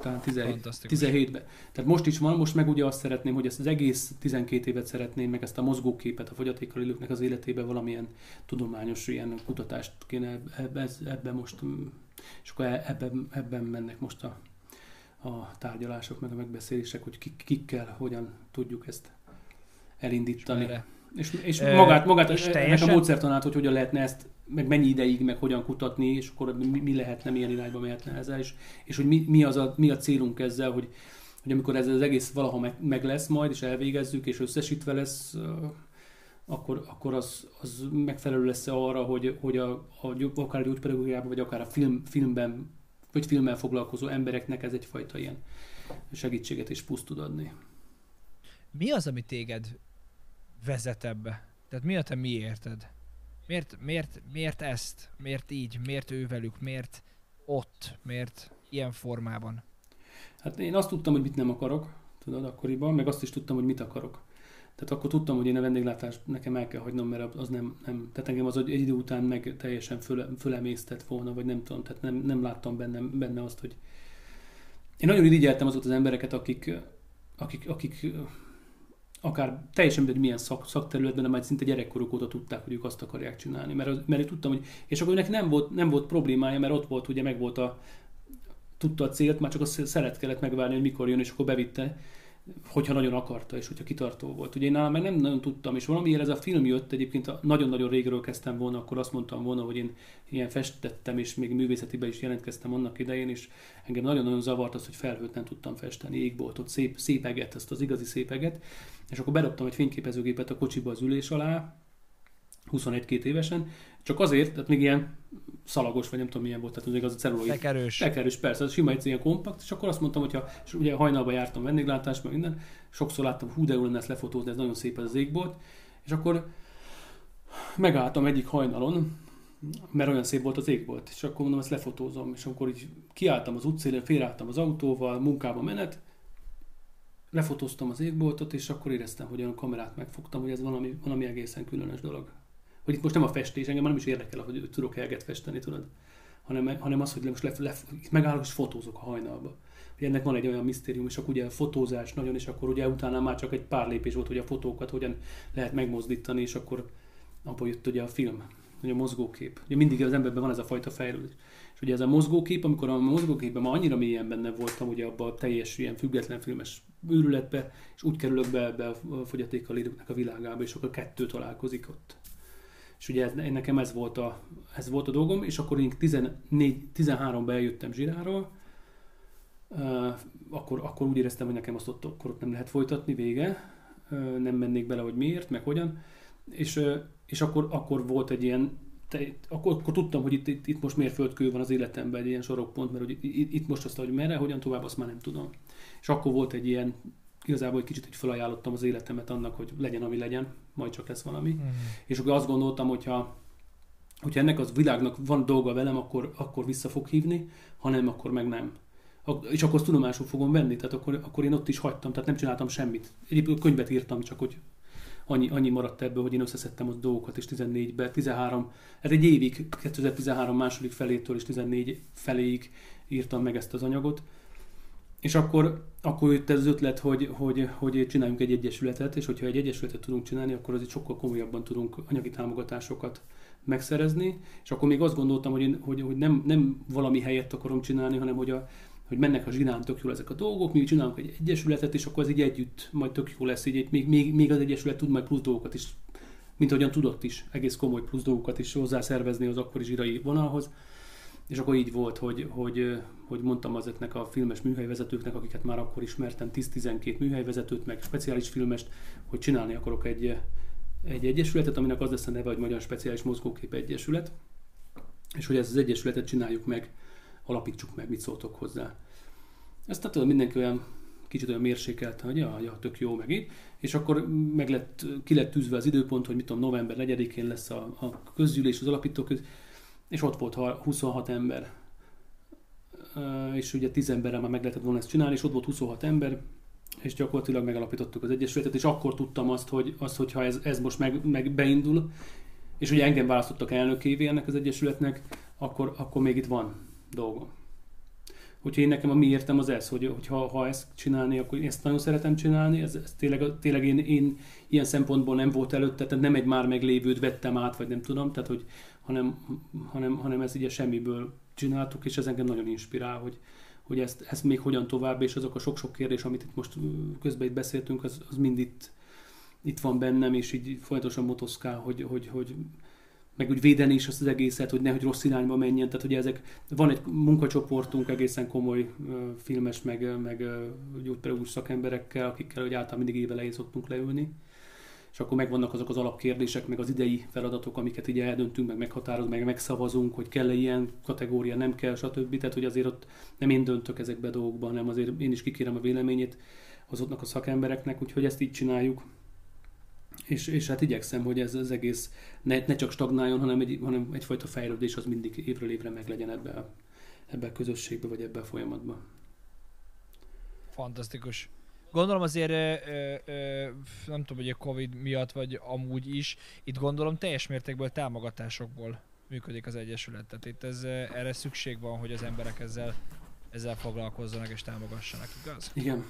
[SPEAKER 2] talán 17-ben. Tehát most is van, most meg ugye azt szeretném, hogy ezt az egész 12 évet szeretném, meg ezt a mozgóképet a fogyatékkal élőknek az életébe valamilyen tudományos ilyen kutatást kéne ebben ebbe most, és akkor e- ebben, ebben mennek most a, a tárgyalások, meg a megbeszélések, hogy kik, kikkel, hogyan tudjuk ezt elindítani. És, és, és magát, magát és ennek a módszertanát, hogy hogyan lehetne ezt meg mennyi ideig, meg hogyan kutatni, és akkor mi, mi lehetne, milyen irányba mehetne ezzel, és, és hogy mi, mi, az a, mi a célunk ezzel, hogy, hogy amikor ez az egész valaha meg, meg lesz majd, és elvégezzük, és összesítve lesz, akkor, akkor az, az megfelelő lesz arra, hogy, hogy a, a, akár a gyógypedagógiában, vagy akár a film, filmben, vagy filmmel foglalkozó embereknek ez egyfajta ilyen segítséget és puszt tud adni.
[SPEAKER 1] Mi az, ami téged vezet ebbe? Tehát mi a te mi érted? Miért, miért, miért ezt? Miért így? Miért ő velük? Miért ott? Miért ilyen formában?
[SPEAKER 2] Hát én azt tudtam, hogy mit nem akarok, tudod, akkoriban, meg azt is tudtam, hogy mit akarok. Tehát akkor tudtam, hogy én a vendéglátást nekem el kell hagynom, mert az nem, nem tehát engem az egy idő után meg teljesen föl, fölemésztett volna, vagy nem tudom, tehát nem, nem láttam benne, benne azt, hogy én nagyon irigyeltem azokat az embereket, akik, akik, akik akár teljesen mindegy milyen szak, szakterületben, de majd szinte gyerekkoruk óta tudták, hogy ők azt akarják csinálni. Mert, mert tudtam, hogy, és akkor neki nem volt, nem volt problémája, mert ott volt, ugye meg volt a, tudta a célt, már csak a szeret kellett megvárni, hogy mikor jön, és akkor bevitte hogyha nagyon akarta, és hogyha kitartó volt. Ugye én nálam meg nem nagyon tudtam, és valamiért ez a film jött, egyébként nagyon-nagyon régről kezdtem volna, akkor azt mondtam volna, hogy én ilyen festettem, és még művészetibe is jelentkeztem annak idején, és engem nagyon-nagyon zavart az, hogy felhőt nem tudtam festeni, égboltot, szép, szépeget, ezt az igazi szépeget, és akkor bedobtam egy fényképezőgépet a kocsiba az ülés alá, 21-2 évesen, csak azért, tehát még ilyen szalagos, vagy nem tudom milyen volt, tehát még az a celluloid.
[SPEAKER 1] Tekerős.
[SPEAKER 2] Tekerős, persze, az sima egy ilyen kompakt, és akkor azt mondtam, hogyha, és ugye hajnalban jártam vendéglátásba, meg minden, sokszor láttam, hú, de jó lenne ezt lefotózni, ez nagyon szép ez az égbolt, és akkor megálltam egyik hajnalon, mert olyan szép volt az égbolt, és akkor mondom, ezt lefotózom, és akkor így kiálltam az utcélén, félreálltam az autóval, munkába menet, lefotóztam az égboltot, és akkor éreztem, hogy olyan kamerát megfogtam, hogy ez valami, valami egészen különös dolog. Hogy itt most nem a festés, engem nem is érdekel, hogy tudok elget festeni, tudod, hanem, hanem az, hogy most le, le, megállok és fotózok a hajnalba. Hogy ennek van egy olyan misztérium, és akkor ugye a fotózás nagyon, és akkor ugye utána már csak egy pár lépés volt, hogy a fotókat hogyan lehet megmozdítani, és akkor abból jött ugye a film, hogy a mozgókép. Ugye mindig az emberben van ez a fajta fejlődés. És ugye ez a mozgókép, amikor a mozgóképben ma annyira mélyen benne voltam, ugye abban a teljes ilyen független filmes őrületbe, és úgy kerülök be, be a fogyatékkal élőknek a világába, és akkor kettő találkozik ott. És ugye ez, nekem ez volt, a, ez volt a dolgom, és akkor én 13-ban eljöttem Zsiráról, akkor, akkor úgy éreztem, hogy nekem azt ott, akkor ott nem lehet folytatni, vége, uh, nem mennék bele, hogy miért, meg hogyan, és, és akkor, akkor volt egy ilyen te, akkor, akkor tudtam, hogy itt, itt, itt most mérföldkő van az életemben, egy ilyen sorokpont, mert hogy itt, itt most azt, hogy merre, hogyan tovább, azt már nem tudom. És akkor volt egy ilyen, igazából egy kicsit hogy felajánlottam az életemet annak, hogy legyen, ami legyen, majd csak lesz valami. Mm. És akkor azt gondoltam, hogyha, hogyha ennek az világnak van dolga velem, akkor, akkor vissza fog hívni, ha nem, akkor meg nem. És akkor azt tudomásul fogom venni, tehát akkor, akkor én ott is hagytam, tehát nem csináltam semmit. Egyébként könyvet írtam, csak hogy annyi, annyi maradt ebből, hogy én összeszedtem a dolgokat, és 14-ben, 13, hát egy évig, 2013 második felétől és 14 feléig írtam meg ezt az anyagot. És akkor, akkor jött ez az ötlet, hogy, hogy, hogy csináljunk egy egyesületet, és hogyha egy egyesületet tudunk csinálni, akkor az itt sokkal komolyabban tudunk anyagi támogatásokat megszerezni, és akkor még azt gondoltam, hogy, én, hogy, hogy nem, nem valami helyet akarom csinálni, hanem hogy a, hogy mennek a zsinán tök jól ezek a dolgok, mi csinálunk egy egyesületet, és akkor az így együtt majd tök jó lesz, így még, még, még az egyesület tud majd plusz dolgokat is, mint ahogyan tudott is, egész komoly plusz dolgokat is hozzá szervezni az akkori zsirai vonalhoz. És akkor így volt, hogy, hogy, hogy mondtam azoknak a filmes műhelyvezetőknek, akiket már akkor ismertem, 10-12 műhelyvezetőt, meg speciális filmest, hogy csinálni akarok egy, egy egyesületet, aminek az lesz a neve, hogy Magyar Speciális Mozgókép Egyesület, és hogy ezt az egyesületet csináljuk meg alapítsuk meg, mit szóltok hozzá. Ezt tehát mindenki olyan kicsit olyan mérsékelt, hogy ja, ja, tök jó meg így, és akkor meg lett, ki lett tűzve az időpont, hogy mit tudom, november 4-én lesz a, a közgyűlés, az alapítók, és ott volt 26 ember, és ugye 10 emberrel már meg lehetett volna ezt csinálni, és ott volt 26 ember, és gyakorlatilag megalapítottuk az Egyesületet, és akkor tudtam azt, hogy, azt, hogyha ez, ez most meg, meg beindul, és ugye engem választottak elnökévé ennek az Egyesületnek, akkor, akkor még itt van dolgom. Hogyha én nekem a mi értem az ez, hogy, hogy ha, ha ezt csinálni, akkor én ezt nagyon szeretem csinálni, ez, ez tényleg, tényleg én, én, ilyen szempontból nem volt előtte, tehát nem egy már meglévőt vettem át, vagy nem tudom, tehát hogy, hanem, hanem, hanem ez ugye semmiből csináltuk, és ez engem nagyon inspirál, hogy, hogy ezt, ezt még hogyan tovább, és azok a sok-sok kérdés, amit itt most közben itt beszéltünk, az, az mind itt, itt van bennem, és így folyamatosan motoszkál, hogy, hogy, hogy meg úgy védeni is azt az egészet, hogy nehogy rossz irányba menjen. Tehát ugye ezek, van egy munkacsoportunk egészen komoly filmes, meg, meg gyógypedagógus szakemberekkel, akikkel hogy általában mindig évelején szoktunk leülni. És akkor megvannak azok az alapkérdések, meg az idei feladatok, amiket így eldöntünk, meg meghatározunk, meg megszavazunk, hogy kell-e ilyen kategória, nem kell, stb. Tehát, hogy azért ott nem én döntök ezekbe a dolgokban, hanem azért én is kikérem a véleményét azoknak a szakembereknek, úgyhogy ezt így csináljuk és, és hát igyekszem, hogy ez az egész ne, ne csak stagnáljon, hanem, egy, hanem egyfajta fejlődés az mindig évről évre meg legyen ebbe a, ebbe a közösségbe, vagy ebbe a folyamatban.
[SPEAKER 1] Fantasztikus. Gondolom azért, ö, ö, nem tudom, hogy a Covid miatt, vagy amúgy is, itt gondolom teljes mértékből támogatásokból működik az Egyesület. Tehát itt ez, erre szükség van, hogy az emberek ezzel, ezzel foglalkozzanak és támogassanak, igaz?
[SPEAKER 2] Igen,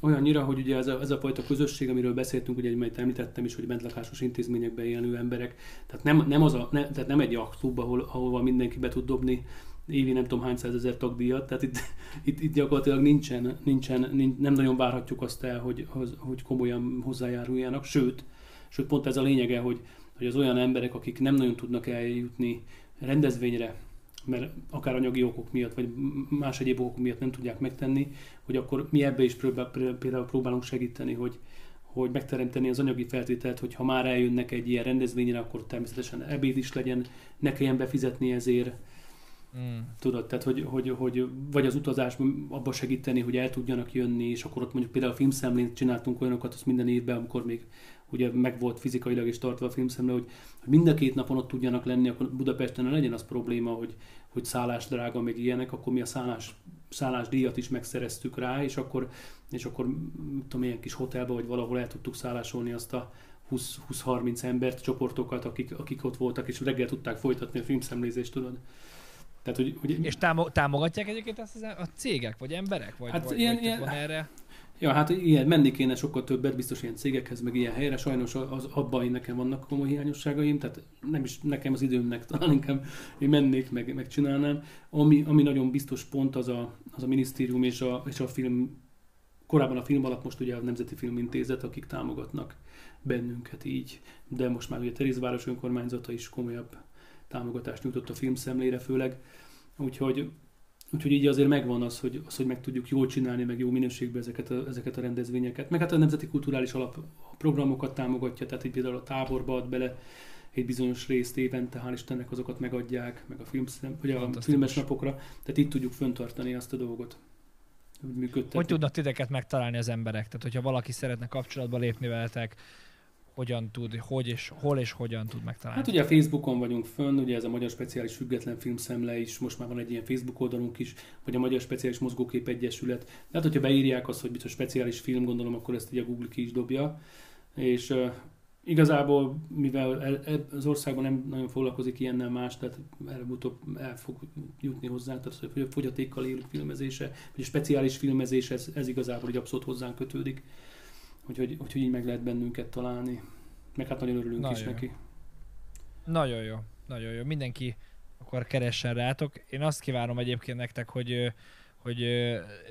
[SPEAKER 2] Olyannyira, hogy ugye ez a, ez a fajta közösség, amiről beszéltünk, ugye majd említettem is, hogy bentlakásos intézményekben élő emberek, tehát nem, nem, az a, ne, tehát nem egy klub, ahol, ahova mindenki be tud dobni évi nem tudom hány százezer tagdíjat, tehát itt, itt, itt gyakorlatilag nincsen, nincsen, nincs, nem nagyon várhatjuk azt el, hogy, hogy komolyan hozzájáruljanak, sőt, sőt pont ez a lényege, hogy, hogy az olyan emberek, akik nem nagyon tudnak eljutni rendezvényre, mert akár anyagi okok miatt, vagy más egyéb okok miatt nem tudják megtenni, hogy akkor mi ebbe is például próbálunk segíteni, hogy, hogy megteremteni az anyagi feltételt, hogy ha már eljönnek egy ilyen rendezvényre, akkor természetesen ebéd is legyen, ne kelljen befizetni ezért. Mm. Tudod, tehát hogy, hogy, hogy, vagy az utazás abba segíteni, hogy el tudjanak jönni, és akkor ott mondjuk például a filmszemlén csináltunk olyanokat, azt minden évben, amikor még ugye meg volt fizikailag is tartva a filmszemle, hogy, hogy mind a két napon ott tudjanak lenni, akkor Budapesten ne legyen az probléma, hogy, hogy szállás drága, meg ilyenek, akkor mi a szállás, szállás díjat is megszereztük rá, és akkor, és akkor tudom, ilyen kis hotelbe, vagy valahol el tudtuk szállásolni azt a 20-30 embert, csoportokat, akik, akik ott voltak, és reggel tudták folytatni a filmszemlézést, tudod.
[SPEAKER 1] Tehát, hogy, hogy... És támogatják egyébként ezt a cégek, vagy emberek? Vagy,
[SPEAKER 2] hát
[SPEAKER 1] vagy,
[SPEAKER 2] ilyen, vagy ilyen, van erre? Ja, hát ilyen, menni kéne sokkal többet, biztos ilyen cégekhez, meg ilyen helyre. Sajnos az, abban én nekem vannak komoly hiányosságaim, tehát nem is nekem az időmnek, talán inkább én mennék, meg, megcsinálnám. Ami, ami nagyon biztos pont, az a, az a minisztérium és a, és a film, korábban a film alap, most ugye a Nemzeti Filmintézet, akik támogatnak bennünket így, de most már ugye Terézváros önkormányzata is komolyabb támogatást nyújtott a filmszemlére főleg. Úgyhogy Úgyhogy így azért megvan az, hogy, az, hogy meg tudjuk jól csinálni, meg jó minőségben ezeket a, ezeket a rendezvényeket. Meg hát a Nemzeti Kulturális Alap programokat támogatja, tehát így például a táborba ad bele egy bizonyos részt évente, hál' Istennek azokat megadják, meg a, filmszem, vagy a filmes napokra. Tehát itt tudjuk föntartani azt a dolgot.
[SPEAKER 1] Hogy, hogy tudnak titeket megtalálni az emberek? Tehát, hogyha valaki szeretne kapcsolatba lépni veletek, hogyan tud, hogy és hol és hogyan tud megtalálni?
[SPEAKER 2] Hát ugye a Facebookon vagyunk fönn, ugye ez a Magyar Speciális Független Filmszemle is, most már van egy ilyen Facebook oldalunk is, vagy a Magyar Speciális Mozgókép Egyesület. De hát, hogyha beírják azt, hogy biztos speciális film, gondolom, akkor ezt ugye a Google ki is dobja. És uh, igazából, mivel el, el, az országban nem nagyon foglalkozik ilyennel más, tehát előbb-utóbb el fog jutni hozzá, tehát hogy a fogyatékkal élő filmezése, vagy a speciális filmezés, ez, ez igazából így abszolút hozzánk kötődik. Úgyhogy, úgyhogy így meg lehet bennünket találni. Meg hát nagyon örülünk nagyon is jó. neki.
[SPEAKER 1] Nagyon jó, nagyon jó. Mindenki akkor keressen rátok. Én azt kívánom egyébként nektek, hogy hogy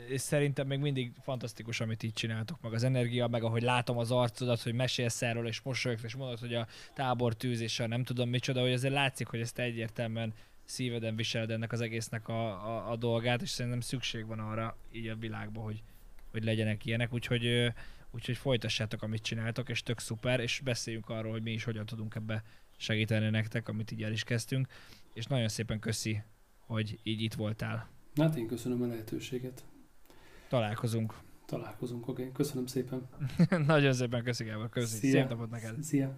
[SPEAKER 1] és szerintem még mindig fantasztikus, amit így csináltok, meg az energia, meg ahogy látom az arcodat, hogy mesélsz erről, és mosolyogsz, és mondod, hogy a tábor tűzése, nem tudom micsoda, hogy azért látszik, hogy ezt egyértelműen szíveden viseled ennek az egésznek a, a, a dolgát, és szerintem szükség van arra így a világban, hogy, hogy legyenek ilyenek, úgyhogy úgyhogy folytassátok, amit csináltok, és tök szuper, és beszéljünk arról, hogy mi is hogyan tudunk ebbe segíteni nektek, amit így el is kezdtünk, és nagyon szépen köszi, hogy így itt voltál.
[SPEAKER 2] Hát én köszönöm a lehetőséget.
[SPEAKER 1] Találkozunk.
[SPEAKER 2] Találkozunk, oké. Okay. Köszönöm szépen.
[SPEAKER 1] nagyon szépen köszi, Gábor. Köszi. Szia. Szép napot neked.
[SPEAKER 2] Szia.